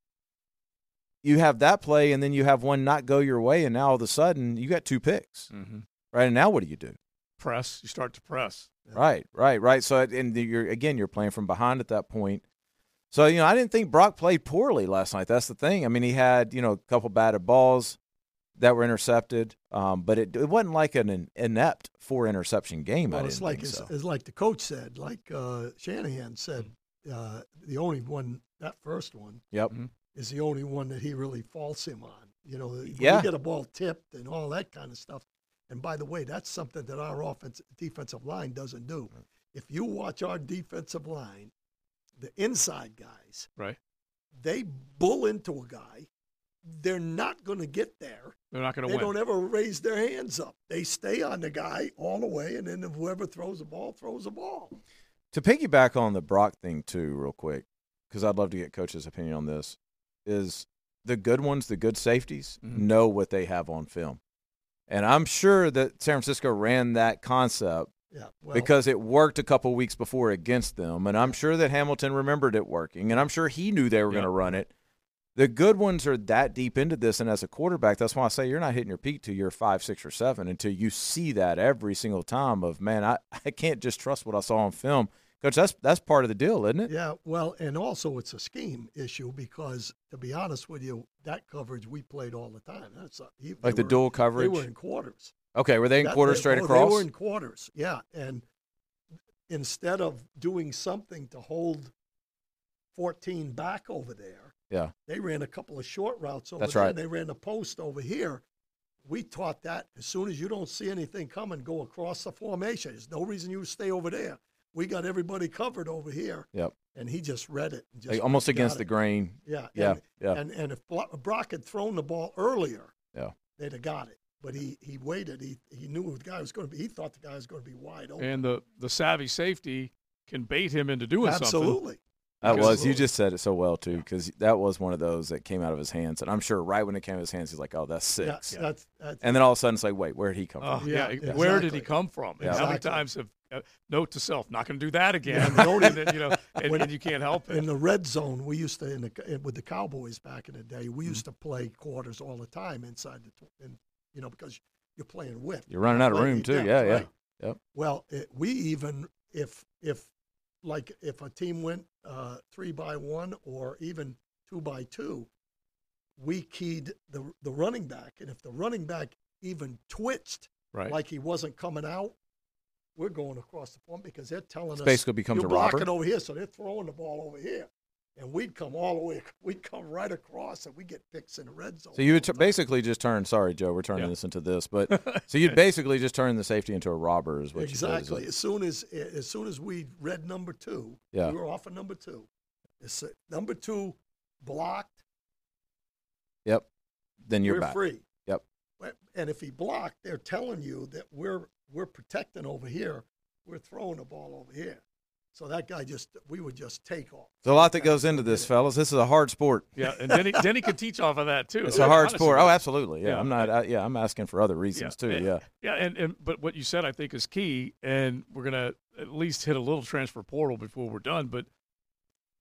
you have that play, and then you have one not go your way, and now all of a sudden you got two picks, Mm-hmm. right? And now what do you do? Press. You start to press. Right, right, right. So, and you're again, you're playing from behind at that point. So, you know, I didn't think Brock played poorly last night. That's the thing. I mean, he had you know a couple batted balls that were intercepted, um, but it, it wasn't like an inept four interception game. I Well, didn't it's like think it's, so. it's like the coach said, like uh, Shanahan said, uh, the only one that first one Yep. is the only one that he really faults him on. You know, when Yeah. you get a ball tipped and all that kind of stuff. And by the way, that's something that our offense defensive line doesn't do. If you watch our defensive line, the inside guys, Right. they bull into a guy. They're not going to get there. They're not going to win. They don't ever raise their hands up. They stay on the guy all the way, and then whoever throws the ball throws the ball. To piggyback on the Brock thing too, real quick, because I'd love to get Coach's opinion on this, is the good ones, the good safeties, Mm-hmm. know what they have on film, and I'm sure that San Francisco ran that concept Yeah, well, because it worked a couple weeks before against them, and I'm sure that Hamilton remembered it working, and I'm sure he knew they were going to run it. The good ones are that deep into this, and as a quarterback, that's why I say you're not hitting your peak till you're five, six, or seven until you see that every single time. Of man, I, I can't just trust what I saw on film, coach. That's that's part of the deal, isn't it? Yeah, well, and also it's a scheme issue because, to be honest with you, that coverage we played all the time. That's a, he- Like the were- dual coverage? They were in quarters. Okay, were they in That- quarters they- straight oh, across? They were in quarters. Yeah, and instead of doing something to hold 14 back over there, Yeah. they ran a couple of short routes over That's there. right. And they ran the post over here. We taught that as soon as you don't see anything coming, go across the formation. There's no reason you stay over there. We got everybody covered over here. Yep. And he just read it. And just Like, almost against it. the grain. Yeah. Yeah. And, yeah. And, and if Brock had thrown the ball earlier, yeah. they'd have got it. But he, he waited. He, he knew the guy was going to be, he thought the guy was going to be wide open. And the the savvy safety can bait him into doing something. Absolutely. That Because- was you just said it so well too because that was one of those that came out of his hands, and I'm sure right when it came out of his hands, he's like, "Oh, that's Yeah, six. that's- that's- and then all of a sudden, it's like, "Wait, where did he come Oh, from?" yeah, Yeah, where did he come from? And Yeah. how many times have uh, note to self, not going to do that again? Yeah, and then, you know, and, When- and you can't help it. In the red zone, we used to in the with the Cowboys back in the day. We used to play quarters all the time inside the, tw- and you know because you're playing with. You're running out of room too. depth, Yeah, yeah, right. yep. Well, it, we even if if like if a team went uh, three by one or even two by two, we keyed the the running back, and if the running back even twitched, Right. like he wasn't coming out, we're going across the point because they're telling This us basically becomes you're a robber. over here, so they're throwing the ball over here, and we'd come all the way, we'd come right across, and we get picks in the red zone. So you would t- basically just turn. Sorry, Joe, we're turning Yeah. this into this, but so you'd basically just turn the safety into a robber, is what exactly. you As soon as as soon as we read number two, Yeah. we were off of number two. It's, uh, number two blocked. Yep. Then you're we're back. free. Yep. And if he blocked, they're telling you that we're we're protecting over here. We're throwing the ball over here. So that guy just we would just take off. There's a lot that goes into this, fellas. This is a hard sport. yeah, and Denny, Denny could teach off of that too. It's a hard Honestly. sport. Oh, absolutely. Yeah, Yeah. I'm not. I, yeah, I'm asking for other reasons too. and- Yeah. Yeah, and, and but what you said I think is key, and we're gonna at least hit a little transfer portal before we're done. But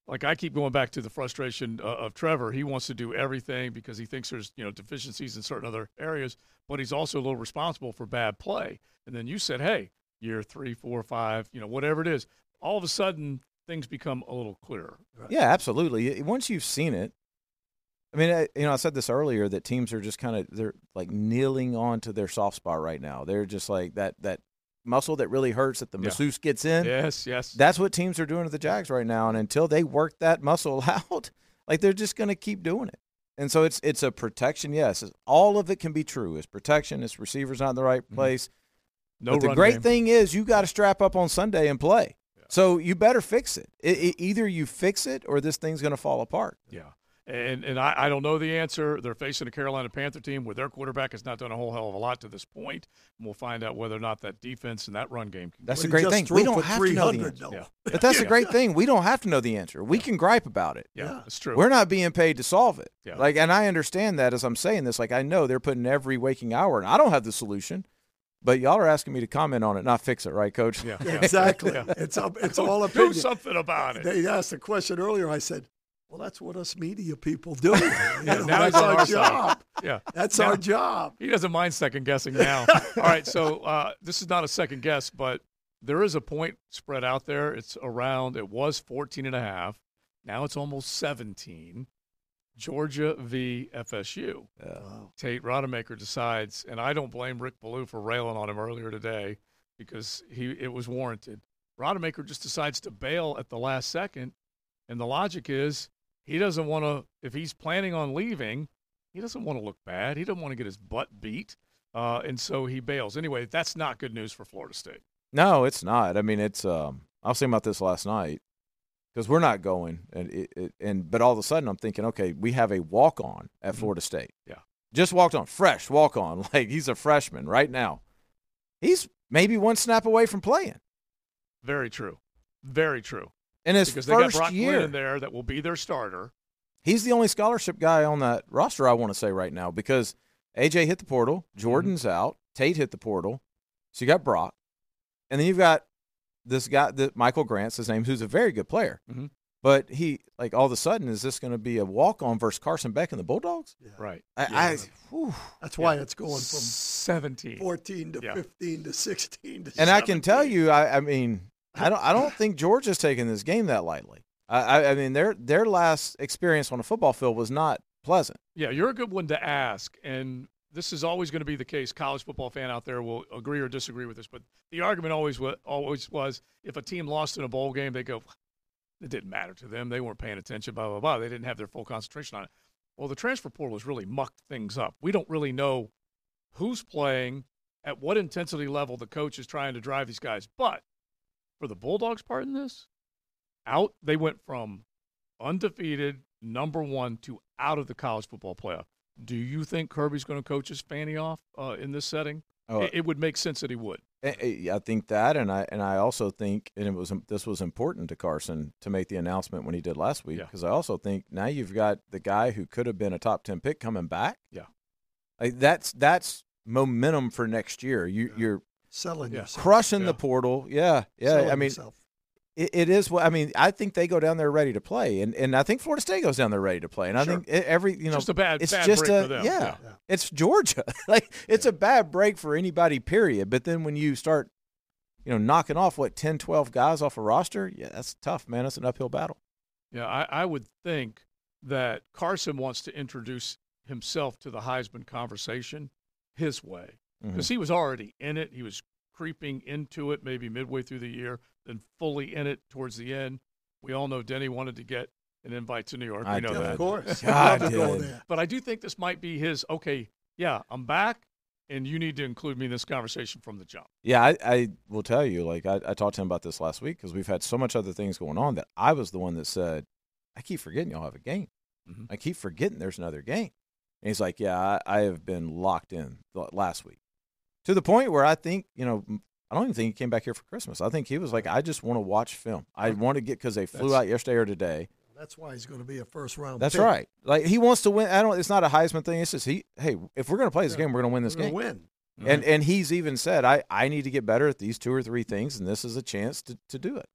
like I keep going back to the frustration uh, of Trevor. He wants to do everything because he thinks there's you know deficiencies in certain other areas, but he's also a little responsible for bad play. And then you said, hey, year three, four, five, you know, whatever it is, all of a sudden things become a little clearer. Yeah, absolutely. Once you've seen it, I mean, I, you know, I said this earlier that teams are just kind of they're like kneeling onto their soft spot right now. They're just like that that muscle that really hurts that the Yeah. masseuse gets in. Yes, yes. That's what teams are doing to the Jags right now, and until they work that muscle out, like they're just going to keep doing it. And so it's it's a protection. Yes, all of it can be true. It's protection. It's receivers not in the right place. Mm-hmm. No but the great game. thing is you got to strap up on Sunday and play. So you better fix it. It, it. Either you fix it or this thing's going to fall apart. Yeah. And and I, I don't know the answer. They're facing a Carolina Panther team where their quarterback has not done a whole hell of a lot to this point. And we'll find out whether or not that defense and that run game can That's Well, the he great thing. threw We don't have to know the 300 answer. though. Yeah. But that's the Yeah. great thing. We don't have to know the answer. We can gripe about it. Yeah, that's true. We're not being paid to solve it. Yeah. Like, and I understand that as I'm saying this. Like, I know they're putting every waking hour, and I don't have the solution. But y'all are asking me to comment on it, not fix it, right, Coach? Yeah. Yeah, exactly. Yeah. It's up, it's all Do something about it. They asked a question earlier. I said, "Well, that's what us media people do. You know, Now that's on our our side. job. Yeah. That's Now- our job." He doesn't mind second guessing now. All right, so uh, this is not a second guess, but there is a point spread out there. It's around, it was 14 and a half. Now it's almost 17. Georgia v. FSU. Tate Rodemaker decides, and I don't blame Rick Ballou for railing on him earlier today because he it was warranted. Rodemaker just decides to bail at the last second, and the logic is he doesn't want to. If he's planning on leaving, he doesn't want to look bad. He doesn't want to get his butt beat, uh, and so he bails. Anyway, that's not good news for Florida State. No, it's not. I mean, it's. Um, I was thinking about this last night because we're not going, and it, it, and but all of a sudden I'm thinking, okay, we have a walk on at Florida State. Yeah. just walked on, fresh walk on, like he's a freshman right now. He's maybe one snap away from playing. Very true. Very true. In his because they got first Brock year. In there that will be their starter. He's the only scholarship guy on that roster, I want to say right now, because AJ hit the portal, Jordan's Mm-hmm. out, Tate hit the portal, so you got Brock, and then you've got this guy, that Michael Grant's his name, who's a very good player. Mhm. But he, like, all of a sudden, is this going to be a walk on versus Carson Beck and the Bulldogs? Right. I, I whew. That's why it's going from 17. 14 to Yeah. 15 to 16 to and I can tell you, I, I mean, I don't, I don't think Georgia's taking this game that lightly. I, I, I mean, their their last experience on a football field was not pleasant. Yeah, you're a good one to ask. And this is always going to be the case. College football fan out there will agree or disagree with this, but the argument always wa- always was if a team lost in a bowl game, they go, it didn't matter to them. They weren't paying attention. Blah blah blah. They didn't have their full concentration on it. Well, the transfer portal has really mucked things up. We don't really know who's playing at what intensity level the coach is trying to drive these guys. But for the Bulldogs part in this, out they went from undefeated number one to out of the college football playoff. Do you think Kirby's going to coach his fanny off uh, in this setting? Oh, it, uh it would make sense that he would. Eh, eh, I- I I think that, and I and I also think, and it was this was important to Carson to make the announcement when he did last week Yeah. because I also think now you've got the guy who could have been a top ten pick coming back. Yeah, like that's that's momentum for next year. You you're Selling yourself. crushing the portal. Yeah, yeah. Selling I mean, yourself. It, it is what I mean. I think they go down there ready to play, and, and I think Florida State goes down there ready to play, and I Sure. think every you know Just a bad- it's bad just break a for them. Yeah, Yeah. it's Georgia. like it's a bad break for anybody. Period. But then when you start, you know, knocking off what 10, 12 guys off a roster, yeah, that's tough, man. That's an uphill battle. Yeah, I, I would think that Carson wants to introduce himself to the Heisman conversation his way because Mhm. he was already in it. He was creeping into it maybe midway through the year, then fully in it towards the end. We all know Denny wanted to get an invite to New York. I we know did. that. Of course. God Love did. there. But I do think this might be his. Okay, yeah, I'm back, and you need to include me in this conversation from the jump. Yeah, I, I will tell you. Like I, I talked to him about this last week because we've had so much other things going on that I was the one that said, I keep forgetting y'all have a game. Mhm. I keep forgetting there's another game. And he's like, Yeah, I, I have been locked in the- last week to the point where I think you know. I don't even think he came back here for Christmas. I think he was like, I just want to watch film. I want to get because they flew That's- out yesterday or today. That's why he's going to be a first round. That's pick. right. Like he wants to win. I don't. It's not a Heisman thing. It's just he. Hey, if we're going to play this Yeah. game, we're going to win this We're game. gonna win. And and he's even said, I I need to get better at these two or three things, and this is a chance to to do it.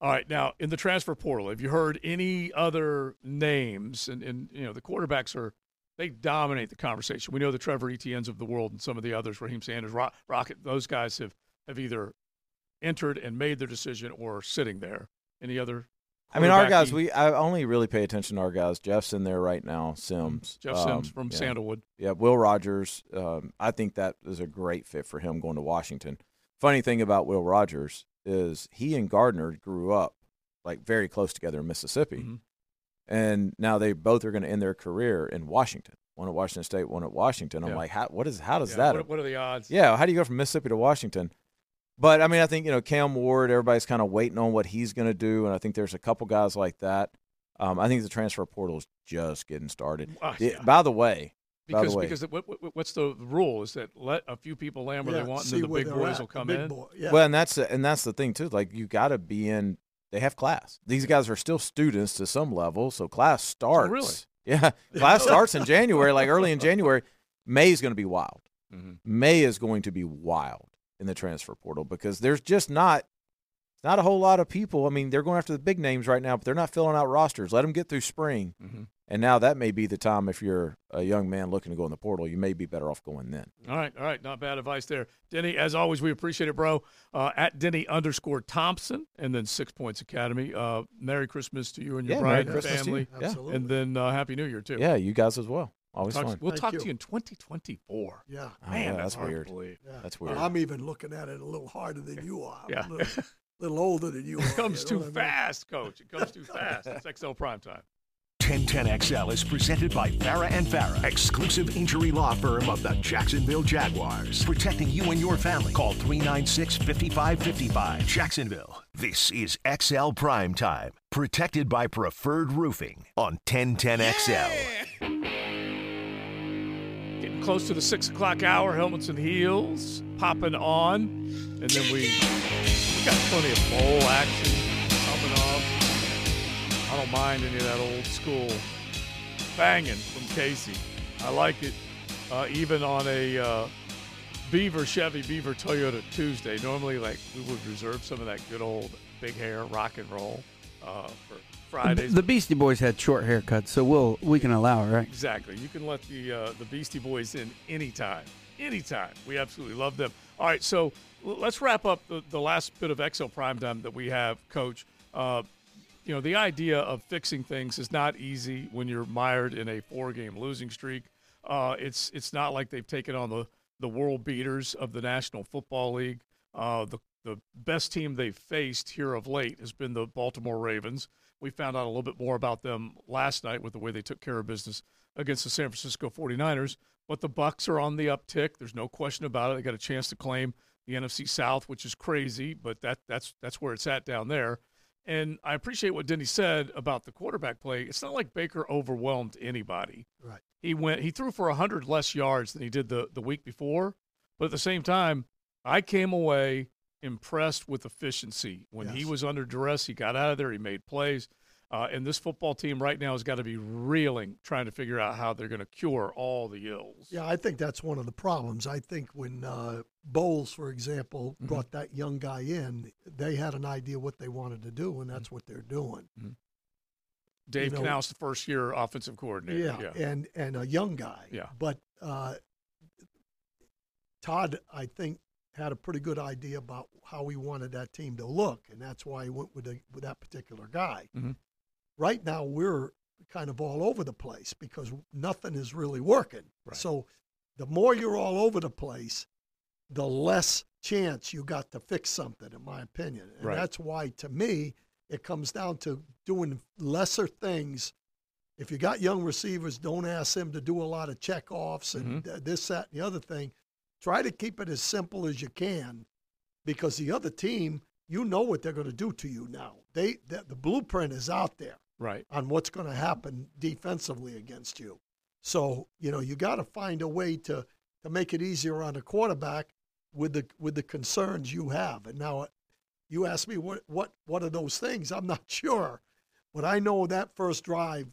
All right, now in the transfer portal, have you heard any other names? And, and you know, the quarterbacks are they dominate the conversation. We know the Trevor Etienne's of the world and some of the others, Raheim Sanders, Ro- Rocket. Those guys have have either entered and made their decision or sitting there. Any other? I mean, our guys. We I only really pay attention to our guys. Jeff's in there right now. Sims. Jeff Sims from yeah. Sandalwood. Yeah, Will Rogers. Um, I think that is a great fit for him going to Washington. Funny thing about Will Rogers is he and Gardner grew up like very close together in Mississippi, Mhm. And now they both are going to end their career in Washington. One at Washington State, one at Washington. I'm Yeah. like, how, what is how does Yeah, that? What, what are the odds? Yeah, how do you go from Mississippi to Washington? But I mean, I think you know Cam Ward. Everybody's kind of waiting on what he's going to do, and I think there's a couple guys like that. Um, I think the transfer portal is just getting started. It- yeah. by the way, by Because the way, because what, what- what's the rule? Is that let a few people land where Yeah, they want, and then the big boys at, will come big in. boy- yeah. well, and that's and that's the thing too. Like you got to be in. They have class. These guys are still students to some level, so class starts. really? Yeah, class starts in January, like early in January. May is going to be wild. Mhm. May is going to be wild in the transfer portal because there's just not not a whole lot of people. I mean, they're going after the big names right now, but they're not filling out rosters. Let them get through spring, Mhm. And now that may be the time if you're a young man looking to go in the portal. You may be better off going then. All right, all right, not bad advice there, Denny. As always, we appreciate it, bro. Uh, at Denny underscore Thompson, and then Six Points Academy. Uh, Merry Christmas to you and your Yeah, Merry bride and Christmas to you. family, Yeah. Absolutely. and then uh, Happy New Year too. Yeah, you guys as well. Always Talk- fun. we'll Thank talk you. to you in 2024. Yeah. Oh, Man, yeah, that's, that's weird. Yeah. That's weird. I'm even looking at it a little harder than you are. I'm Yeah. A little, little older than you are. It comes you too know what I mean? fast, Coach. It comes too fast. It's XL Prime Time. 1010XL is presented by Farah and Farah, exclusive injury law firm of the Jacksonville Jaguars. Protecting you and your family. Call 396 5555. Jacksonville. This is XL Prime Time. Protected by Preferred Roofing on 1010XL. Getting close to the six o'clock hour. Helmets and heels popping on, and then we, we got plenty of bowl action. I don't mind any of that old school banging from Casey. I like it, uh, even on a uh, Beaver Chevy Beaver Toyota Tuesday. Normally, like we would reserve some of that good old big hair rock and roll uh, for Fridays. The Beastie Boys had short haircuts, so we'll we can allow it, right? Exactly. You can let the uh, the Beastie Boys in anytime. Anytime. We absolutely love them. All right, so let's wrap up the, the last bit of XL Primetime that we have, Coach. You know, the idea of fixing things is not easy when you're mired in a four game losing streak. Uh, it's it's not like they've taken on the the world beaters of the National Football League. Uh, the the best team they've faced here of late has been the Baltimore Ravens. We found out a little bit more about them last night with the way they took care of business against the San Francisco 49ers. But the Bucs are on the uptick. There's no question about it. They got a chance to claim the NFC South, which is crazy, but that that's that's where it's at down there. And I appreciate what Denny said about the quarterback play. It's not like Baker overwhelmed anybody. Right. He went he threw for 100 less yards than he did the the week before, but at the same time, I came away impressed with efficiency. When he was under duress, he got out of there, he made plays. Uh, and this football team right now has got to be reeling, trying to figure out how they're going to cure all the ills. Yeah, I think that's one of the problems. I think when uh, Bowles, for example, Mm-hmm. brought that young guy in, they had an idea what they wanted to do, and that's what they're doing. Dave you know- the first year offensive coordinator. Yeah, and and a young guy. Yeah. But uh, Todd, I think, had a pretty good idea about how he wanted that team to look, and that's why he went with, the, with that particular guy. Mhm. Right now, we're kind of all over the place because nothing is really working. So, the more you're all over the place, the less chance you got to fix something, in my opinion. And Right. that's why, to me, it comes down to doing lesser things. If you got young receivers, don't ask them to do a lot of checkoffs and mm-hmm. th- this, that, and the other thing. Try to keep it as simple as you can because the other team, you know what they're going to do to you now. They the, the blueprint is out there Right. on what's going to happen defensively against you. So you know you got to find a way to to make it easier on the quarterback with the with the concerns you have. And now, you ask me what what what are those things? I'm not sure, but I know that first drive,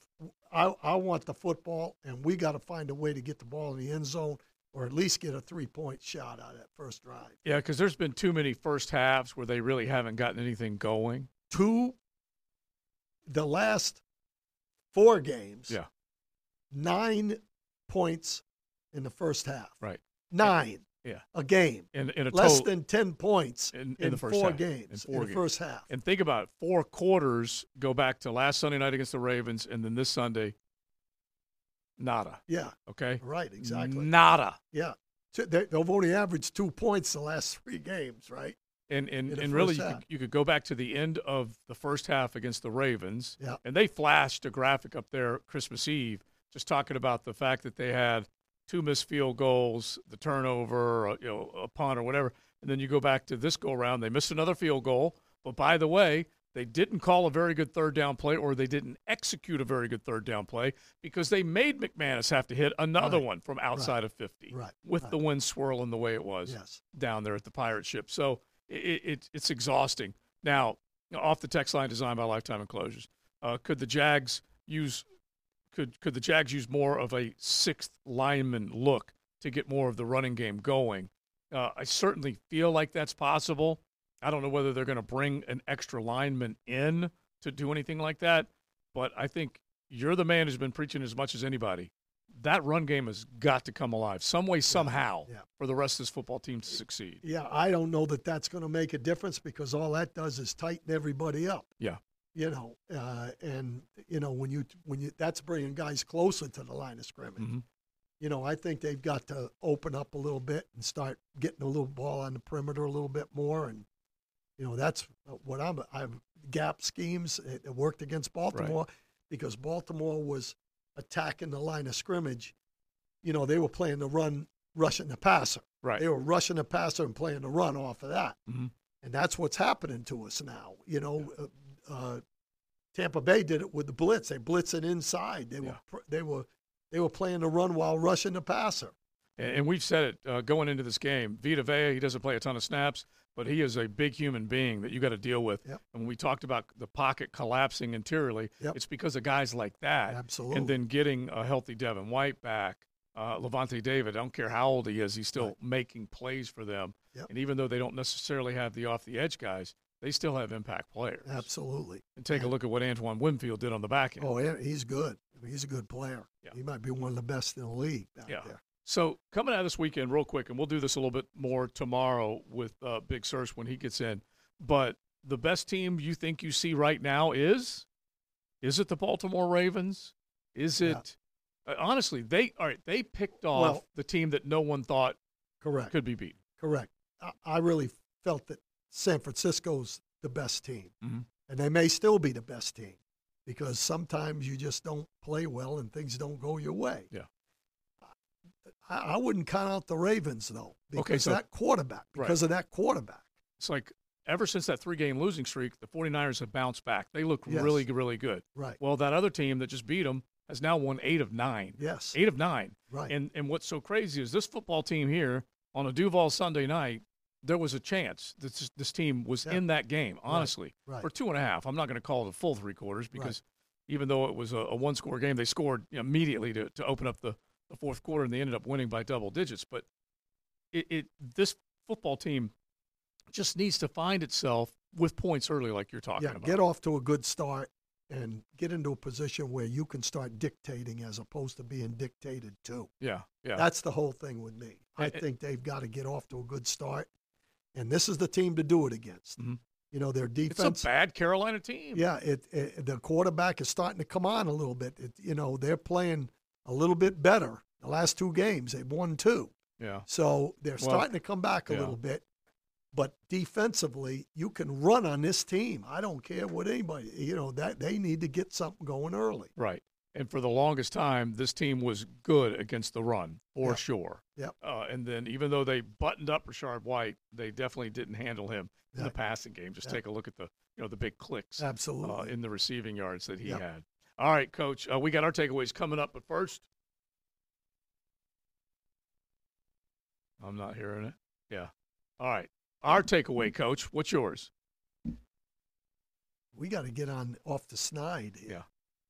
I I want the football, and we got to find a way to get the ball in the end zone or at least get a three point shot out of that first drive. Yeah, because there's been too many first halves where they really haven't gotten anything going. Two, the last four games, Yeah. nine points in the first half. Right. Nine. Yeah. A game. In, in a Less total- than 10 points in, in the first four half. games, In, in four the games. first half. And think about it, four quarters go back to last Sunday night against the Ravens, and then this Sunday, nada. Yeah. Okay. Right, exactly. Nada. Yeah. They've only averaged two points the last three games, right? And and, and really, you could, you could go back to the end of the first half against the Ravens. Yeah. And they flashed a graphic up there Christmas Eve, just talking about the fact that they had two missed field goals, the turnover, uh, you know, a punt or whatever. And then you go back to this go around, they missed another field goal. But by the way, they didn't call a very good third down play or they didn't execute a very good third down play because they made McManus have to hit another Right. one from outside of 50 Right. with the wind swirling the way it was Yes. down there at the pirate ship. So it, it it's exhausting. Now, off the text line designed by Lifetime Enclosures, uh, could the Jags use could could the Jags use more of a sixth lineman look to get more of the running game going? Uh, I certainly feel like that's possible. I don't know whether they're going to bring an extra lineman in to do anything like that, but I think you're the man who's been preaching as much as anybody. That run game has got to come alive some way, somehow, yeah. for the rest of this football team to succeed. Yeah, I don't know that that's going to make a difference because all that does is tighten everybody up. Yeah. You know, uh, and you know when you when you that's bringing guys closer to the line of scrimmage. Mhm. You know, I think they've got to open up a little bit and start getting a little ball on the perimeter a little bit more, and you know that's what I'm. I've gap schemes. It, it worked against Baltimore because Baltimore was attacking the line of scrimmage. You know, they were playing the run, rushing the passer. Right. They were rushing the passer and playing the run off of that. Mhm. And that's what's happening to us now. You know, uh, uh, Tampa Bay did it with the blitz. They blitz it inside. They were they were they were playing the run while rushing the passer. And, and we've said it uh, going into this game. Vita Vea, he doesn't play a ton of snaps, but he is a big human being that you got to deal with. Yep. And when we talked about the pocket collapsing interiorly, Yep. it's because of guys like that. Absolutely. And then getting a healthy Devin White back, uh, Lavonte David. I don't care how old he is, he's still making plays for them. Yep. And even though they don't necessarily have the off the edge guys, they still have impact players. Absolutely. And take a look at what Antoine Winfield did on the back end. Oh, yeah, he's good. He's a good player. Yeah. He might be one of the best in the league back Yeah. there. So coming out of this weekend, real quick, and we'll do this a little bit more tomorrow with uh, Big Search when he gets in. But the best team you think you see right now is, is it the Baltimore Ravens? Is it Uh, honestly, they all right. They picked off Well- the team that no one thought Correct. could be beaten. Correct. I, I really felt that San Francisco's the best team, Mhm. and they may still be the best team because sometimes you just don't play well and things don't go your way. Yeah. I, I wouldn't count out the Ravens though because Okay, so- that quarterback, Right. because of that quarterback. It's like ever since that three game losing streak, the 49ers have bounced back. They look Yes. really, really good. Right. Well, that other team that just beat them has now won eight of nine. Yes. Eight of nine. Right. And and what's so crazy is this football team here on a Duval Sunday night, there was a chance that this, this team was Yeah. in that game, honestly, Right. for two and a half. I'm not going to call it a full three quarters because even though it was a, a one score game, they scored immediately to, to open up the, the fourth quarter and they ended up winning by double digits. But it, it this football team just needs to find itself with points early, like you're talking Yeah, about. get off to a good start and get into a position where you can start dictating as opposed to being dictated to. Yeah, yeah. That's the whole thing with me. I think they've got to get off to a good start, and this is the team to do it against. Mhm. You know, their defense. it's a bad Carolina team. Yeah, it, it the quarterback is starting to come on a little bit. It, you know, they're playing a little bit better. The last two games, they've won two. Yeah. So they're Well, starting to come back a yeah. little bit. But defensively, you can run on this team. I don't care what anybody, you know, that they need to get something going early. Right. And for the longest time, this team was good against the run, for Yep. sure. Yep. Uh, and then even though they buttoned up Rachaad White, they definitely didn't handle him in the passing game. Just Yeah. take a look at the you know the big clicks Absolutely. uh, in the receiving yards that he Yep. had. All right, Coach. Uh, we got our takeaways coming up, but first, I'm not hearing it. Yeah. All right. Our takeaway, Coach. What's yours? we got to get on off the snide. Yeah.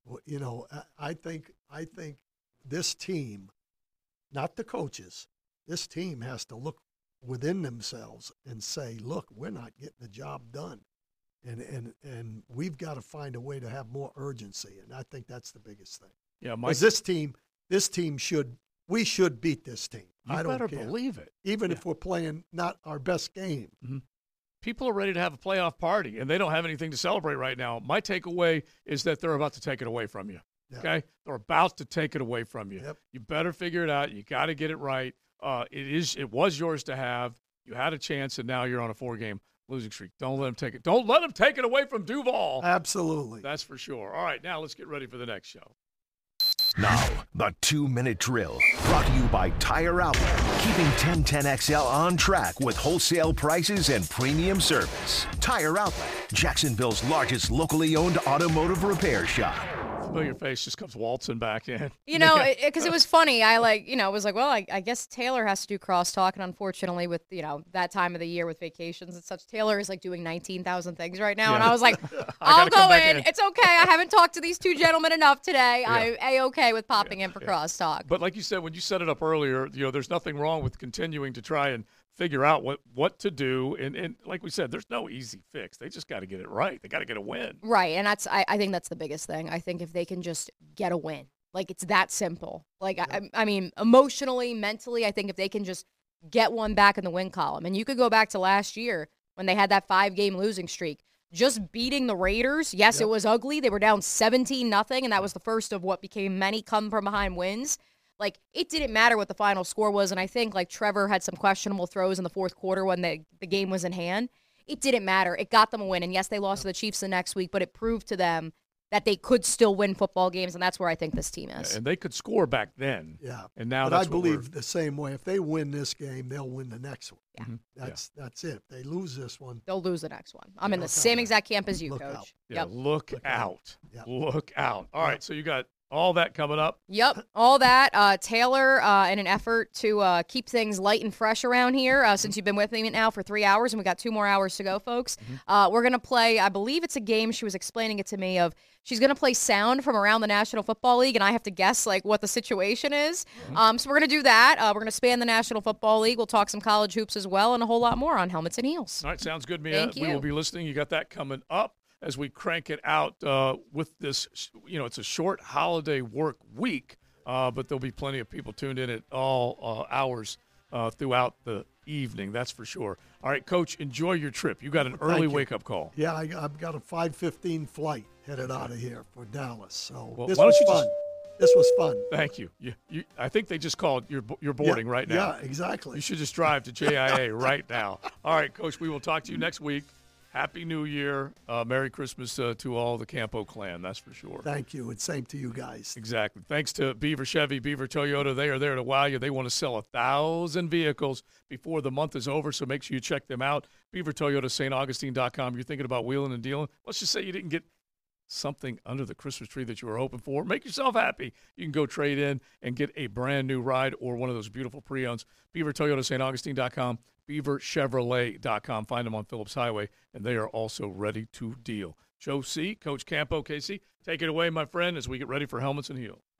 Well, You know, I- I think I think this team, not the coaches, this team has to look within themselves and say, "Look, we're not getting the job done," and and and we've got to find a way to have more urgency. And I think that's the biggest thing. Yeah, Mike. This team, this team should we should beat this team. You I don't better care. believe it. even Yeah. if we're playing not our best game. people are ready to have a playoff party and they don't have anything to celebrate right now. My takeaway is that they're about to take it away from you. Yeah. Okay? They're about to take it away from you. Yep. You better figure it out. You got to get it right. Uh, it is it was yours to have. You had a chance and now you're on a four game losing streak. Don't let them take it. Don't let them take it away from Duval. Absolutely. That's for sure. All right, now let's get ready for the next show. Now, the two minute drill brought to you by Tire Outlet, keeping 1010XL on track with wholesale prices and premium service. Tire Outlet, Jacksonville's largest locally owned automotive repair shop. Familiar face just comes waltzing back in. You know, because it, was funny. I like, you know, it was like, well, I, I guess Taylor has to do crosstalk, and unfortunately, with you know that time of the year with vacations and such, Taylor is like doing nineteen thousand things right now, and I was like, I'll go in. in. It's okay. I haven't talked to these two gentlemen enough today. I'm a okay with popping in for crosstalk. But like you said, when you set it up earlier, you know, there's nothing wrong with continuing to try and figure out what what to do. And and like we said, there's no easy fix. They just got to get it right. They got to get a win. Right, and that's I, I think that's the biggest thing. I think if they can just get a win, like it's that simple. Like I, I mean, emotionally, mentally, I think if they can just get one back in the win column, and you could go back to last year when they had that five game losing streak, just beating the Raiders. Yes, it was ugly. They were down seventeen nothing, and that was the first of what became many come from behind wins. Like it didn't matter what the final score was, and I think like Trevor had some questionable throws in the fourth quarter when the the game was in hand. It didn't matter. It got them a win, and yes, they lost to the Chiefs the next week, but it proved to them that they could still win football games, and that's where I think this team is. And they could score back then. Yeah. And now but I that's what believe the same way. If they win this game, they'll win the next one. Yeah. Mhm. That's that's it. If they lose this one, They'll lose the next one. I'm in the same out. exact camp as you, Look coach. out. Yeah, Yep. look, Look out. out. Yeah. Look out. All right, so you got all that coming up. Yep, all that. Uh, Taylor, uh, in an effort to uh, keep things light and fresh around here, uh, since you've been with me now for three hours, and we got two more hours to go, folks. Uh, we're gonna play. I believe it's a game. She was explaining it to me. Of she's gonna play sound from around the National Football League, and I have to guess like what the situation is. Um, so we're gonna do that. Uh, we're gonna span the National Football League. We'll talk some college hoops as well, and a whole lot more on helmets and heels. All right, sounds good, Mia. Thank We will be listening. You got that coming up as we crank it out uh, with this. You know, it's a short holiday work week, uh, but there'll be plenty of people tuned in at all uh, hours uh, throughout the evening. That's for sure. All right, Coach, enjoy your trip. You got an early wake up call. yeah, I, I've got a five fifteen flight headed out of here for Dallas. So Well, this was fun. just- this This was fun. Thank you. You, you. I think they just called your your boarding Yeah, right now. yeah, exactly. You should just drive to JIA right now. All right, Coach. We will talk to you next week. Happy New Year. Uh, Merry Christmas uh, to all the Campo clan. That's for sure. Thank you, and same to you guys. Exactly. Thanks to Beaver Chevy, Beaver Toyota. They are there to wow you. They want to sell a thousand vehicles before the month is over, so make sure you check them out. Beaver Toyota, StAugustine.com. You're thinking about wheeling and dealing. Let's just say you didn't get something under the Christmas tree that you were hoping for. Make yourself happy. You can go trade in and get a brand new ride or one of those beautiful pre owns. Beaver Toyota, StAugustine.com, BeaverChevrolet.com. Find them on Phillips Highway, and they are also ready to deal. Joe C., Coach Campo, KC, take it away, my friend, as we get ready for Helmets and Heels.